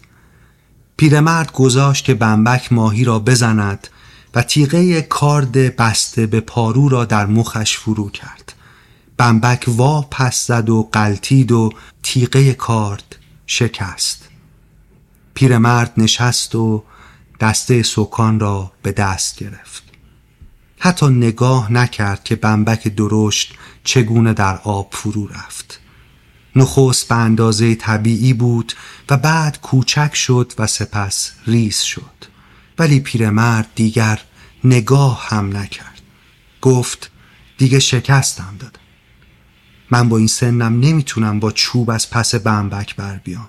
A: پیرمرد گذاشت که بمبک ماهی را بزند و تیغه کارد بسته به پارو را در مخش فرو کرد. بمبک وا پس زد و قلتید و تیغه کارد شکست. پیرمرد نشست و دسته سکان را به دست گرفت. حتی نگاه نکرد که بمبک درشت چگونه در آب فرو رفت. نخست به اندازه طبیعی بود و بعد کوچک شد و سپس ریز شد. ولی پیرمرد دیگر نگاه هم نکرد. گفت دیگه شکستم دادم. من با این سنم نمی‌تونم با چوب از پس بمبک بر بیام.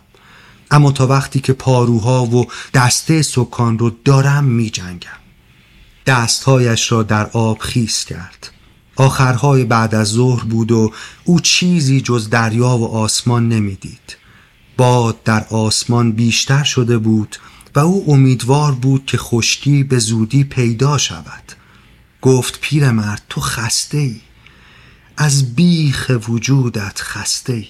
A: اما تا وقتی که پاروها و دسته سکان رو دارم می جنگم دستهایش را در آب خیس کرد. آخرهای بعد از ظهر بود و او چیزی جز دریا و آسمان نمی‌دید. باد در آسمان بیشتر شده بود و او امیدوار بود که خشکی به زودی پیدا شود. گفت پیرمرد تو خسته ای از بیخ وجودت خسته ای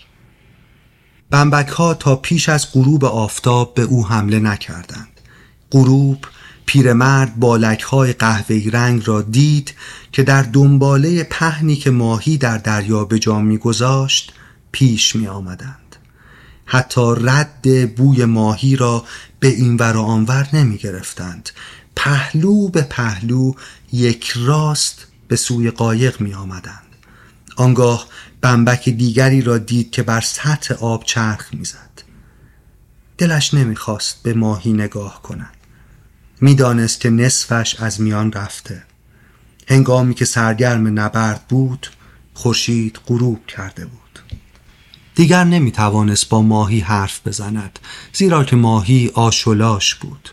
A: بمبک ها تا پیش از غروب آفتاب به او حمله نکردند. غروب پیرمرد بالک های قهوه‌ای رنگ را دید که در دنباله پهنی که ماهی در دریا به جا میگذاشت پیش می آمدند. حتی رد بوی ماهی را به این ور و آنور نمی گرفتند. پهلو به پهلو یک راست به سوی قایق می آمدند. آنگاه بمبک دیگری را دید که بر سطح آب چرخ می‌زد. دلش نمی‌خواست به ماهی نگاه کند. می‌دانست که نصفش از میان رفته. هنگامی که سرگرم نبرد بود خورشید غروب کرده بود. دیگر نمی توانست با ماهی حرف بزند زیرا که ماهی آشولاش بود.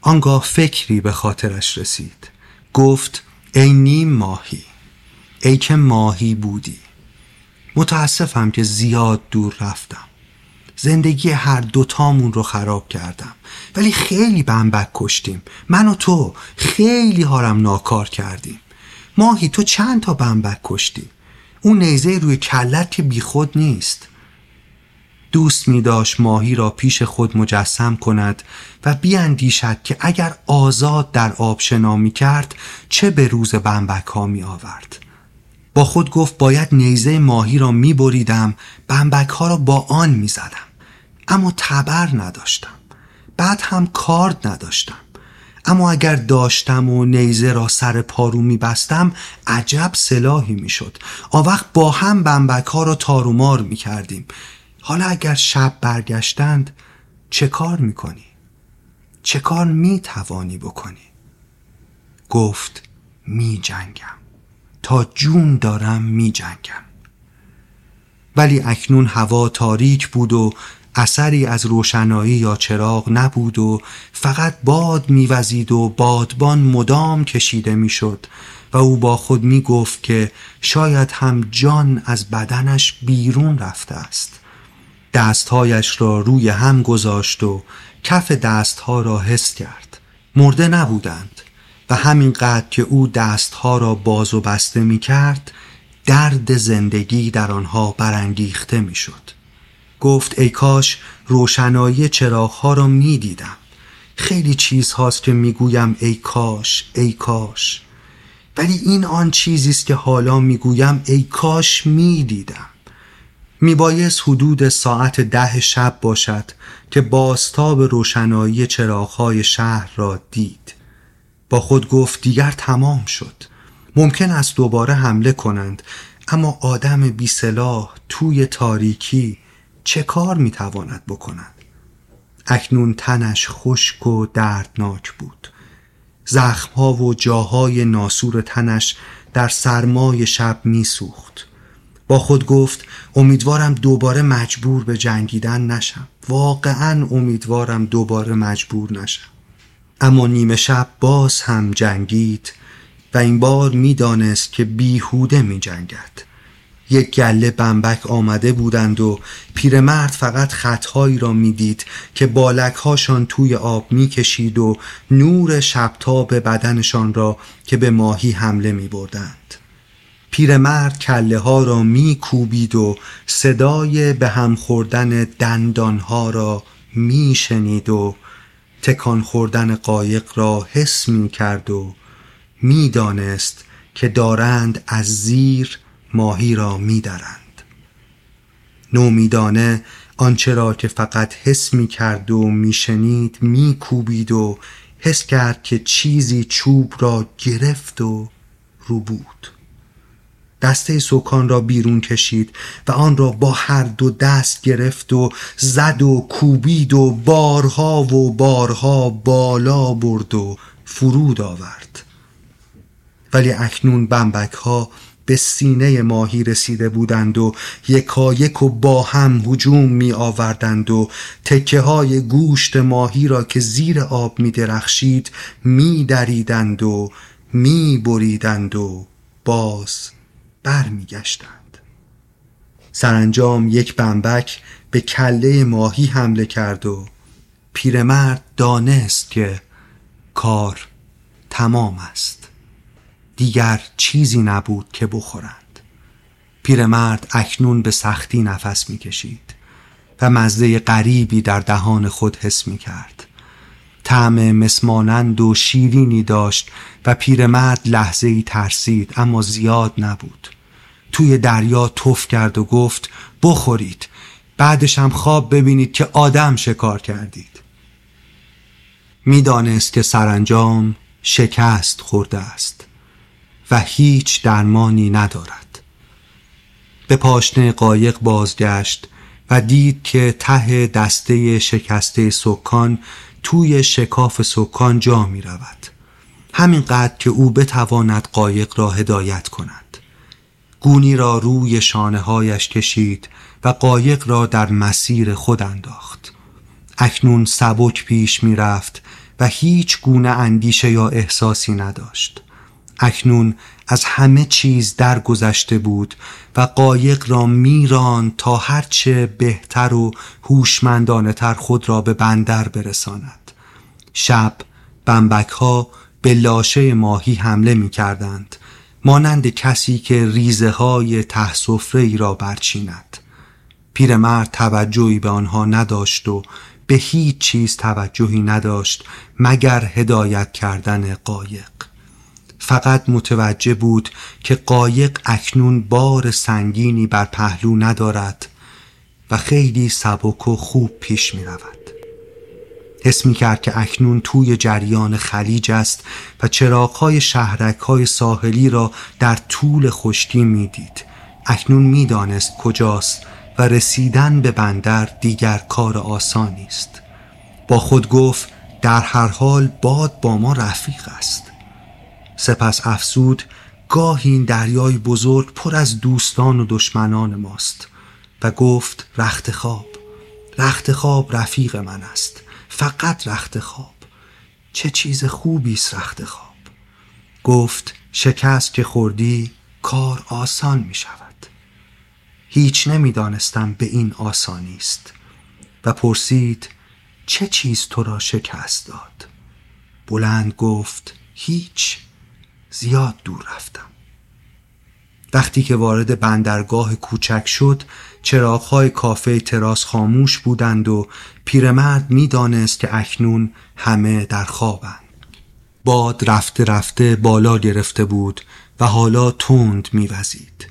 A: آنگاه فکری به خاطرش رسید. گفت ای نیم ماهی ای که ماهی بودی. متاسفم که زیاد دور رفتم. زندگی هر دوتامون رو خراب کردم. ولی خیلی بمبک کشتیم. من و تو خیلی هارم ناکار کردیم. ماهی تو چند تا بمبک کشتی؟ اون نیزه روی کلت که بیخود نیست. دوست می داشت ماهی را پیش خود مجسم کند و بیاندیشد که اگر آزاد در آب شنا می کرد چه به روز بمبک ها می آورد. با خود گفت باید نیزه ماهی را می بریدم بمبک ها را با آن می زدم. اما تبر نداشتم. بعد هم کارد نداشتم. اما اگر داشتم و نیزه را سر پارو می بستم عجب سلاحی می شد وقت با هم بمبک ها را تارومار می کردیم حالا اگر شب برگشتند چه کار می کنی؟ چه کار می توانی بکنی؟ گفت می جنگم تا جون دارم می جنگم ولی اکنون هوا تاریک بود و اثری از روشنایی یا چراغ نبود و فقط باد میوزید و بادبان مدام کشیده می‌شد و او با خود می گفت که شاید هم جان از بدنش بیرون رفته است. دستهایش را روی هم گذاشت و کف دستها را حس کرد. مرده نبودند و همینقدر که او دستها را باز و بسته می کرد درد زندگی در آنها برانگیخته می شد گفت ای کاش روشنایی چراغها را می دیدم خیلی چیز هاست که می‌گویم ای کاش ای کاش. ولی این آن چیزی است که حالا می‌گویم ای کاش می‌دیدم. میبایست حدود ساعت ده شب باشد که باستاب روشنایی چراغهای شهر را دید. با خود گفت دیگر تمام شد. ممکن است دوباره حمله کنند اما آدم بی سلاح توی تاریکی چه کار می‌تواند بکند؟ اکنون تنش خشک و دردناک بود. زخمها و جاهای ناسور تنش در سرمای شب میسوخت. با خود گفت امیدوارم دوباره مجبور به جنگیدن نشم. واقعا امیدوارم دوباره مجبور نشم. اما نیمه شب باز هم جنگید و این بار می‌دانست که بیهوده می جنگد یک گله بمبک آمده بودند و پیرمرد فقط خطهایی را می‌دید که بالکهاشان توی آب می‌کشید و نور شبتاب بدنشان را که به ماهی حمله می بردند. پیرمرد کله ها را می کوبید و صدای به هم خوردن دندان ها را می شنید و تکان خوردن قایق را حس می کرد و می‌دانست که دارند از زیر ماهی را میدرند. نومیدانه آنچه را که فقط حس می کرد و میشنید میکوبید و حس کرد که چیزی چوب را گرفت و رو بود. دسته سکان را بیرون کشید و آن را با هر دو دست گرفت و زد و کوبید و بارها و بارها بالا برد و فرود آورد. ولی اکنون بمبک ها به سینه ماهی رسیده بودند و یکایک و با هم هجوم می آوردند و تکه های گوشت ماهی را که زیر آب می درخشید می دریدند و می بریدند و باز بر می گشتند. سرانجام یک بمبک به کله ماهی حمله کرد و پیرمرد دانست که کار تمام است دیگر چیزی نبود که بخورند. پیرمرد اکنون به سختی نفس می‌کشید و مزه غریبی در دهان خود حس می کرد طعم مسمانند و شیرینی داشت و پیرمرد لحظه ای ترسید اما زیاد نبود. توی دریا توف کرد و گفت بخورید بعدش هم خواب ببینید که آدم شکار کردید. می‌دانست که سرانجام شکست خورده است. هیچ درمانی ندارد. به پاشنه قایق بازگشت و دید که ته دسته شکسته سکان توی شکاف سکان جا می رود همینقدر که او بتواند قایق را هدایت کند. گونی را روی شانه هایش کشید و قایق را در مسیر خود انداخت. اکنون سبک پیش می رفت و هیچ گونه اندیشه یا احساسی نداشت. اکنون از همه چیز درگذشته بود و قایق را میران تا هرچه بهتر و هوشمندانه تر خود را به بندر برساند. شب بمبک ها به لاشه ماهی حمله می کردند مانند کسی که ریزه های ته ای را برچیند. پیرمرد توجهی به آنها نداشت و به هیچ چیز توجهی نداشت مگر هدایت کردن قایق. فقط متوجه بود که قایق اکنون بار سنگینی بر پهلو ندارد و خیلی سبک و خوب پیش می رود. حس می کرد که اکنون توی جریان خلیج است و چراغهای شهرک های ساحلی را در طول خشکی می دید. اکنون می دانست کجاست و رسیدن به بندر دیگر کار آسانی است. با خود گفت در هر حال باد با ما رفیق است. سپس افسود گاهی این دریای بزرگ پر از دوستان و دشمنان ماست و گفت رخت خواب. رخت خواب رفیق من است فقط رخت خواب. چه چیز خوبی است رخت خواب. گفت شکست که خوردی کار آسان می شود. هیچ نمی‌دانستم به این آسانی است و پرسید چه چیز تو را شکست داد؟ بلند گفت هیچ. زیاد دور رفتم. وقتی که وارد بندرگاه کوچک شد چراغهای کافه تراس خاموش بودند و پیرمرد می‌دانست که اکنون همه در خوابند. باد رفته رفته بالا گرفته بود و حالا تند میوزید.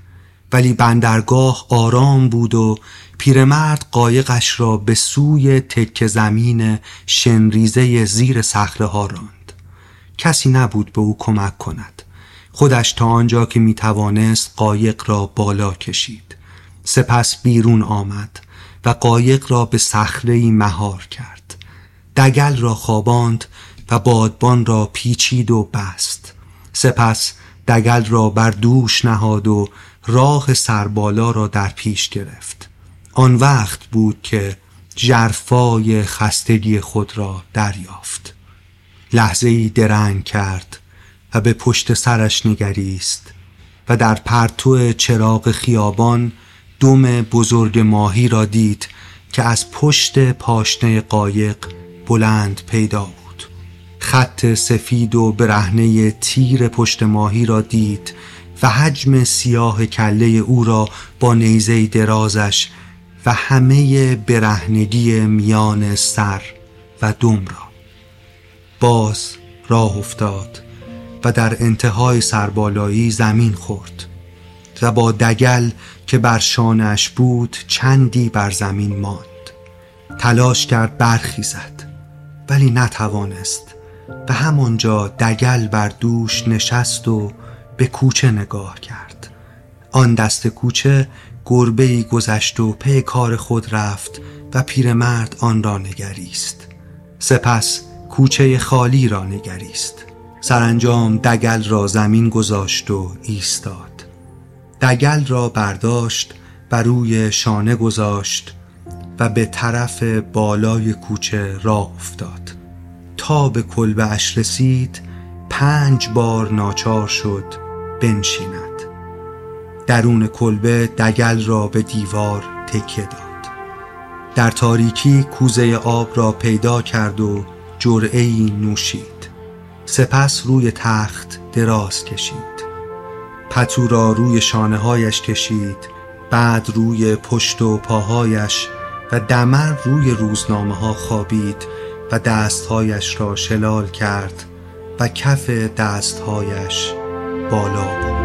A: ولی بندرگاه آرام بود و پیرمرد قایقش را به سوی تک زمین شنریزه زیر صخره ها راند. کسی نبود به او کمک کند. خودش تا آنجا که می توانست قایق را بالا کشید. سپس بیرون آمد و قایق را به صخره مهار کرد. دگل را خواباند و بادبان را پیچید و بست. سپس دگل را بر دوش نهاد و راه سربالا را در پیش گرفت. آن وقت بود که جرفای خستگی خود را دریافت. لحظه ای درنگ کرد و به پشت سرش نگریست و در پرتو چراغ خیابان دم بزرگ ماهی را دید که از پشت پاشنه قایق بلند پیدا بود. خط سفید و برهنه تیر پشت ماهی را دید و حجم سیاه کله او را با نیزه درازش و همه برهنگی میان سر و دم را. باز راه افتاد و در انتهای سربالایی زمین خورد و با دگل که بر شانش بود چندی بر زمین ماند. تلاش کرد برخیزد ولی نتوانست و همانجا دگل بر دوش نشست و به کوچه نگاه کرد. آن دست کوچه گربه ای گذشت و پی کار خود رفت و پیرمرد آن را نگریست. سپس کوچه خالی را نگریست. سرانجام دگل را زمین گذاشت و ایستاد. دگل را برداشت و روی شانه گذاشت و به طرف بالای کوچه راه افتاد. تا به کلبه اش رسید پنج بار ناچار شد بنشیند. درون کلبه دگل را به دیوار تکیه داد. در تاریکی کوزه آب را پیدا کرد و جرعه نوشید. سپس روی تخت دراز کشید. پتو را روی شانه هایش کشید بعد روی پشت و پاهایش و دمر روی روزنامه ها خوابید و دستهایش را شلال کرد و کف دستهایش بالا بود.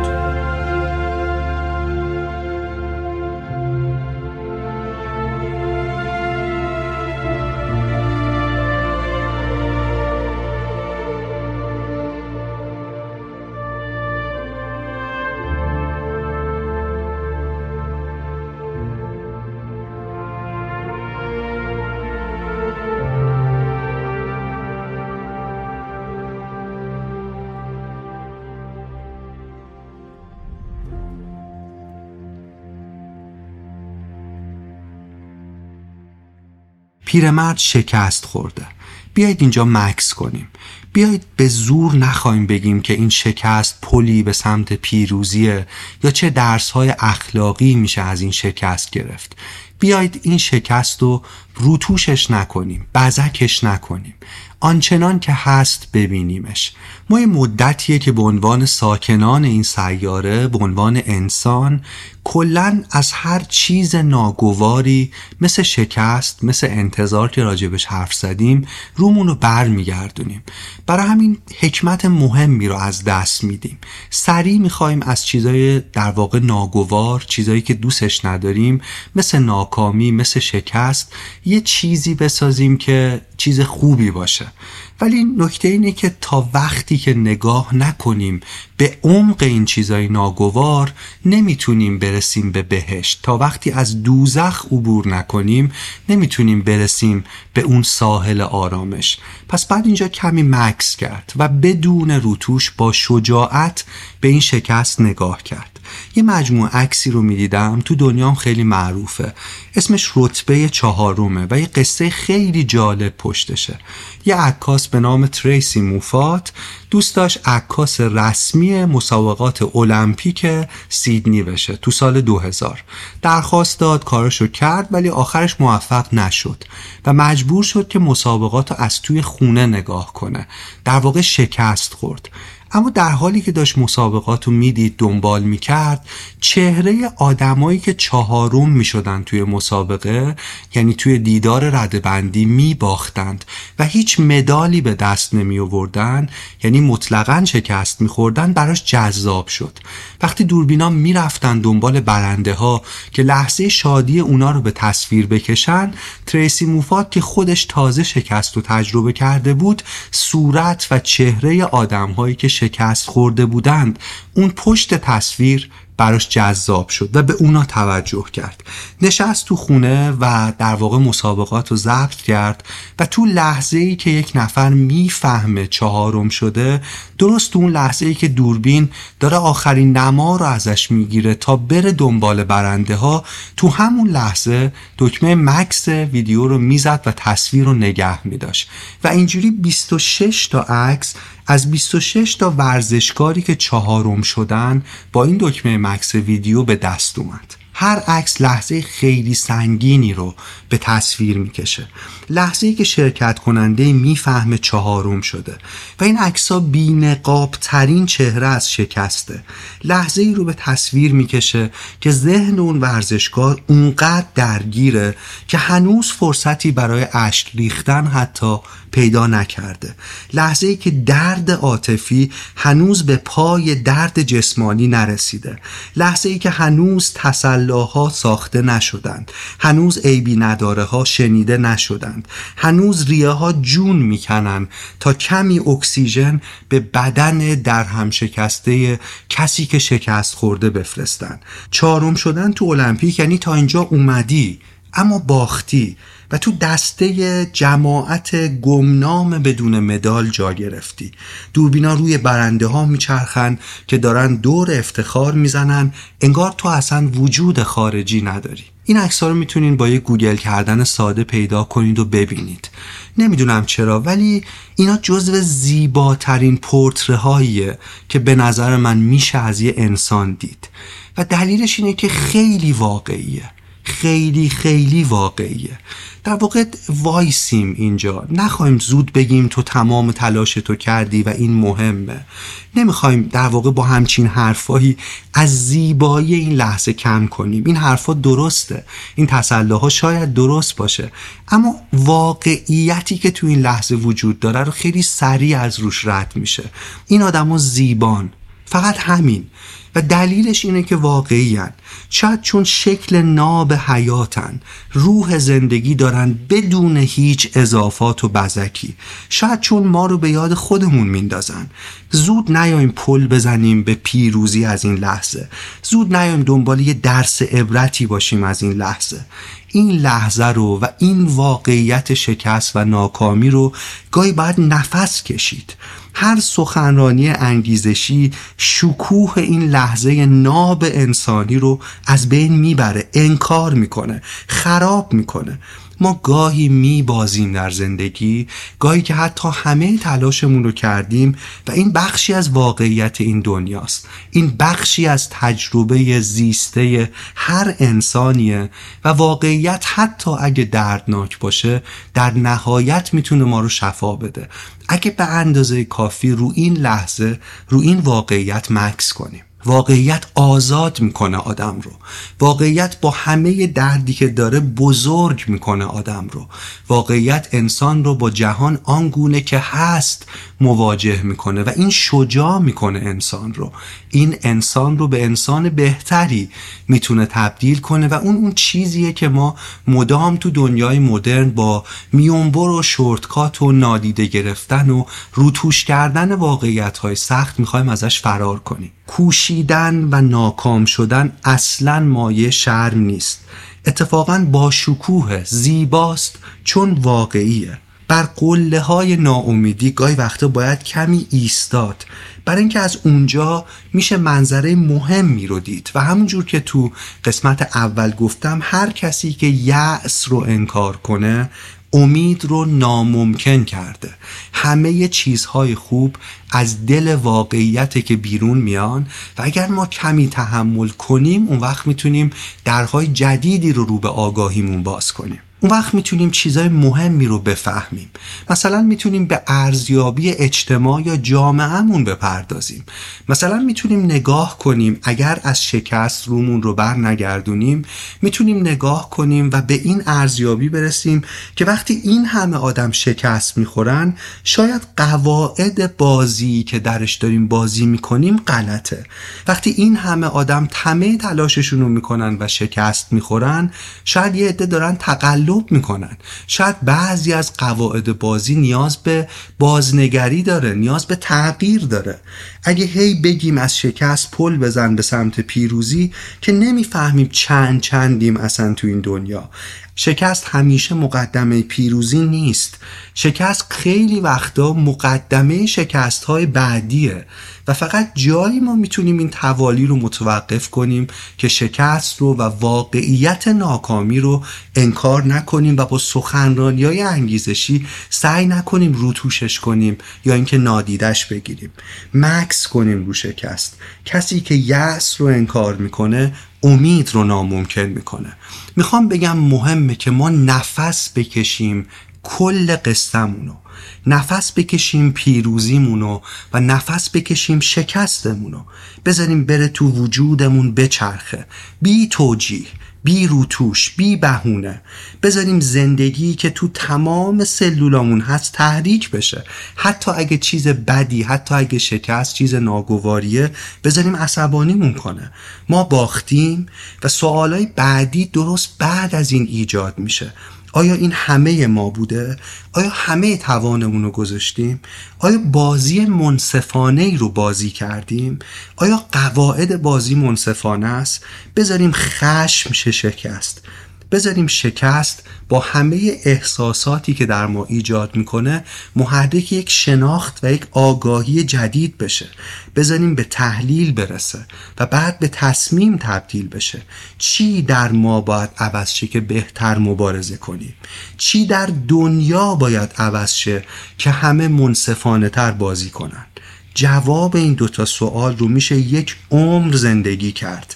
A: پیرمرد شکست خورده. بیایید اینجا مکس کنیم. بیایید به زور نخواهیم بگیم که این شکست پلی به سمت پیروزیه یا چه درسهای اخلاقی میشه از این شکست گرفت. بیایید این شکست رو روتوشش نکنیم بزکش نکنیم. آنچنان که هست ببینیمش. ما یه مدتیه که به عنوان ساکنان این سیاره به عنوان انسان کلا از هر چیز ناگواری مثل شکست مثل انتظار که راجبش حرف زدیم رومون رو بر میگردونیم برای همین حکمت مهمی رو از دست میدیم. سریع می‌خوایم از چیزای در واقع ناگوار چیزایی که دوستش نداریم مثل ناکامی مثل شکست یه چیزی بسازیم که چیز خوبی باشه. ولی نکته اینه که تا وقتی که نگاه نکنیم به عمق این چیزای ناگوار نمی‌تونیم برسیم به بهشت. تا وقتی از دوزخ عبور نکنیم نمی‌تونیم برسیم به اون ساحل آرامش. پس بعد اینجا کمی مکس کرد و بدون روتوش با شجاعت به این شکست نگاه کرد. یه مجموعه عکسی رو می‌دیدم تو دنیام خیلی معروفه. اسمش رتبه چهارمه و یه قصه خیلی جالب پشتشه. یه عکاس به نام تریسی موفات دوست داشت عکاس رسمی مسابقات المپیک سیدنی بشه تو سال 2000 درخواست داد کارشو کرد ولی آخرش موفق نشد و مجبور شد که مسابقات رو از توی خونه نگاه کنه. در واقع شکست خورد. اما در حالی که داشت مسابقات رو می‌دید دنبال می‌کرد چهره آدمایی که چهارم می‌شدن توی مسابقه یعنی توی دیدار ردبندی میباختند و هیچ مدالی به دست نمی آوردن یعنی مطلقا شکست میخوردن براش جذاب شد. وقتی دوربینا می‌رفتن دنبال برنده ها که لحظه شادی اونا رو به تصویر بکشن تریسی موفات که خودش تازه شکست و تجربه کرده بود صورت و چهره آدم هایی که شکست خورده بودند اون پشت تصویر براش جذاب شد و به اونا توجه کرد. نشست تو خونه و در واقع مسابقات رو ضبط کرد و تو لحظه ای که یک نفر می‌فهمه چهارم شده درست تو اون لحظه ای که دوربین داره آخرین نما رو ازش می‌گیره تا بره دنبال برنده ها تو همون لحظه دکمه مکس ویدیو رو می‌زد و تصویر رو نگه میداشت. و اینجوری 26 تا عکس از 26 تا ورزشکاری که چهارم شدن با این دکمه مکس ویدیو به دست اومد. هر عکس لحظه خیلی سنگینی رو به تصویر می‌کشه. لحظه ای که شرکت کننده می‌فهمه چهارم شده و این عکس ها بینقاب ترین چهره از شکسته. لحظه ای رو به تصویر می‌کشه که ذهن اون ورزشکار اونقدر درگیره که هنوز فرصتی برای اشک ریختن حتی پیدا نکرده. لحظه ای که درد عاطفی هنوز به پای درد جسمانی نرسیده. لحظه ای که هنوز تسلاها ساخته نشدند. هنوز عیبی نداره ها شنیده نشدند. هنوز ریه ها جون می‌کنن تا کمی اکسیژن به بدن در هم شکسته کسی که شکست خورده بفرستن چهارم شدن تو المپیک یعنی تا اینجا اومدی اما باختی و تو دسته جماعت گمنام بدون مدال جا گرفتی. دوربینا روی برنده ها میچرخن که دارن دور افتخار می‌زنن. انگار تو اصلا وجود خارجی نداری. این عکس رو می‌تونین با یه گوگل کردن ساده پیدا کنید و ببینید. نمی‌دونم چرا ولی اینا جزو زیباترین پورتره که به نظر من میشه از یه انسان دید. و دلیلش اینه که خیلی واقعیه. خیلی خیلی واقعیه. در واقع وایسیم اینجا. نخواهیم زود بگیم تو تمام تلاش تو کردی و این مهمه. نمی‌خوایم در واقع با همچین حرفایی از زیبایی این لحظه کم کنیم. این حرفا درسته. این تسلاها شاید درست باشه. اما واقعیتی که تو این لحظه وجود داره رو خیلی سریع از روش رد میشه. این آدما زیبان. فقط همین. و دلیلش اینه که واقعیان شاید چون شکل ناب حیاتن روح زندگی دارن بدون هیچ اضافات و بزکی شاید چون ما رو به یاد خودمون میندازن. زود نیایم پل بزنیم به پیروزی از این لحظه. زود نیایم دنبال یه درس عبرتی باشیم از این لحظه. این لحظه رو و این واقعیت شکست و ناکامی رو گاهی باید نفس کشید. هر سخنرانی انگیزشی شکوه این لحظه ناب انسانی رو از بین می‌بره انکار می‌کنه خراب می‌کنه. ما گاهی میبازیم در زندگی گاهی که حتی همه تلاشمون رو کردیم و این بخشی از واقعیت این دنیاست. این بخشی از تجربه زیسته هر انسانیه و واقعیت حتی اگه دردناک باشه در نهایت می‌تونه ما رو شفا بده. اگه به اندازه کافی رو این لحظه رو این واقعیت مکس کنیم. واقعیت آزاد می‌کنه آدم رو. واقعیت با همه دردی که داره بزرگ می‌کنه آدم رو. واقعیت انسان رو با جهان آنگونه که هست مواجه می‌کنه و این شجاع می‌کنه انسان رو. این انسان رو به انسان بهتری می‌تونه تبدیل کنه و اون اون چیزیه که ما مدام تو دنیای مدرن با میونبر و شورتکات و نادیده گرفتن و روتوش کردن واقعیت های سخت می‌خوایم ازش فرار کنیم. کوشیدن و ناکام شدن اصلا مایه شرم نیست. اتفاقا با شکوه زیباست چون واقعیه. بر قله های ناامیدی گاهی وقتا باید کمی ایستاد. برای اینکه از اونجا میشه منظره مهمی رو دید. و همونجور که تو قسمت اول گفتم هر کسی که یأس رو انکار کنه امید رو ناممکن کرده. همه چیزهای خوب از دل واقعیت که بیرون میان. و اگر ما کمی تحمل کنیم اون وقت می‌تونیم درهای جدیدی رو رو به آگاهیمون باز کنیم. اون وقت می‌تونیم چیزای مهمی رو بفهمیم. مثلا می‌تونیم به ارزیابی اجتماع یا جامعهمون بپردازیم. مثلا می‌تونیم نگاه کنیم اگر از شکست رومون رو بر نگردونیم می‌تونیم نگاه کنیم و به این ارزیابی برسیم که وقتی این همه آدم شکست می‌خورن شاید قواعد بازی که درش داریم بازی می‌کنیم غلطه. وقتی این همه آدم تمه تلاششون رو می‌کنن و شکست می‌خورن شاید یه عده دارن تقل تقلب می‌کنن. شاید بعضی از قواعد بازی نیاز به بازنگری داره نیاز به تغییر داره. اگه هی بگیم از شکست پل بزن به سمت پیروزی که نمی‌فهمیم چند چندیم اصلا تو این دنیا. شکست همیشه مقدمه پیروزی نیست. شکست خیلی وقتا مقدمه شکست های بعدیه و فقط جایی ما می‌تونیم این توالی رو متوقف کنیم که شکست رو و واقعیت ناکامی رو انکار نکنیم و با سخنرانی های انگیزشی سعی نکنیم رو توشش کنیم یا اینکه نادیدش بگیریم. مکس کنیم رو شکست. کسی که یأس رو انکار می‌کنه امید رو ناممکن می‌کنه. می‌خوام بگم مهمه که ما نفس بکشیم کل قصتمونو نفس بکشیم پیروزیمونو و نفس بکشیم شکستمونو. بذاریم بره تو وجودمون بچرخه. بی توجیه. بی روتوش بی بهونه. بذاریم زندگی که تو تمام سلولامون هست تحریک بشه. حتی اگه چیز بدی حتی اگه شکست چیز ناگواریه بذاریم عصبانیمون کنه. ما باختیم و سوالای بعدی درست بعد از این ایجاد میشه. آیا این همه ما بوده؟ آیا همه توانمون رو گذاشتیم؟ آیا بازی منصفانه ای رو بازی کردیم؟ آیا قواعد بازی منصفانه است؟ بذاریم خشم شکست بذاریم شکست با همه احساساتی که در ما ایجاد می‌کنه محرک یک شناخت و یک آگاهی جدید بشه. بذاریم به تحلیل برسه و بعد به تصمیم تبدیل بشه. چی در ما باید عوض شه که بهتر مبارزه کنیم؟ چی در دنیا باید عوض شه که همه منصفانه تر بازی کنن جواب این دوتا سوال رو میشه یک عمر زندگی کرد.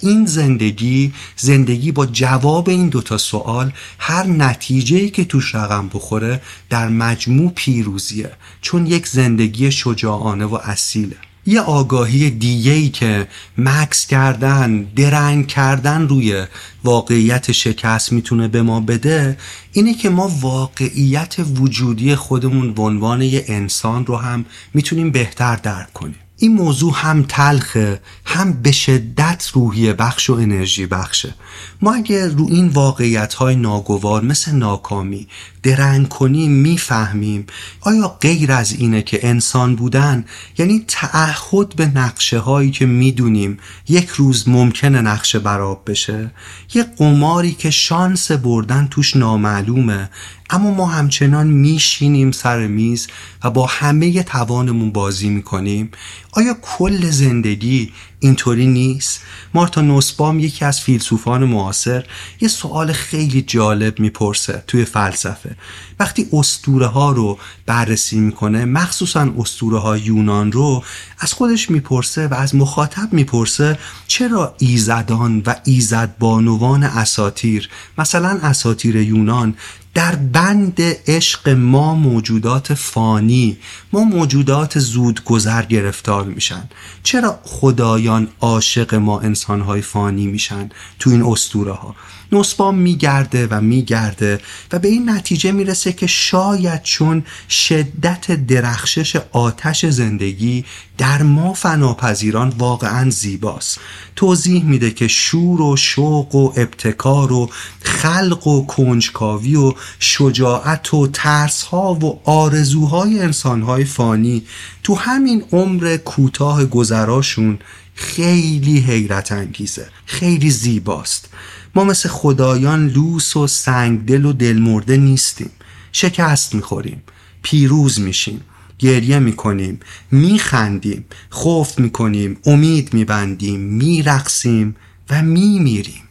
A: این زندگی زندگی با جواب این دوتا سوال هر نتیجه که توش رقم بخوره در مجموع پیروزیه چون یک زندگی شجاعانه و اصیله. یه آگاهی دیگه که مکس کردن درنگ کردن روی واقعیت شکست می‌تونه به ما بده اینه که ما واقعیت وجودی خودمون به عنوان یه انسان رو هم می‌تونیم بهتر درک کنیم. این موضوع هم تلخه هم به شدت روحی بخش و انرژی بخشه. ما اگر رو این واقعیت های ناگوار مثل ناکامی درنگ کنیم می‌فهمیم آیا غیر از اینه که انسان بودن یعنی تعهد به نقشه هایی که می‌دونیم یک روز ممکنه نقشه براب بشه؟ یه قماری که شانس بردن توش نامعلومه اما ما همچنان میشینیم سر میز و با همه توانمون بازی می‌کنیم. آیا کل زندگی اینطوری نیست؟ مارتا نوسبام یکی از فیلسوفان معاصر یه سوال خیلی جالب می‌پرسه توی فلسفه. وقتی استوره ها رو بررسی می‌کنه مخصوصا استوره های یونان رو از خودش می‌پرسه و از مخاطب می‌پرسه چرا ایزدان و ایزدبانوان اساتیر مثلا اساتیر یونان در بند عشق ما موجودات فانی ما موجودات زود گذر گرفتار میشن. چرا خدایان عاشق ما انسانهای فانی میشن تو این استوره ها نصبام میگرده و میگرده و به این نتیجه می‌رسه که شاید چون شدت درخشش آتش زندگی در ما فناپذیران واقعا زیباست. توضیح میده که شور و شوق و ابتکار و خلق و کنجکاوی و شجاعت و ترس ها و آرزوهای انسانهای فانی تو همین عمر کوتاه گذراشون خیلی حیرت انگیزه خیلی زیباست. ما مثل خدایان لوس و سنگدل و دلمرده نیستیم. شکست می‌خوریم پیروز میشیم گریه می‌کنیم میخندیم خوف می‌کنیم امید میبندیم میرقصیم و میمیریم.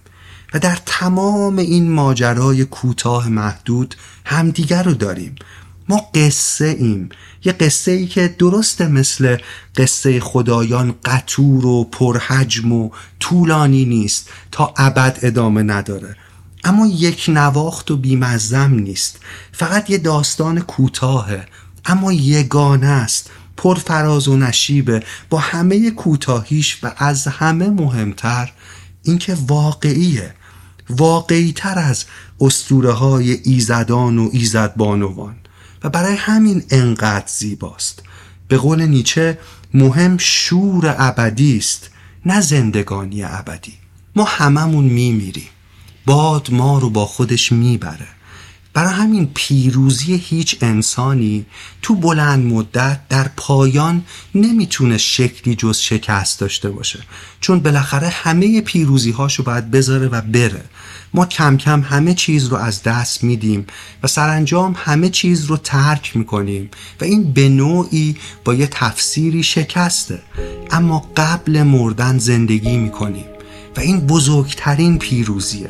A: و در تمام این ماجرای کوتاه محدود همدیگر رو داریم. ما قصه ایم. یه قصه ای که درسته مثل قصه خدایان قطور و پرحجم و طولانی نیست تا ابد ادامه نداره. اما یک نواخت و بیمزم نیست. فقط یه داستان کوتاهه. اما یگانه است. پر فراز و نشیبه. با همه کوتاهیش و از همه مهمتر. اینکه واقعیه. واقعی تر از استوره های ایزدان و ایزدبانوان. و برای همین انقدر زیباست. به قول نیچه مهم شور ابدی است نه زندگانی ابدی. ما هممون میمیریم. باد ما رو با خودش می‌بره. برای همین پیروزی هیچ انسانی تو بلند مدت در پایان نمی‌تونه شکلی جز شکست داشته باشه. چون بالاخره همه پیروزی هاشو باید بذاره و بره. ما کم کم همه چیز رو از دست میدیم و سرانجام همه چیز رو ترک می‌کنیم و این به نوعی با یه تفسیری شکسته. اما قبل مردن زندگی می‌کنیم و این بزرگترین پیروزیه.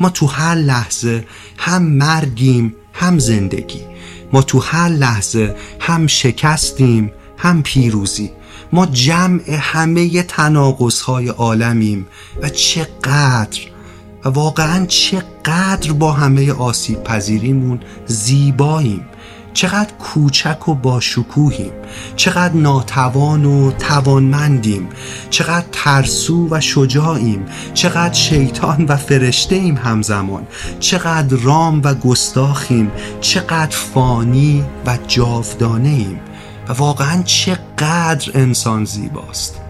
A: ما تو هر لحظه هم مرگیم هم زندگی. ما تو هر لحظه هم شکستیم هم پیروزی. ما جمع همه تناقض های عالمیم و چقدر و واقعا چقدر با همه آسیب پذیریمون زیباییم. چقدر کوچک و باشکوهیم. چقدر ناتوان و توانمندیم. چقدر ترسو و شجاعیم. چقدر شیطان و فرشته ایم همزمان. چقدر رام و گستاخیم. چقدر فانی و جاودانه ایم و واقعا چقدر انسان زیباست.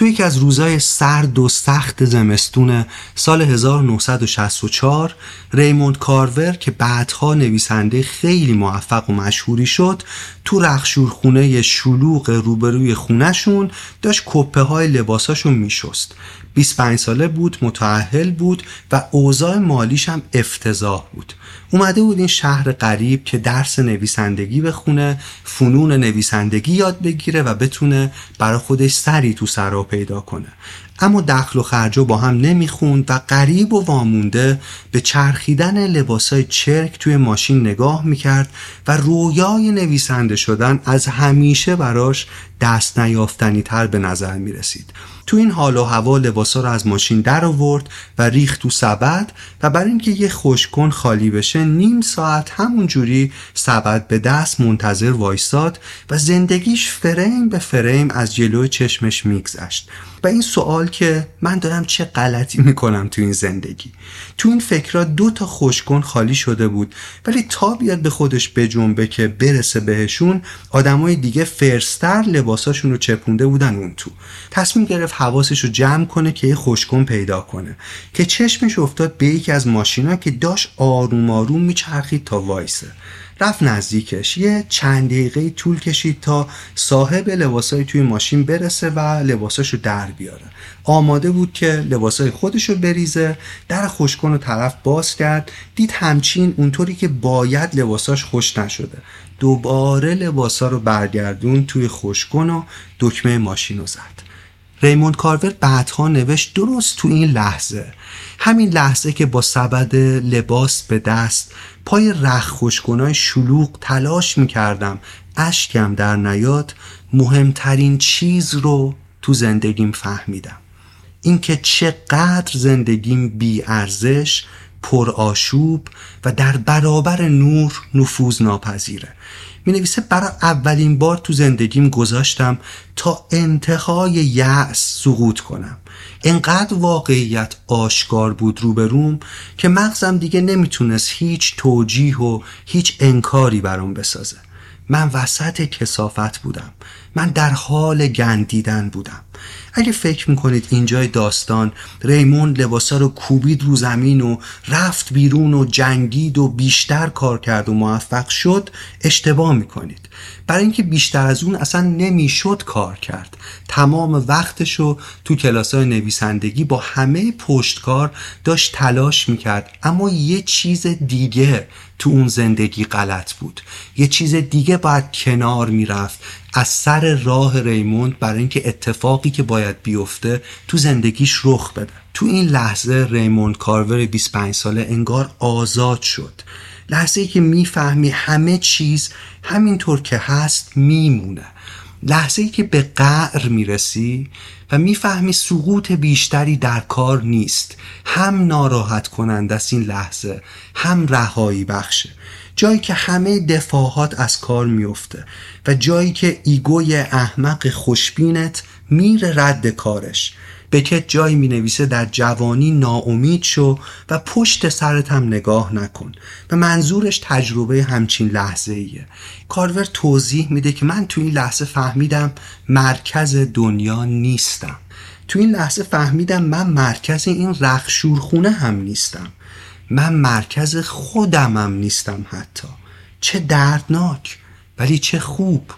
A: تو یکی از روزای سرد و سخت زمستون سال 1964 ریموند کارور که بعدها نویسنده خیلی موفق و مشهوری شد تو رخشورخونه شلوغ روبروی خونهشون داشت کپه های لباساشو میشست. 25 ساله بود متعهل بود و اوضاع مالیش هم افتضاح بود. اومده بود این شهر غریب که درس نویسندگی بخونه فنون نویسندگی یاد بگیره و بتونه برای خودش سری تو سرا پیدا کنه. اما دخل و خرجو با هم نمی‌خوند و قریب و وامونده به چرخیدن لباسای چرک توی ماشین نگاه می‌کرد و رویای نویسنده شدن از همیشه براش دست نیافتنی تر به نظر می‌رسید. تو این حال و هوا لباسا رو از ماشین در آورد و ریخت تو سبد و برای اینکه یه خوشکن خالی بشه نیم ساعت همون جوری سبد به دست منتظر وایستاد و زندگیش فریم به فریم از جلوی چشمش میگذشت. و این سوال که من دارم چه غلطی می‌کنم تو این زندگی؟ تو این فکرها دو تا خوشکن خالی شده بود ولی تا بیاد به خودش بجنبه که برسه بهشون آدمای دیگه فرستر لباساشون رو چپونده بودن اون تو. تصمیم گرفت حواسش رو جمع کنه که یه خوشکن پیدا کنه. که چشمش افتاد به یکی از ماشینا که داشت آروم آروم میچرخید تا وایسه. رفت نزدیکش. یه چند دقیقه طول کشید تا صاحب لباسای توی ماشین برسه و لباساشو در بیاره. آماده بود که لباسای خودشو بریزه در خوشکن رو طرف باز کرد دید همچین اونطوری که باید لباساش خوش نشده. دوباره لباسا رو برگردون توی خوشکن و دکمه ماشین رو زد. ریموند کارور بعدها نوشت درست تو این لحظه. همین لحظه که با سبد لباس به دست پای رخ خوشکنای شلوغ تلاش می‌کردم اشکم در نیاد مهمترین چیز رو تو زندگیم فهمیدم. اینکه چقدر زندگیم بی ارزش پر آشوب و در برابر نور نفوذ ناپذیره می نویسه برای اولین بار تو زندگیم گذاشتم تا انتهای یأس سقوط کنم. انقدر واقعیت آشکار بود روبروم که مغزم دیگه نمی‌تونست هیچ توجیه و هیچ انکاری برام بسازه. من وسط کسافت بودم. من در حال گندیدن بودم. اگه فکر می‌کنید اینجای داستان ریموند لباسا رو کوبید رو زمین و رفت بیرون و جنگید و بیشتر کار کرد و موفق شد اشتباه می‌کنید. برای اینکه بیشتر از اون اصلا نمی‌شد کار کرد. تمام وقتشو تو کلاس های نویسندگی با همه پشتکار داشت تلاش می‌کرد. اما یه چیز دیگه تو اون زندگی غلط بود. یه چیز دیگه باید کنار می‌رفت. از سر راه ریموند برای اینکه اتفاقی که باید بیفته تو زندگیش رخ بده. تو این لحظه ریموند کارور 25 ساله انگار آزاد شد. لحظه ای که می‌فهمی همه چیز همینطور که هست میمونه. لحظه ای که به قعر می‌رسی و می‌فهمی سقوط بیشتری در کار نیست. هم ناراحت کنند است این لحظه هم رهایی بخشه. جایی که همه دفاعات از کار میفته و جایی که ایگوی احمق خوشبینت میره رد کارش. بکت جایی می نویسه در جوانی ناامید شو و پشت سرت هم نگاه نکن و منظورش تجربه همچین لحظه ایه کارور توضیح میده که من تو این لحظه فهمیدم مرکز دنیا نیستم. تو این لحظه فهمیدم من مرکز این رخشورخونه هم نیستم. من مرکز خودمم نیستم حتی. چه دردناک ولی چه خوب.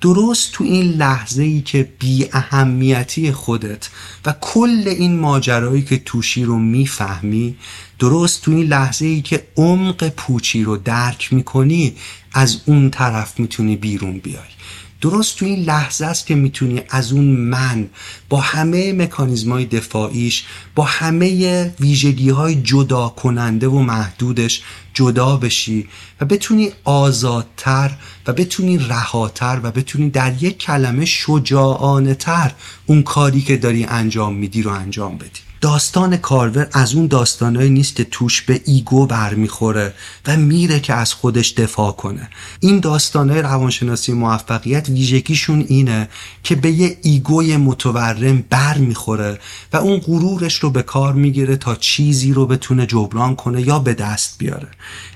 A: درست تو این لحظه ای که بی اهمیتی خودت و کل این ماجرایی که توشی رو می‌فهمی درست تو این لحظه ای که عمق پوچی رو درک می‌کنی از اون طرف می‌تونی بیرون بیای. درست تو این لحظه است که می‌تونی از اون من با همه مکانیزم های دفاعیش با همه ویژگی های جدا کننده و محدودش جدا بشی و بتونی آزادتر و بتونی رهاتر و بتونی در یک کلمه شجاعانه تر اون کاری که داری انجام میدی رو انجام بدی. داستان کارور از اون داستانهایی نیست که توش به ایگو برمیخوره و میره که از خودش دفاع کنه. این داستانهای روانشناسی موفقیت ویژگیشون اینه که به یه ایگوی متورم برمیخوره و اون غرورش رو به کار می‌گیره تا چیزی رو بتونه جبران کنه یا به دست بیاره.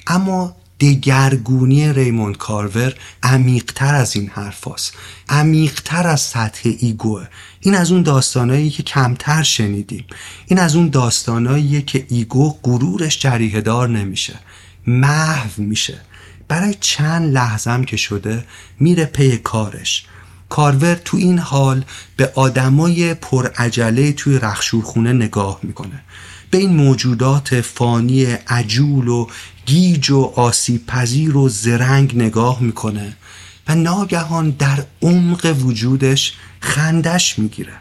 A: اما دگرگونی ریموند کارور عمیقتر از این حرف هست. عمیقتر از سطح ایگوه. این از اون داستانایی که کمتر شنیدیم. این از اون داستانایی که ego غرورش جریحه دار نمیشه. محو میشه. برای چند لحظم که شده میره پی کارش. کارور تو این حال به آدمای پرعجله توی رختشورخونه نگاه می‌کنه. به این موجودات فانی عجول و گیج و آسیب پذیر و زرنگ نگاه می‌کنه. و ناگهان در عمق وجودش خندش می‌گیره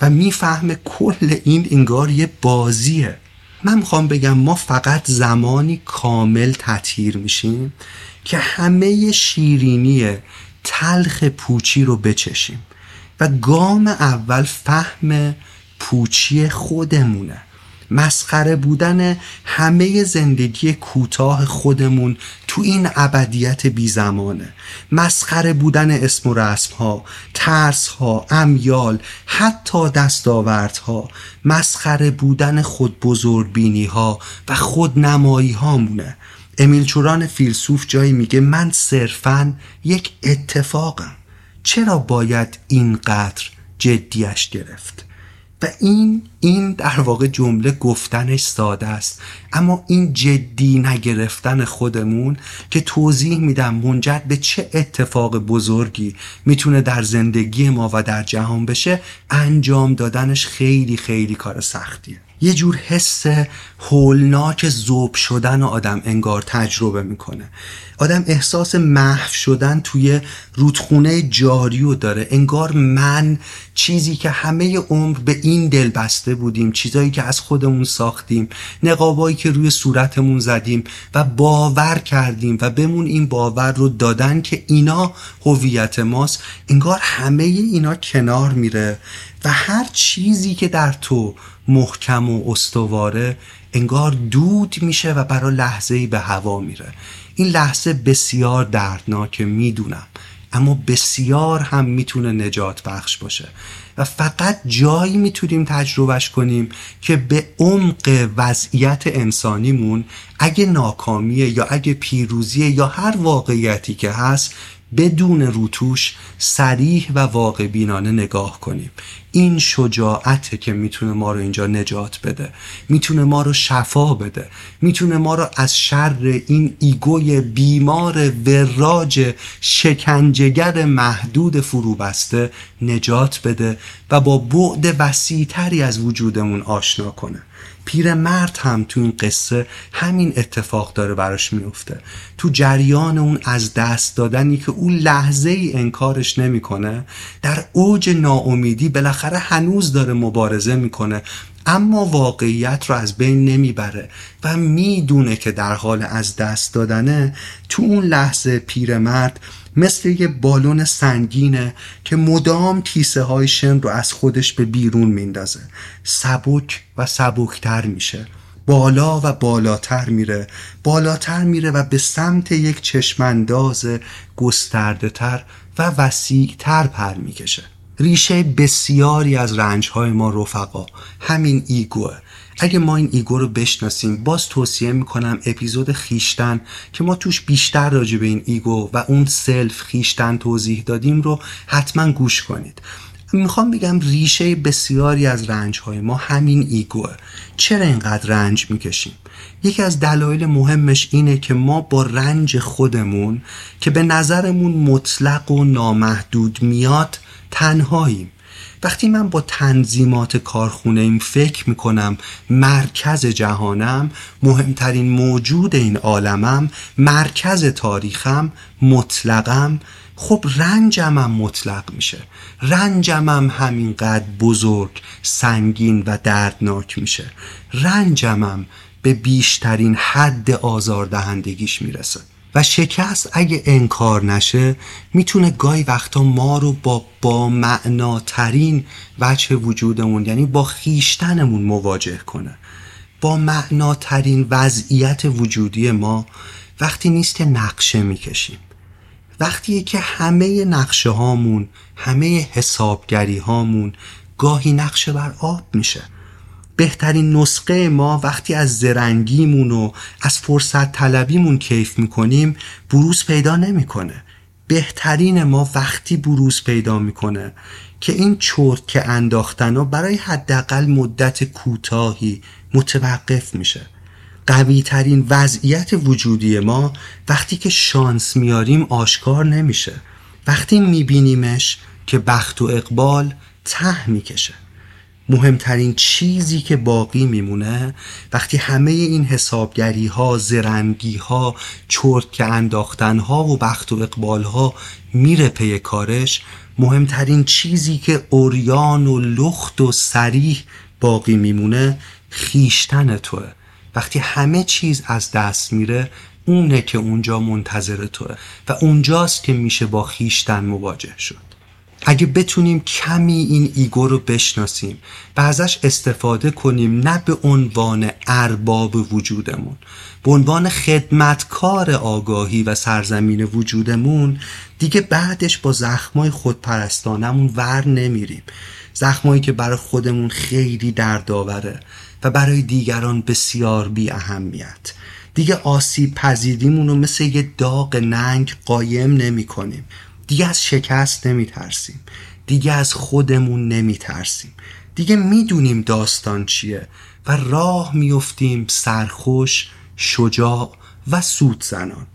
A: و می‌فهمه کل این انگار یه بازیه. من می‌خوام بگم ما فقط زمانی کامل تطهیر میشیم که همه شیرینی تلخ پوچی رو بچشیم و گام اول فهم پوچی خودمونه. مسخره بودن همه زندگی کوتاه خودمون تو این ابدیت بی زمانه مسخره بودن اسم و رسم ها ترس ها امیال حتی دستاوردها مسخره بودن خود بزرگبینی ها و خود نمایی هامونه امیل چوران فیلسوف جایی میگه من صرفا یک اتفاقم. چرا باید اینقدر جدیش گرفت؟ و این این در واقع جمله گفتنش ساده است. اما این جدی نگرفتن خودمون که توضیح میدم منجر به چه اتفاق بزرگی می‌تونه در زندگی ما و در جهان بشه انجام دادنش خیلی خیلی کار سختیه. یه جور حس هولناک زوب شدن آدم انگار تجربه می‌کنه. آدم احساس محو شدن توی رودخونه جاری و داره. انگار من چیزی که همه عمر به این دل بسته بودیم چیزایی که از خودمون ساختیم نقابایی که روی صورتمون زدیم و باور کردیم و بمون این باور رو دادن که اینا هویت ماست انگار همه اینا کنار میره. و هر چیزی که در تو محکم و استواره انگار دود میشه و برای لحظه ای به هوا میره. این لحظه بسیار دردناکه می‌دونم. اما بسیار هم می‌تونه نجات بخش باشه. و فقط جایی می‌تونیم تجربهش کنیم که به عمق وضعیت انسانیمون اگه ناکامیه یا اگه پیروزیه یا هر واقعیتی که هست بدون روتوش سریح و واقع بینانه نگاه کنیم. این شجاعته که می‌تونه ما رو اینجا نجات بده. می‌تونه ما رو شفا بده. می‌تونه ما رو از شر این ایگوی بیمار وراج شکنجگر محدود فروبسته نجات بده و با بعد وسیعتری از وجودمون آشنا کنه. پیرمرد هم تو این قصه همین اتفاق داره براش میفته. تو جریان اون از دست دادنی که اون لحظه ای انکارش نمی‌کنه در اوج ناامیدی بالاخره هنوز داره مبارزه می‌کنه اما واقعیت رو از بین نمی‌بره و می‌دونه که در حال از دست دادنه تو اون لحظه پیرمرد مثل یه بالون سنگینه که مدام کیسه های شن رو از خودش به بیرون میندازه. سبک و سبکتر میشه. بالا و بالاتر میره. بالاتر میره و به سمت یک چشمانداز گسترده تر و وسیع تر پر می‌کشه. ریشه بسیاری از رنج های ما رفقا همین ایگوه. اگه ما این ایگو رو بشناسیم باز توصیه می‌کنم اپیزود خیشتن که ما توش بیشتر راجع به این ایگو و اون سلف خویشتن توضیح دادیم رو حتما گوش کنید. می‌خوام بگم ریشه بسیاری از رنج های ما همین ایگوه. چرا اینقدر رنج می‌کشیم؟ یکی از دلایل مهمش اینه که ما با رنج خودمون که به نظرمون مطلق و نامحدود میاد تنهاییم. وقتی من با تنظیمات کارخونه این فکر می‌کنم مرکز جهانم مهمترین موجود این عالمم مرکز تاریخم مطلقم خب رنجمم مطلق میشه. رنجمم همینقدر بزرگ سنگین و دردناک میشه. رنجمم به بیشترین حد آزاردهندگیش می‌رسه. و شکست اگه انکار نشه می‌تونه گاهی وقتا ما رو با با معناترین وجه وجودمون یعنی با خیشتنمون مواجه کنه. با معناترین وضعیت وجودی ما وقتی نیست که نقشه می‌کشیم. وقتی که همه نقشه هامون همه حسابگری هامون گاهی نقشه بر آب میشه. بهترین نسخه ما وقتی از زرنگیمون و از فرصت طلبیمون کیف می‌کنیم بروز پیدا نمی‌کنه. بهترین ما وقتی بروز پیدا می‌کنه که این چرت که انداختن و برای حداقل مدت کوتاهی متوقف میشه. قوی ترین وضعیت وجودی ما وقتی که شانس میاریم آشکار نمیشه. وقتی میبینیمش که بخت و اقبال ته می‌کشه. مهمترین چیزی که باقی میمونه وقتی همه این حسابگری ها زرنگی ها چرتکه انداختن ها و بخت و اقبال ها میره پی کارش مهمترین چیزی که عریان و لخت و صریح باقی میمونه خویشتن توه. وقتی همه چیز از دست میره اونه که اونجا منتظر توه و اونجاست که میشه با خویشتن مواجه شد. اگه بتونیم کمی این ایگو رو بشناسیم و ازش استفاده کنیم نه به عنوان ارباب وجودمون به عنوان خدمتکار آگاهی و سرزمین وجودمون دیگه بعدش با زخمای خودپرستانمون ور نمیریم. زخمایی که برای خودمون خیلی دردآوره و برای دیگران بسیار بی اهمیت دیگه آسیب پذیریمون رو مثل یه داغ ننگ قایم نمی کنیم دیگه از شکست نمی ترسیم دیگه از خودمون نمی ترسیم دیگه می‌دونیم داستان چیه و راه میفتیم سرخوش شجاع و سود زنان.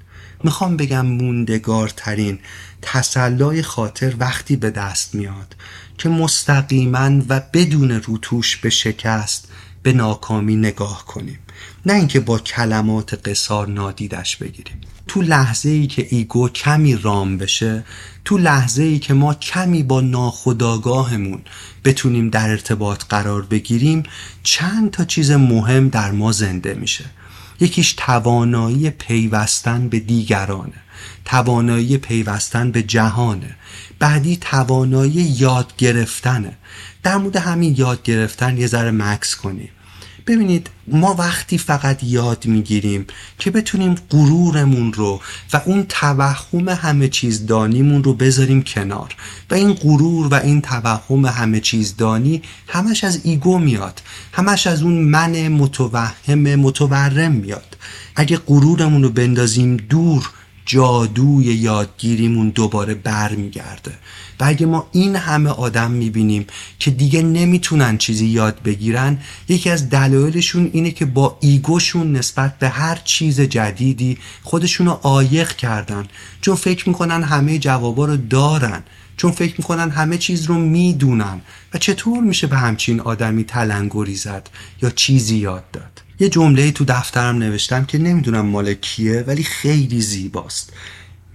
A: می‌خوام بگم موندگارترین تسلای خاطر وقتی به دست میاد که مستقیما و بدون روتوش به شکست به ناکامی نگاه کنیم. نه اینکه با کلمات قصار نادیدش بگیریم. تو لحظه ای که ایگو کمی رام بشه تو لحظه ای که ما کمی با ناخداگاهمون بتونیم در ارتباط قرار بگیریم چند تا چیز مهم در ما زنده میشه. یکیش توانایی پیوستن به دیگرانه توانایی پیوستن به جهانه. بعدی توانایی یاد گرفتنه. در مورد همین یاد گرفتن یه ذره مکس کنیم. ببینید ما وقتی فقط یاد می‌گیریم که بتونیم غرورمون رو و اون توهم همه چیز دانیمون رو بذاریم کنار. و این غرور و این توهم همه چیز دانی همش از ایگو میاد همش از اون من متوهم متورم میاد. اگه غرورمون رو بندازیم دور جادوی یادگیریمون دوباره برمیگرده. و اگه ما این همه آدم می‌بینیم که دیگه نمی‌تونن چیزی یاد بگیرن یکی از دلایلشون اینه که با ایگوشون نسبت به هر چیز جدیدی خودشون رو عایق کردن. چون فکر می‌کنن همه جوابا رو دارن. چون فکر می‌کنن همه چیز رو می‌دونن. و چطور میشه به همچین آدمی تلنگری زد یا چیزی یاد داد؟ یه جمله تو دفترم نوشتم که نمی‌دونم مال کیه ولی خیلی زیباست.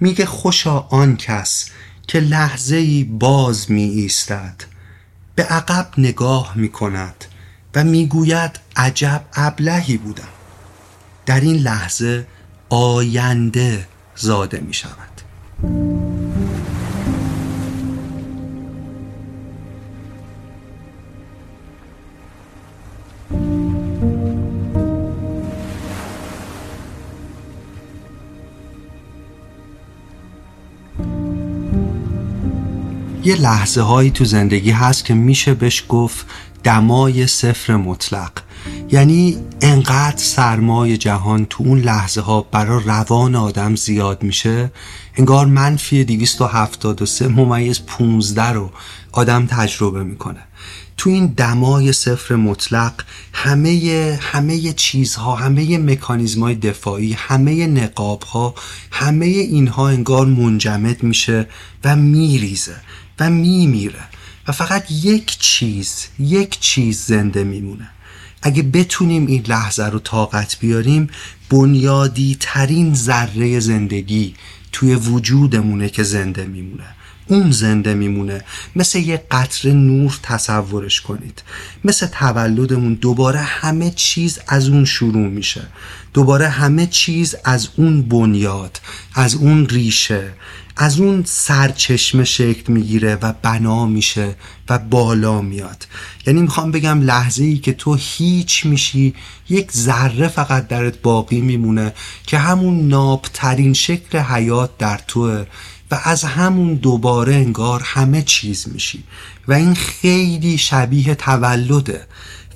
A: میگه خوشا آن کس که لحظه ای باز می ایستد به عقب نگاه می کند و می‌گوید عجب ابلهی بودم. در این لحظه آینده زاده می شود یه لحظه هایی تو زندگی هست که میشه بهش گفت دمای صفر مطلق. یعنی انقدر سرمای جهان تو اون لحظه ها برا روان آدم زیاد میشه انگار منفی 273 ممیز 15 رو آدم تجربه می‌کنه. تو این دمای صفر مطلق همه همه چیزها همه مکانیزم های دفاعی همه نقاب ها همه اینها انگار منجمد میشه و میریزه. و میمیره و فقط یک چیز یک چیز زنده میمونه. اگه بتونیم این لحظه رو طاقت بیاریم بنیادی ترین ذره زندگی توی وجودمونه که زنده میمونه. اون زنده میمونه. مثل یه قطر نور تصورش کنید. مثل تولدمون دوباره همه چیز از اون شروع میشه. دوباره همه چیز از اون بنیاد از اون ریشه از اون سرچشمه شکل می‌گیره و بنا میشه و بالا میاد. یعنی می‌خوام بگم لحظه ای که تو هیچ میشی یک ذره فقط درت باقی میمونه که همون نابترین شکل حیات در توه و از همون دوباره انگار همه چیز میشی. و این خیلی شبیه تولده.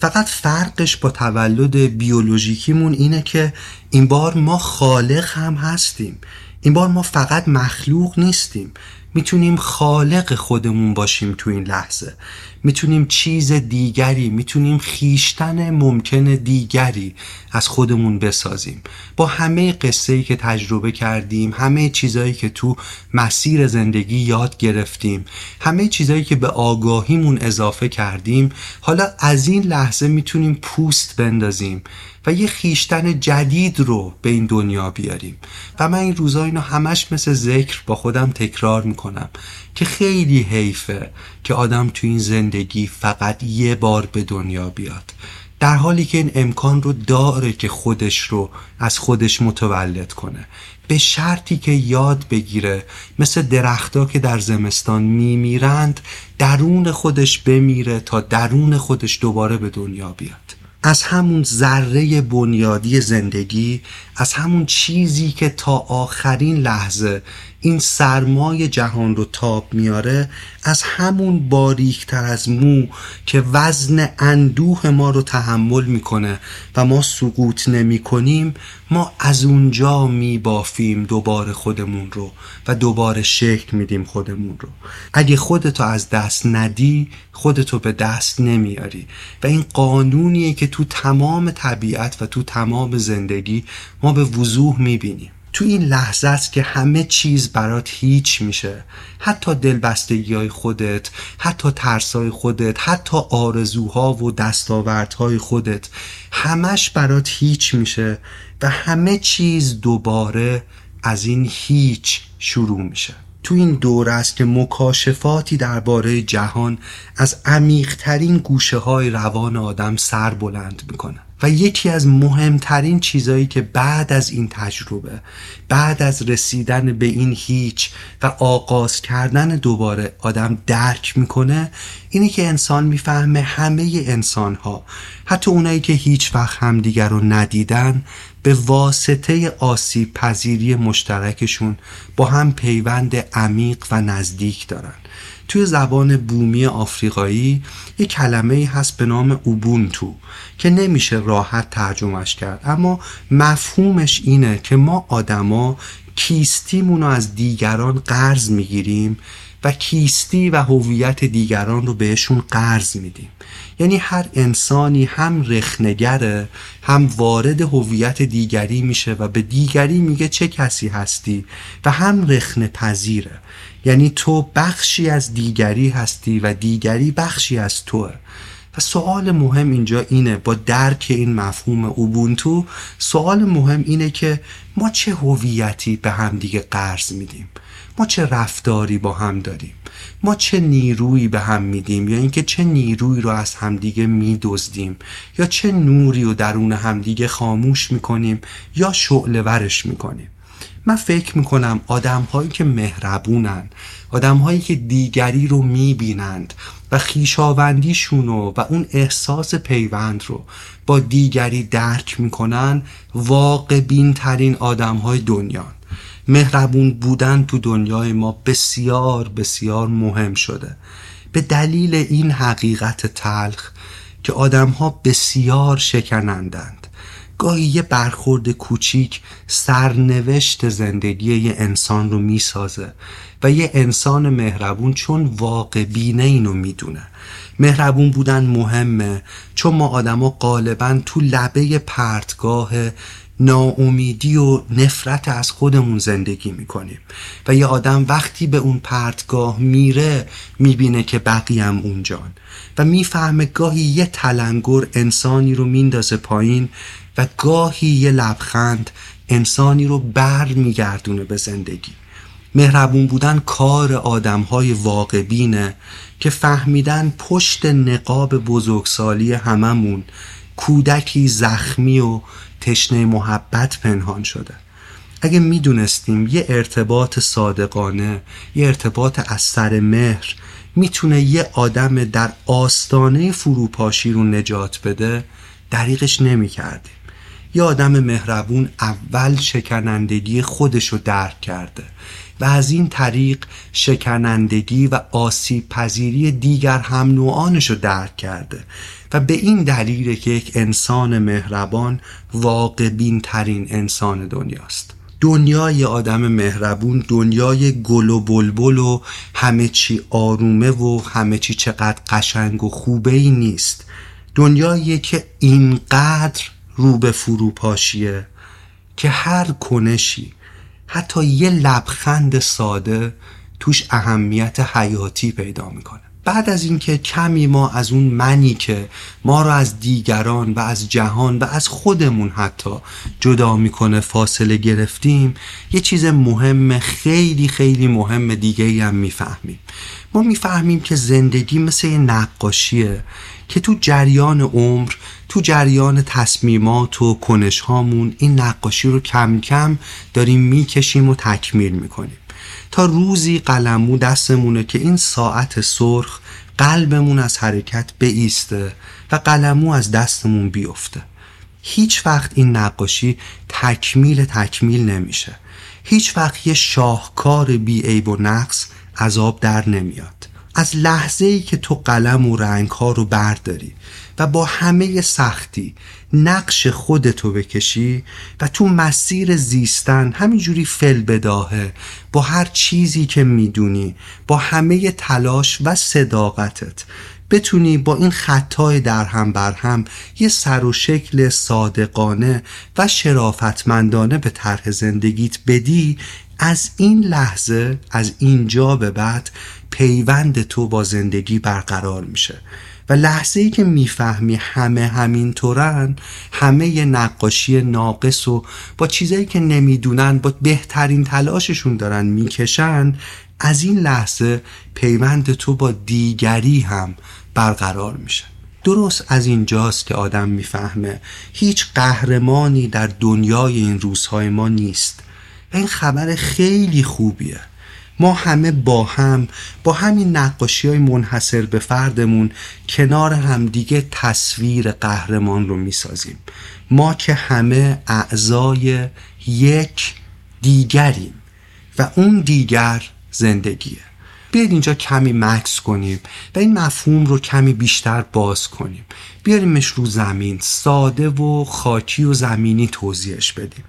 A: فقط فرقش با تولد بیولوژیکیمون اینه که این بار ما خالق هم هستیم. این بار ما فقط مخلوق نیستیم. می‌تونیم خالق خودمون باشیم تو این لحظه. می‌تونیم چیز دیگری می‌تونیم خیشتن ممکن دیگری از خودمون بسازیم. با همه قصه که تجربه کردیم همه چیزایی که تو مسیر زندگی یاد گرفتیم همه چیزایی که به آگاهیمون اضافه کردیم حالا از این لحظه می‌تونیم پوست بندازیم. و یه خیشتن جدید رو به این دنیا بیاریم. و من این روزا اینو همش مثل ذکر با خودم تکرار می‌کنم که خیلی حیفه که آدم تو این زندگی فقط یه بار به دنیا بیاد. در حالی که این امکان رو داره که خودش رو از خودش متولد کنه. به شرطی که یاد بگیره مثل درختها که در زمستان میمیرند درون خودش بمیره تا درون خودش دوباره به دنیا بیاد. از همون ذره بنیادی زندگی از همون چیزی که تا آخرین لحظه این سرمای جهان رو تاب میاره از همون باریکتر از مو که وزن اندوه ما رو تحمل می‌کنه و ما سقوط نمی کنیم ما از اونجا می بافیم دوباره خودمون رو و دوباره شکل میدیم خودمون رو. اگه خودتو از دست ندی خودتو به دست نمیاری. و این قانونیه که تو تمام طبیعت و تو تمام زندگی ما به وضوح می‌بینیم. تو این لحظه است که همه چیز برات هیچ میشه. حتی دلبستگی های خودت حتی ترسای خودت حتی آرزوها و دستاوردهای خودت همش برات هیچ میشه و همه چیز دوباره از این هیچ شروع میشه. تو این دور است که مکاشفاتی درباره جهان از عمیقترین گوشه های روان آدم سر بلند می‌کنه و یکی از مهمترین چیزایی که بعد از این تجربه بعد از رسیدن به این هیچ و آغاز کردن دوباره آدم درک می‌کنه اینه که انسان می‌فهمه همه انسان ها حتی اونایی که هیچ وقت همدیگر رو ندیدن به واسطه آسیب پذیری مشترکشون با هم پیوند عمیق و نزدیک دارن. توی زبان بومی آفریقایی یک کلمه هست به نام اوبونتو. که نمیشه راحت ترجمهش کرد. اما مفهومش اینه که ما آدما کیستیمون رو از دیگران قرض می‌گیریم و کیستی و هویت دیگران رو بهشون قرض میدیم. یعنی هر انسانی هم رخنگره هم وارد هویت دیگری میشه و به دیگری میگه چه کسی هستی و هم رخنه پذیره یعنی تو بخشی از دیگری هستی و دیگری بخشی از توه. و سوال مهم اینجا اینه با درک این مفهوم اوبونتو سوال مهم اینه که ما چه هویتی به هم دیگه قرض میدیم؟ ما چه رفتاری با هم داریم؟ ما چه نیرویی به هم میدیم؟ یا اینکه چه نیرویی رو از همدیگه میدزدیم؟ یا چه نوری رو درون همدیگه خاموش می‌کنیم؟ یا شعله ورش می‌کنیم؟ من فکر می‌کنم آدم هایی که مهربونن آدم هایی که دیگری رو می‌بینند و خیشاوندیشون و اون احساس پیوند رو با دیگری درک می‌کنن واقع بین ترین آدم های دنیا مهربون بودن تو دنیای ما بسیار بسیار مهم شده. به دلیل این حقیقت تلخ که آدمها بسیار شکنندند. گاهی یه برخورد کوچیک سرنوشت زندگی یه انسان رو می‌سازه. و یه انسان مهربون چون واقع بینه اینو می‌دونه. مهربون بودن مهمه چون ما آدما غالبا تو لبه پرتگاه ناامیدی و نفرت از خودمون زندگی می‌کنیم. و یه آدم وقتی به اون پرتگاه میره می‌بینه که بقیم اونجان. و می‌فهمه گاهی یه تلنگر انسانی رو میندازه پایین و گاهی یه لبخند انسانی رو بر میگردونه به زندگی. مهربون بودن کار آدم های واقع بینه که فهمیدن پشت نقاب بزرگسالی هممون کودکی زخمی و تشنه محبت پنهان شده. اگه می‌دونستیم یه ارتباط صادقانه یه ارتباط از سر مهر می‌تونه یه آدم در آستانه فروپاشی رو نجات بده دریغش نمی‌کردیم. یه آدم مهربون اول شکنندگی خودش رو درک کرده. و از این طریق شکنندگی و آسیب پذیری دیگر هم نوعانش رو درک کرده و به این دلیل که یک انسان مهربان واقع بین ترین انسان دنیاست. دنیای آدم مهربون دنیای گل و بلبل و همه چی آرومه و همه چی چقدر قشنگ و خوبه ای نیست. دنیایی که اینقدر رو به فروپاشیه که هر کنشی حتی یه لبخند ساده توش اهمیت حیاتی پیدا می‌کنه. بعد از اینکه کمی ما از اون منی که ما رو از دیگران و از جهان و از خودمون حتی جدا می‌کنه فاصله گرفتیم یه چیز مهم خیلی خیلی مهم دیگه هم می‌فهمیم. ما می‌فهمیم که زندگی مثل یه نقاشیه. که تو جریان عمر تو جریان تصمیمات و کنش هامون این نقاشی رو کم کم داریم می‌کشیم و تکمیل می‌کنیم. تا روزی قلمو دستمونه که این ساعت سرخ قلبمون از حرکت بیسته و قلمو از دستمون بیفته. هیچ وقت این نقاشی تکمیل تکمیل نمیشه. هیچ وقت یه شاهکار بی عیب و نقص عذاب در نمیاد. از لحظه ای که تو قلم و رنگ ها رو برداری و با همه سختی نقش خودتو بکشی و تو مسیر زیستن همینجوری فل بداهه با هر چیزی که می‌دونی با همه تلاش و صداقتت. بتونی با این خطای در هم بر هم یه سر و شکل صادقانه و شرافتمندانه به طرح زندگیت بدی از این لحظه از اینجا به بعد پیوند تو با زندگی برقرار میشه. و لحظه ای که می‌فهمی همه همینطورن همه یه نقاشی ناقص و با چیزایی که نمی‌دونن با بهترین تلاششون دارن می‌کشن از این لحظه پیوند تو با دیگری هم برقرار میشه. درست از اینجاست که آدم می‌فهمه هیچ قهرمانی در دنیای این روزهای ما نیست. این خبر خیلی خوبیه. ما همه با هم با همین نقاشی های منحصر به فردمون کنار همدیگه تصویر قهرمان رو می‌سازیم. ما که همه اعضای یک دیگریم و اون دیگر زندگیه. بیاید اینجا کمی مکس کنیم و این مفهوم رو کمی بیشتر باز کنیم. بیاریمش رو زمین ساده و خاکی و زمینی توضیحش بدیم.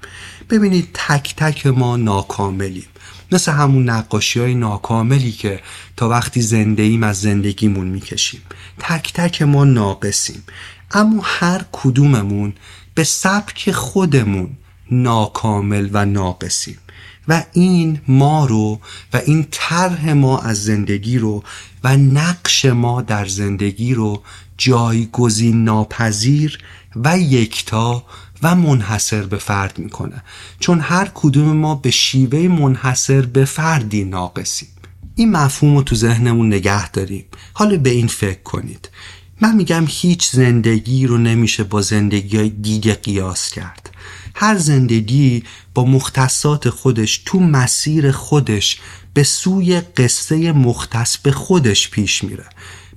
A: ببینید تک تک ما ناکاملیم. مثل همون نقاشی های ناکاملی که تا وقتی زنده ایم از زندگیمون می‌کشیم. تک تک ما ناقصیم. اما هر کدوممون به سبک خودمون ناکامل و ناقصیم. و این ما رو و این طرح ما از زندگی رو و نقش ما در زندگی رو جایگزین ناپذیر و یکتا و منحصر به فرد می‌کنه. چون هر کدوم ما به شیوه منحصر به فردی ناقصیم. این مفهوم رو تو ذهنمون نگه داریم. حالا به این فکر کنید. من میگم هیچ زندگی رو نمیشه با زندگی های دیگه قیاس کرد. هر زندگی با مختصات خودش تو مسیر خودش به سوی قصه مختص به خودش پیش میره.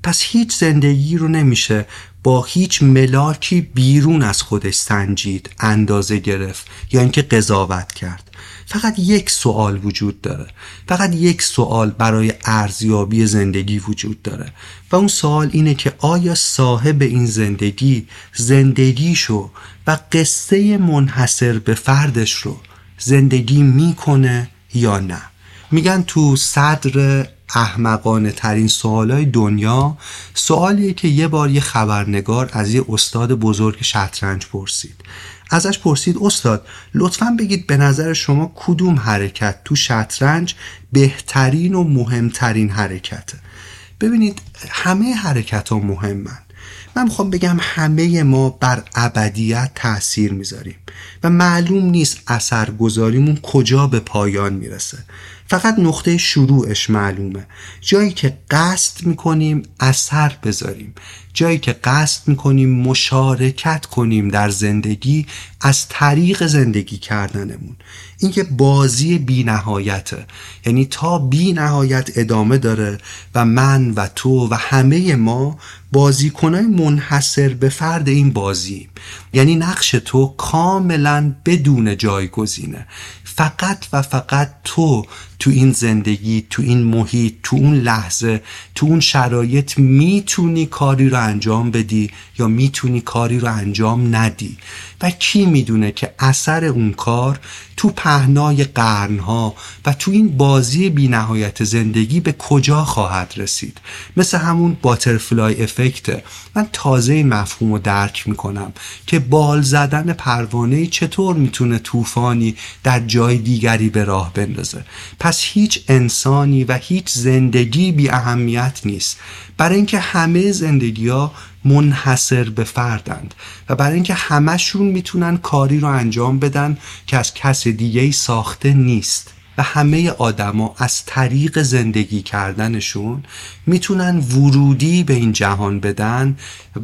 A: پس هیچ زندگی رو نمیشه با هیچ ملاکی بیرون از خودش سنجید اندازه گرفت یا اینکه قضاوت کرد. فقط یک سوال وجود داره. فقط یک سوال برای ارزیابی زندگی وجود داره. و اون سوال اینه که آیا صاحب این زندگی زندگیشو و قصه منحصر به فردش رو زندگی می‌کنه یا نه؟ میگن تو صدر احمقانه ترین سوالای دنیا سوالیه که یه بار یه خبرنگار از یه استاد بزرگ شطرنج پرسید. ازش پرسید استاد لطفا بگید به نظر شما کدوم حرکت تو شطرنج بهترین و مهمترین حرکته؟ ببینید همه حرکت ها مهمن. من می‌خوام بگم همه ما بر ابدیت تاثیر می‌ذاریم و معلوم نیست اثرگذاریمون کجا به پایان می‌رسه. فقط نقطه شروعش معلومه. جایی که قصد می‌کنیم اثر بذاریم. جایی که قصد می‌کنیم مشارکت کنیم در زندگی از طریق زندگی کردنمون. این که بازی بی نهایته یعنی تا بی نهایت ادامه داره و من و تو و همه ما بازیکنای منحصر به فرد این بازی یعنی نقش تو کاملا بدون جایگزینه. فقط و فقط تو تو این زندگی تو این محیط تو اون لحظه تو اون شرایط می‌تونی کاری رو انجام بدی یا می‌تونی کاری رو انجام ندی. و کی می‌دونه که اثر اون کار تو پهنای قرنها و تو این بازی بینهایت زندگی به کجا خواهد رسید؟ مثل همون باترفلای افکته من تازه این مفهوم رو درک می‌کنم که بال زدن پروانه چطور می‌تونه طوفانی در جای دیگری به راه بندازه. پس هیچ انسانی و هیچ زندگی بی اهمیت نیست. برای اینکه همه زندگی ها منحصر به فردند و برای اینکه همشون می‌تونن کاری رو انجام بدن که از کس دیگه ساخته نیست و همه آدما از طریق زندگی کردنشون می‌تونن ورودی به این جهان بدن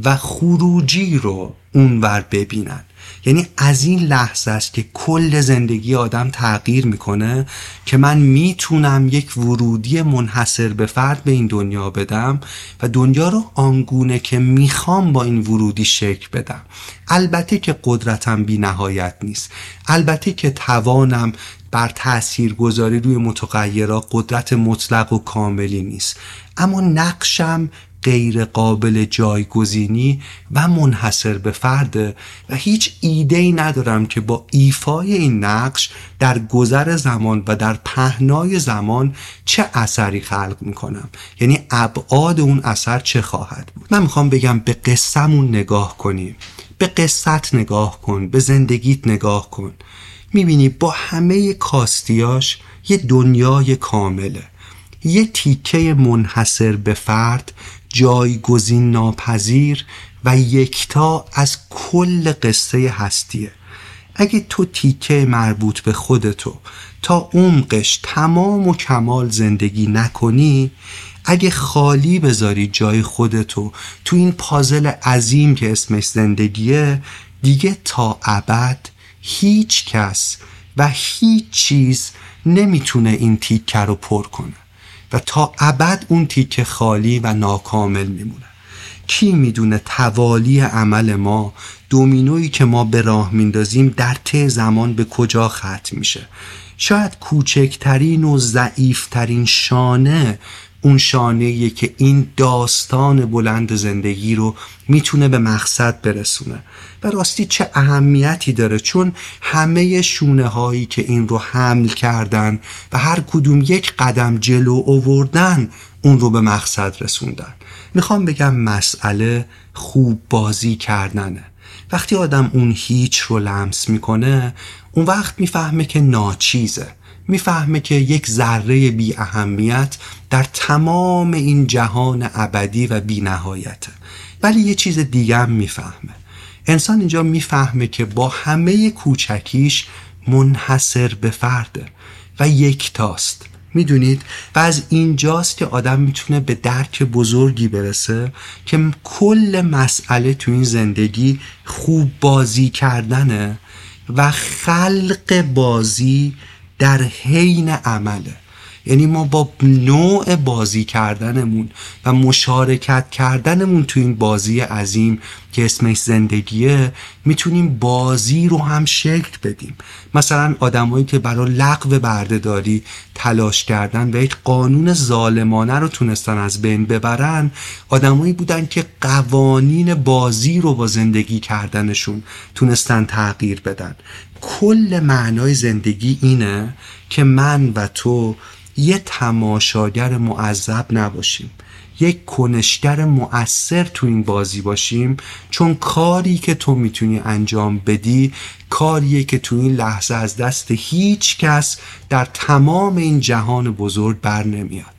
A: و خروجی رو اونور ببینن. یعنی از این لحظه است که کل زندگی آدم تغییر می‌کنه که من می‌تونم یک ورودی منحصر به فرد به این دنیا بدم و دنیا رو آنگونه که می‌خوام با این ورودی شکل بدم. البته که قدرتم بی نهایت نیست. البته که توانم بر تأثیر گذاری روی متغیرها قدرت مطلق و کاملی نیست. اما نقشم غیر قابل جایگزینی و منحصر به فرده و هیچ ایده ای ندارم که با ایفای این نقش در گذر زمان و در پهنای زمان چه اثری خلق می‌کنم. یعنی ابعاد اون اثر چه خواهد بود؟ من می‌خوام بگم به قصهمون نگاه کنیم. به قصت نگاه کن به زندگیت نگاه کن. می‌بینی با همه کاستیاش یه دنیای کامله. یه تیکه منحصر به فرد جایگزین ناپذیر و یکتا از کل قصه هستیه. اگه تو تیکه مربوط به خودتو تا عمقش تمام و کمال زندگی نکنی اگه خالی بذاری جای خودتو تو این پازل عظیم که اسمش زندگیه دیگه تا ابد هیچ کس و هیچ چیز نمی‌تونه این تیکه رو پر کنه. و تا ابد اون تیکه خالی و ناکامل میمونه. کی می‌دونه توالی عمل ما دومینویی که ما به راه میندازیم در ته زمان به کجا ختم میشه؟ شاید کوچکترین و ضعیفترین شانه اون شانه که این داستان بلند زندگی رو می‌تونه به مقصد برسونه. و راستی چه اهمیتی داره؟ چون همه شونه هایی که این رو حمل کردن و هر کدوم یک قدم جلو اووردن اون رو به مقصد رسوندن. می‌خوام بگم مسئله خوب بازی کردنه. وقتی آدم اون هیچ رو لمس می‌کنه اون وقت می‌فهمه که ناچیزه. می‌فهمه که یک ذره بی اهمیت در تمام این جهان ابدی و بی نهایته ولی یه چیز دیگه هم می‌فهمه. انسان اینجا می‌فهمه که با همه کوچکیش منحصر به فرده و یکتاست می‌دونید؟ و از اینجاست که آدم می‌تونه به درک بزرگی برسه که کل مسئله تو این زندگی خوب بازی کردنه و خلق بازی در حین عمله. یعنی ما با نوع بازی کردنمون و مشارکت کردنمون تو این بازی عظیم که اسمش زندگیه می‌تونیم بازی رو هم شکل بدیم. مثلا آدمایی که برای لغو بردهداری تلاش کردن و یک قانون ظالمانه رو تونستن از بین ببرن آدمایی بودن که قوانین بازی رو با زندگی کردنشون تونستن تغییر بدن. کل معنای زندگی اینه که من و تو یه تماشاگر معذب نباشیم. یک کنشگر مؤثر تو این بازی باشیم. چون کاری که تو می‌تونی انجام بدی کاریه که تو این لحظه از دست هیچ کس در تمام این جهان بزرگ بر نمیاد.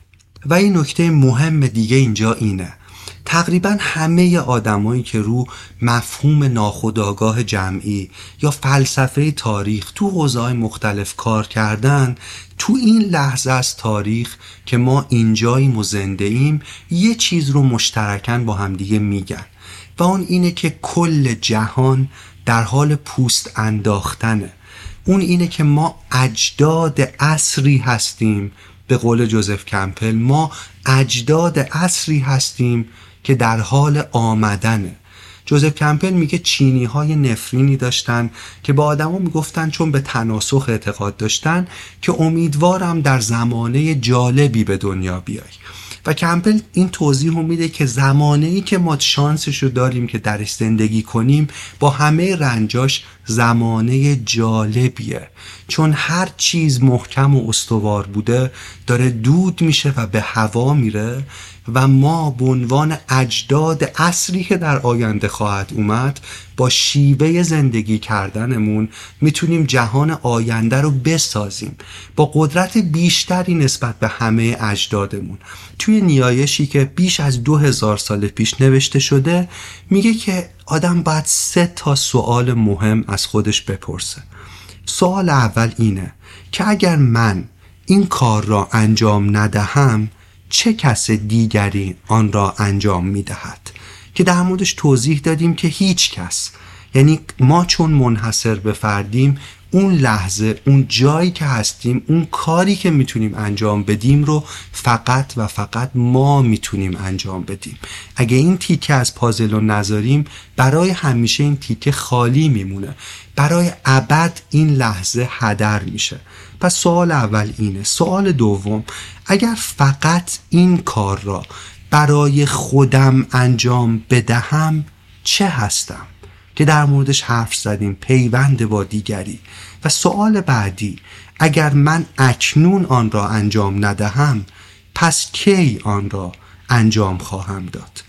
A: و این نکته مهم دیگه اینجا اینه. تقریبا همه آدمایی که رو مفهوم ناخودآگاه جمعی یا فلسفه تاریخ تو حوزه مختلف کار کردن تو این لحظه از تاریخ که ما اینجاییم و زنده ایم یه چیز رو مشترکن با همدیگه میگن و اون اینه که کل جهان در حال پوست انداختنه. اون اینه که ما اجداد اصری هستیم. به قول جوزف کمپل ما اجداد اصری هستیم که در حال آمدنه. جوزف کمپل میگه چینی های نفرینی داشتن که با آدما می‌گفتن چون به تناسخ اعتقاد داشتن که امیدوارم در زمانه جالبی به دنیا بیای. و کمپل این توضیح میده که زمانه ای که ما شانسش رو داریم که درش زندگی کنیم با همه رنجاش زمانه جالبیه. چون هر چیز محکم و استوار بوده داره دود میشه و به هوا میره و ما به عنوان اجداد اصلی که در آینده خواهد اومد با شیوه زندگی کردنمون می‌تونیم جهان آینده رو بسازیم. با قدرت بیشتری نسبت به همه اجدادمون. توی نیایشی که بیش از دو هزار سال پیش نوشته شده میگه که آدم باید سه تا سوال مهم از خودش بپرسه. سوال اول اینه که اگر من این کار را انجام ندهم چه کس دیگری آن را انجام می دهد که در موردش توضیح دادیم که هیچ کس. یعنی ما چون منحصر به فردیم اون لحظه اون جایی که هستیم اون کاری که می‌تونیم انجام بدیم رو فقط و فقط ما می‌تونیم انجام بدیم. اگه این تیکه از پازل رو نذاریم برای همیشه این تیکه خالی میمونه. برای ابد این لحظه هدر میشه. پس سوال اول اینه. سوال دوم اگر فقط این کار را برای خودم انجام بدهم چه هستم؟ که در موردش حرف زدیم پیوند با دیگری. و سوال بعدی اگر من اکنون آن را انجام ندهم پس کی آن را انجام خواهم داد؟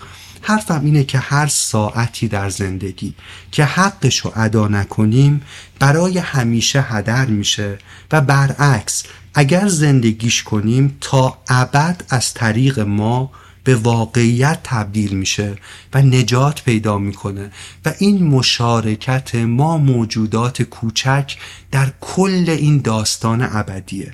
A: حرفم اینه که هر ساعتی در زندگی که حقش رو ادا نکنیم برای همیشه هدر میشه و برعکس اگر زندگیش کنیم تا ابد از طریق ما به واقعیت تبدیل میشه و نجات پیدا می‌کنه و این مشارکت ما موجودات کوچک در کل این داستان ابدیه.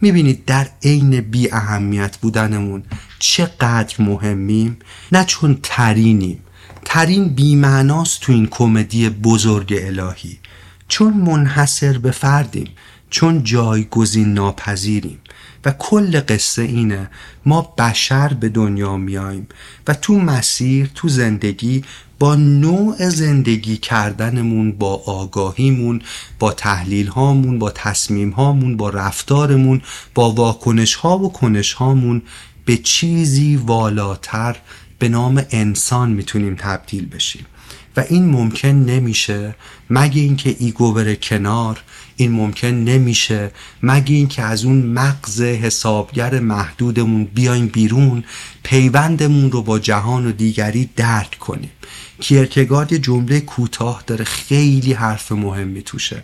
A: می‌بینید در عین بی اهمیت بودنمون چقدر مهمیم؟ نه چون ترینیم. ترین بیمعناست تو این کمدی بزرگ الهی. چون منحصر به فردیم چون جایگزین ناپذیریم. و کل قصه اینه ما بشر به دنیا میاییم و تو مسیر تو زندگی با نوع زندگی کردنمون با آگاهیمون با تحلیل هامون با تصمیم هامون با رفتارمون با واکنش ها و کنش هامون به چیزی والاتر به نام انسان می‌تونیم تبدیل بشیم. و این ممکن نمیشه مگه اینکه ایگو بره کنار این ممکن نمیشه. مگه اینکه از اون مغز حسابگر محدودمون بیایم بیرون پیوندمون رو با جهان و دیگری درک کنیم. کیرکگارد یه جمله کوتاه داره خیلی حرف مهمی توشه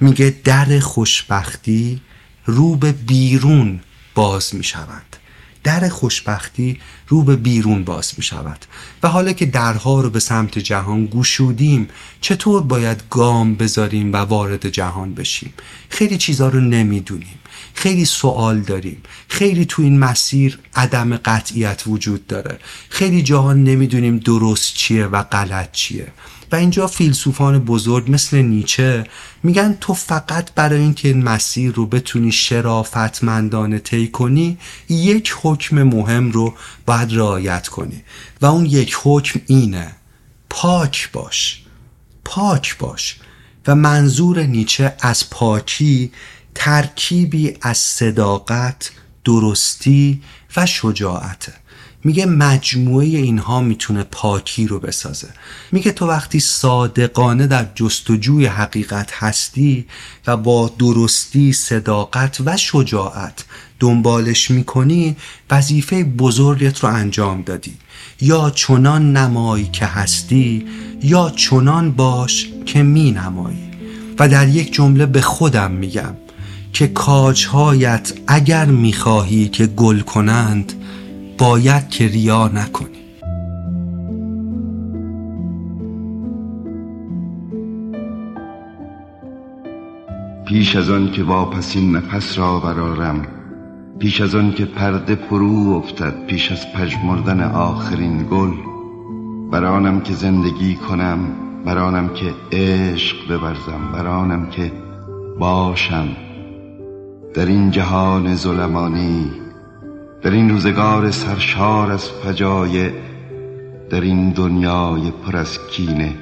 A: میگه در خوشبختی رو به بیرون باز می‌شوند. در خوشبختی رو به بیرون باز می شود و حالا که درها رو به سمت جهان گوشودیم چطور باید گام بذاریم و وارد جهان بشیم؟ خیلی چیزها رو نمی‌دونیم. خیلی سوال داریم. خیلی تو این مسیر عدم قطعیت وجود داره. خیلی جاها نمی‌دونیم درست چیه و غلط چیه. و اینجا فیلسوفان بزرگ مثل نیچه میگن تو فقط برای اینکه این مسیر رو بتونی شرافتمندانه طی کنی یک حکم مهم رو باید رعایت کنی و اون یک حکم اینه پاک باش پاک باش و منظور نیچه از پاکی ترکیبی از صداقت درستی و شجاعته. میگه مجموعه اینها می‌تونه پاکی رو بسازه. میگه تو وقتی صادقانه در جستجوی حقیقت هستی و با درستی صداقت و شجاعت دنبالش می‌کنی وظیفه بزرگت رو انجام دادی. یا چنان نمایی که هستی یا چنان باش که می نمایی و در یک جمله به خودم میگم که کاجهایت اگر می‌خواهی که گل کنند باید که ریا نکنی.
B: پیش از آن که واپسین نفس را برارم پیش از آن که پرده فرو افتد پیش از پژمردن آخرین گل برانم که زندگی کنم برانم که عشق بورزم برانم که باشم. در این جهان ظلمانی در این روزگار سرشار از فجایع در این دنیای پر از کینه.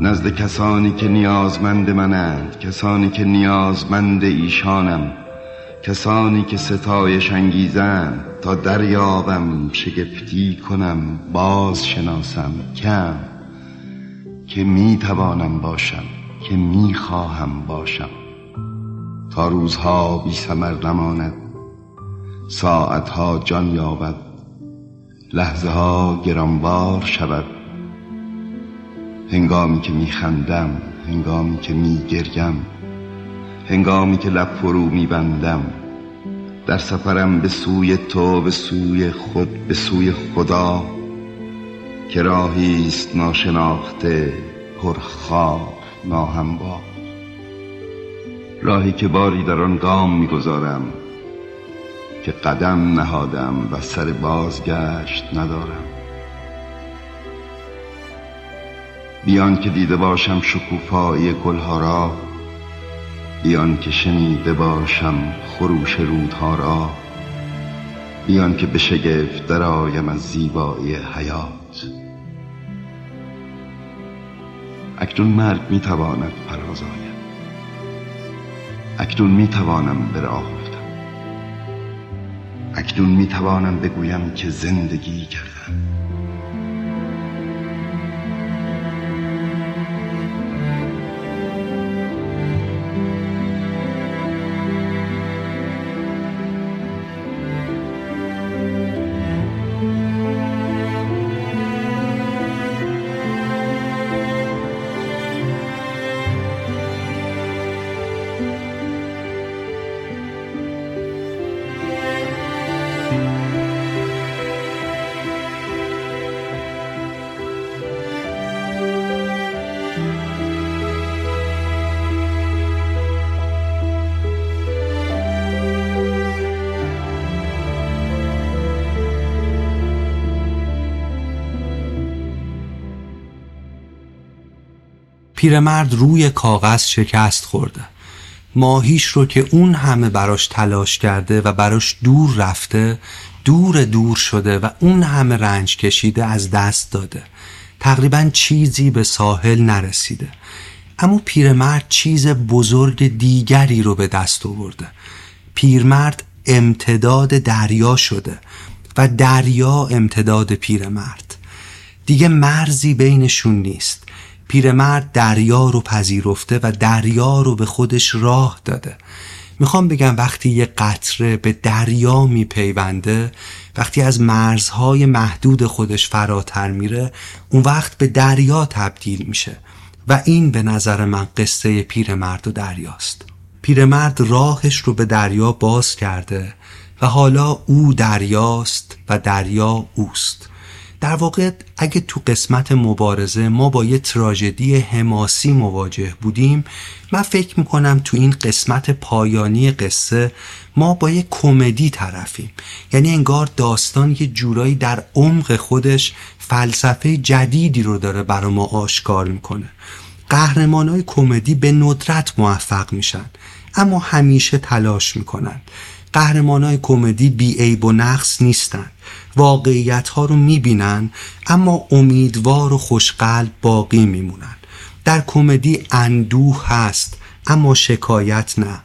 B: نزد کسانی که نیازمند منند کسانی که نیازمند ایشانم کسانی که ستایش انگیزند تا دریابم شگفتی کنم باز شناسم کم که می توانم باشم که می خواهم باشم. تا روزها بی سمر نماند. ساعتها جان یابد لحظه ها گرانبار شود. هنگامی که میخندم هنگامی که میگریم هنگامی که لب فرو میبندم در سفرم به سوی تو به سوی خود به سوی خدا که راهی است ناشناخته پرخواب ناهموار. راهی که باری در آن گام می‌گذارم که قدم نهادم و سر بازگشت ندارم. بیان که دیده باشم شکوفایی گلها را بیان که شنیده باشم خروش رودها را بیان که به شگفت درآیم از زیبایی حیات. اکنون مرگ می‌تواند فراز آید. اکنون می‌توانم به راه اکنون می توانم بگویم که زندگی کردم
A: پیرمرد روی کاغذ شکست خورده. ماهیش رو که اون همه براش تلاش کرده و براش دور رفته دور دور شده و اون همه رنج کشیده از دست داده. تقریبا چیزی به ساحل نرسیده. اما پیرمرد چیز بزرگ دیگری رو به دست آورده. پیرمرد امتداد دریا شده و دریا امتداد پیرمرد. دیگه مرزی بینشون نیست. پیرمرد دریا رو پذیرفته و دریا رو به خودش راه داده. می‌خوام بگم وقتی یه قطره به دریا میپیونده وقتی از مرزهای محدود خودش فراتر میره اون وقت به دریا تبدیل میشه و این به نظر من قصه پیرمرد و دریاست. پیرمرد راهش رو به دریا باز کرده و حالا او دریاست و دریا اوست. در واقع اگه تو قسمت مبارزه ما با یه تراژدی حماسی مواجه بودیم من فکر می‌کنم تو این قسمت پایانی قصه ما با یه کمدی طرفیم. یعنی انگار داستان یه جورایی در عمق خودش فلسفه جدیدی رو داره برای ما آشکار می‌کنه. قهرمان های کمدی به ندرت موفق میشن اما همیشه تلاش می‌کنن. قهرمان های کمدی بی عیب و نقص نیستن. واقعیت ها رو می‌بینن اما امیدوار و خوشقلب باقی میمونن. در کمدی اندوه هست اما شکایت نه.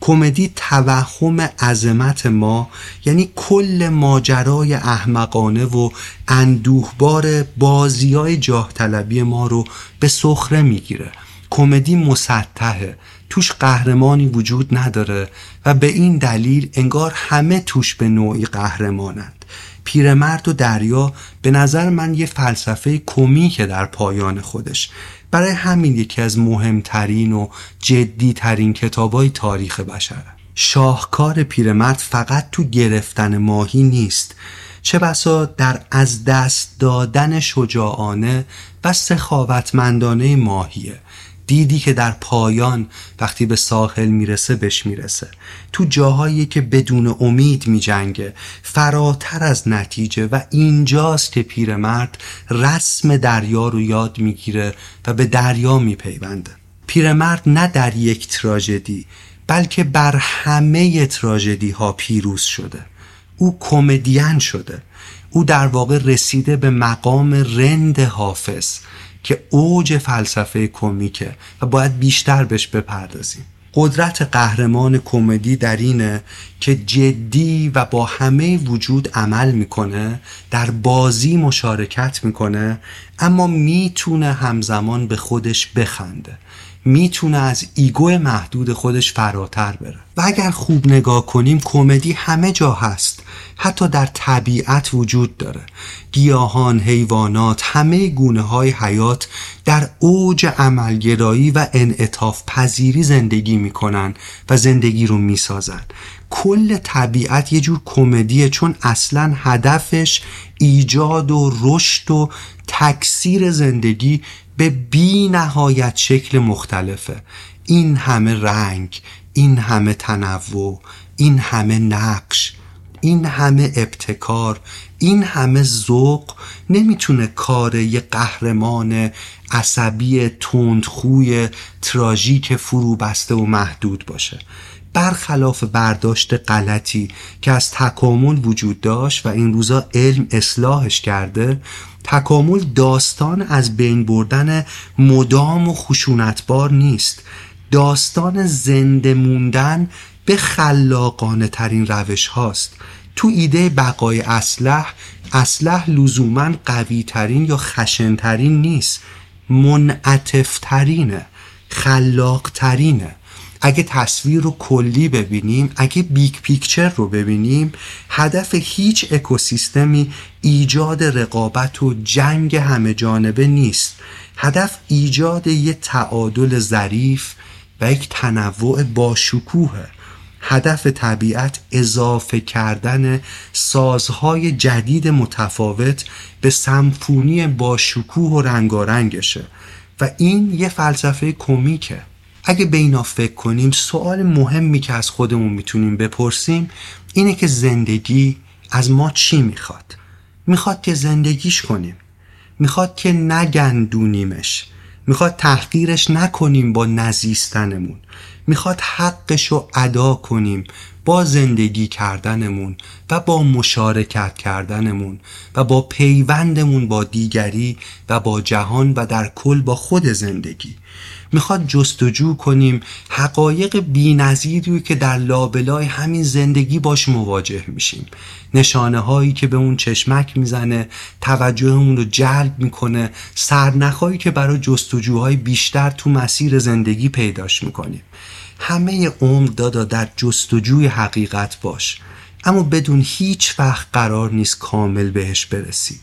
A: کمدی توهم عظمت ما یعنی کل ماجرای احمقانه و اندوهبار بازی های جاه طلبی ما رو به سخره می‌گیره. کمدی مسطحه. توش قهرمانی وجود نداره و به این دلیل انگار همه توش به نوعی قهرمانند. پیرمرد و دریا به نظر من یه فلسفه کمیکه در پایان خودش. برای همین یکی از مهمترین و جدیترین کتابای تاریخ بشره شاهکار پیرمرد فقط تو گرفتن ماهی نیست. چه بسا در از دست دادن شجاعانه و سخاوتمندانه ماهیه. دیدی که در پایان وقتی به ساحل می‌رسه بهش می‌رسه. تو جاهایی که بدون امید میجنگه فراتر از نتیجه و اینجاست که پیرمرد رسم دریا رو یاد می‌گیره و به دریا میپیونده. پیرمرد نه در یک تراژدی بلکه بر همه تراژدی ها پیروز شده. او کمدین شده. او در واقع رسیده به مقام رند حافظ. که اوج فلسفه کمیکه و باید بیشتر بهش بپردازیم. قدرت قهرمان کمدی در اینه که جدی و با همه وجود عمل می‌کنه در بازی مشارکت می‌کنه اما می‌تونه همزمان به خودش بخنده. می‌تونه از ایگو محدود خودش فراتر بره. و اگر خوب نگاه کنیم کمدی همه جا هست. حتی در طبیعت وجود داره. گیاهان، حیوانات، همه گونه های حیات در اوج عملگرایی و انعطاف پذیری زندگی می‌کنن و زندگی رو می‌سازن. کل طبیعت یه جور کمدیه چون اصلا هدفش ایجاد و رشد و تکثیر زندگی به بی نهایت شکل مختلفه. این همه رنگ این همه تنوع این همه نقش این همه ابتکار این همه ذوق نمی‌تونه کار یه قهرمان عصبی تندخوی تراژیک فرو بسته و محدود باشه. برخلاف برداشت غلطی که از تکامل وجود داشت و این روزا علم اصلاحش کرده تکامل داستان از بین بردن مدام و خشونت‌بار نیست. داستان زنده موندن به خلاقانه ترین روش هاست. تو ایده بقای اصلح اصلح لزوما قوی ترین یا خشن ترین نیست. منعطف ترینه خلاق ترینه اگه تصویر رو کلی ببینیم اگه big picture رو ببینیم هدف هیچ اکوسیستمی ایجاد رقابت و جنگ همه جانبه نیست. هدف ایجاد یه تعادل ظریف و یک تنوع باشکوهه. هدف طبیعت اضافه کردن سازهای جدید متفاوت به سمفونی با شکوه و رنگارنگشه. و این یه فلسفه کمیکه. اگه به اینا فکر کنیم سوال مهمی که از خودمون می‌تونیم بپرسیم اینه که زندگی از ما چی می‌خواد؟ می‌خواد که زندگیش کنیم. می‌خواد که نگندونیمش. می‌خواد تحقیرش نکنیم با نزیستنمون. می‌خواد حقش رو ادا کنیم با زندگی کردنمون و با مشارکت کردنمون و با پیوندمون با دیگری و با جهان و در کل با خود زندگی. می‌خواد جستجو کنیم حقایق بینظیری که در لابلای همین زندگی باش مواجه میشیم. نشانه هایی که به اون چشمک می‌زنه توجهمون رو جلب می‌کنه سرنخهایی که برای جستجوهای بیشتر تو مسیر زندگی پیداش می‌کنیم. همه عمر دادا در جستجوی حقیقت باش. اما بدون هیچ وقت قرار نیست کامل بهش برسی.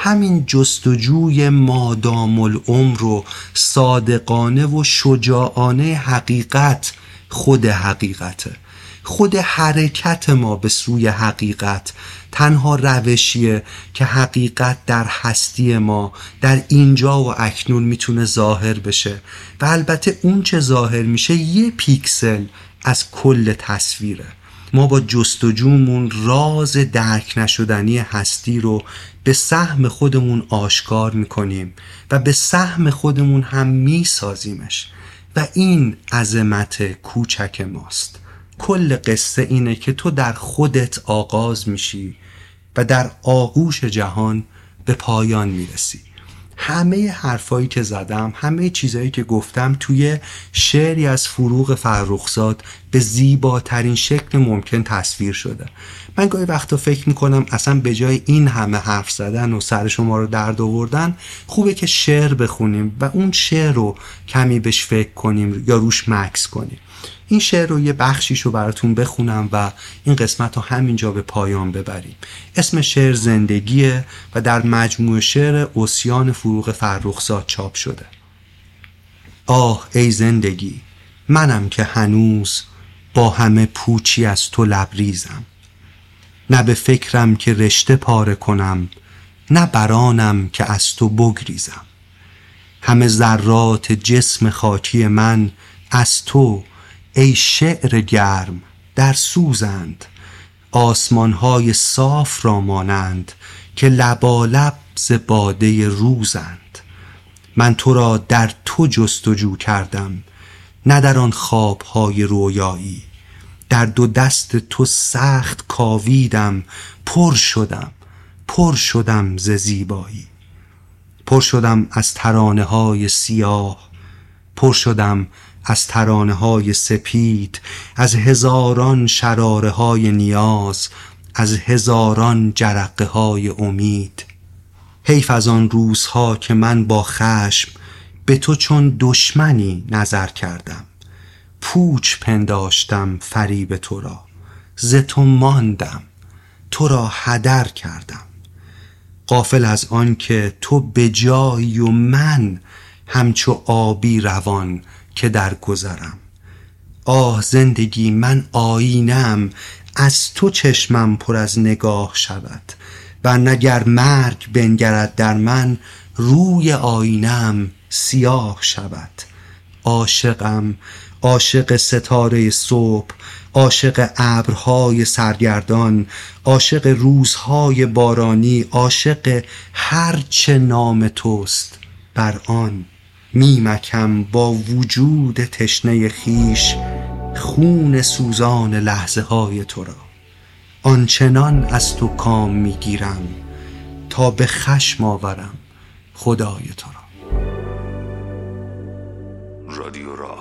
A: همین جستجوی مادام العمر و صادقانه و شجاعانه حقیقت خود حقیقته. خود حرکت ما به سوی حقیقت تنها روشیه که حقیقت در هستی ما در اینجا و اکنون می‌تونه ظاهر بشه. و البته اون چه ظاهر میشه یه پیکسل از کل تصویره. ما با جستجومون راز درک نشدنی هستی رو به سهم خودمون آشکار می‌کنیم و به سهم خودمون هم میسازیمش. و این عظمت کوچک ماست. کل قصه اینه که تو در خودت آغاز میشی و در آغوش جهان به پایان می‌رسی. همه حرفایی که زدم همه چیزایی که گفتم توی شعری از فروغ فرخزاد به زیباترین شکل ممکن تصویر شده. من گاهی وقتا فکر می‌کنم اصلا به جای این همه حرف زدن و سر شما رو درد آوردن خوبه که شعر بخونیم و اون شعر رو کمی بهش فکر کنیم یا روش مکس کنیم. این شعر رو یه بخشیش رو براتون بخونم و این قسمت رو همینجا به پایان ببریم. اسم شعر زندگیه و در مجموع شعر اوسیان فروغ فرخزاد چاپ شده. آه ای زندگی منم که هنوز با همه پوچی از تو لبریزم. نه به فکرم که رشته پاره کنم نه برانم که از تو بگریزم. همه ذرات جسم خاکی من از تو ای شعر گرم در سوزند. آسمانهای صاف را مانند که لبالب ز باده روزند. من تو را در تو جستجو کردم نه در آن خوابهای رویایی. در دو دست تو سخت کاویدم پر شدم پر شدم ز زیبایی. پر شدم از ترانه های سیاه پر شدم از ترانه های سپید از هزاران شراره های نیاز از هزاران جرقه های امید. حیف از آن روزها که من با خشم به تو چون دشمنی نظر کردم. پوچ پنداشتم فریب تو را. ز تو ماندم. تو را هدر کردم. قافل از آن که تو به جایی و من همچو آبی روان که در گذرم. آه زندگی من آینم از تو چشمم پر از نگاه شود. و نگر مرگ بنگرد در من روی آینم سیاه شود. عاشقم عاشق ستاره صبح عاشق ابرهای سرگردان عاشق روزهای بارانی عاشق هرچه نام توست بر آن. میمکم با وجود تشنه خیش خون سوزان لحظه های تو را. آنچنان از تو کام می‌گیرم تا به خشم آورم خدای تو را.
B: رادیو راه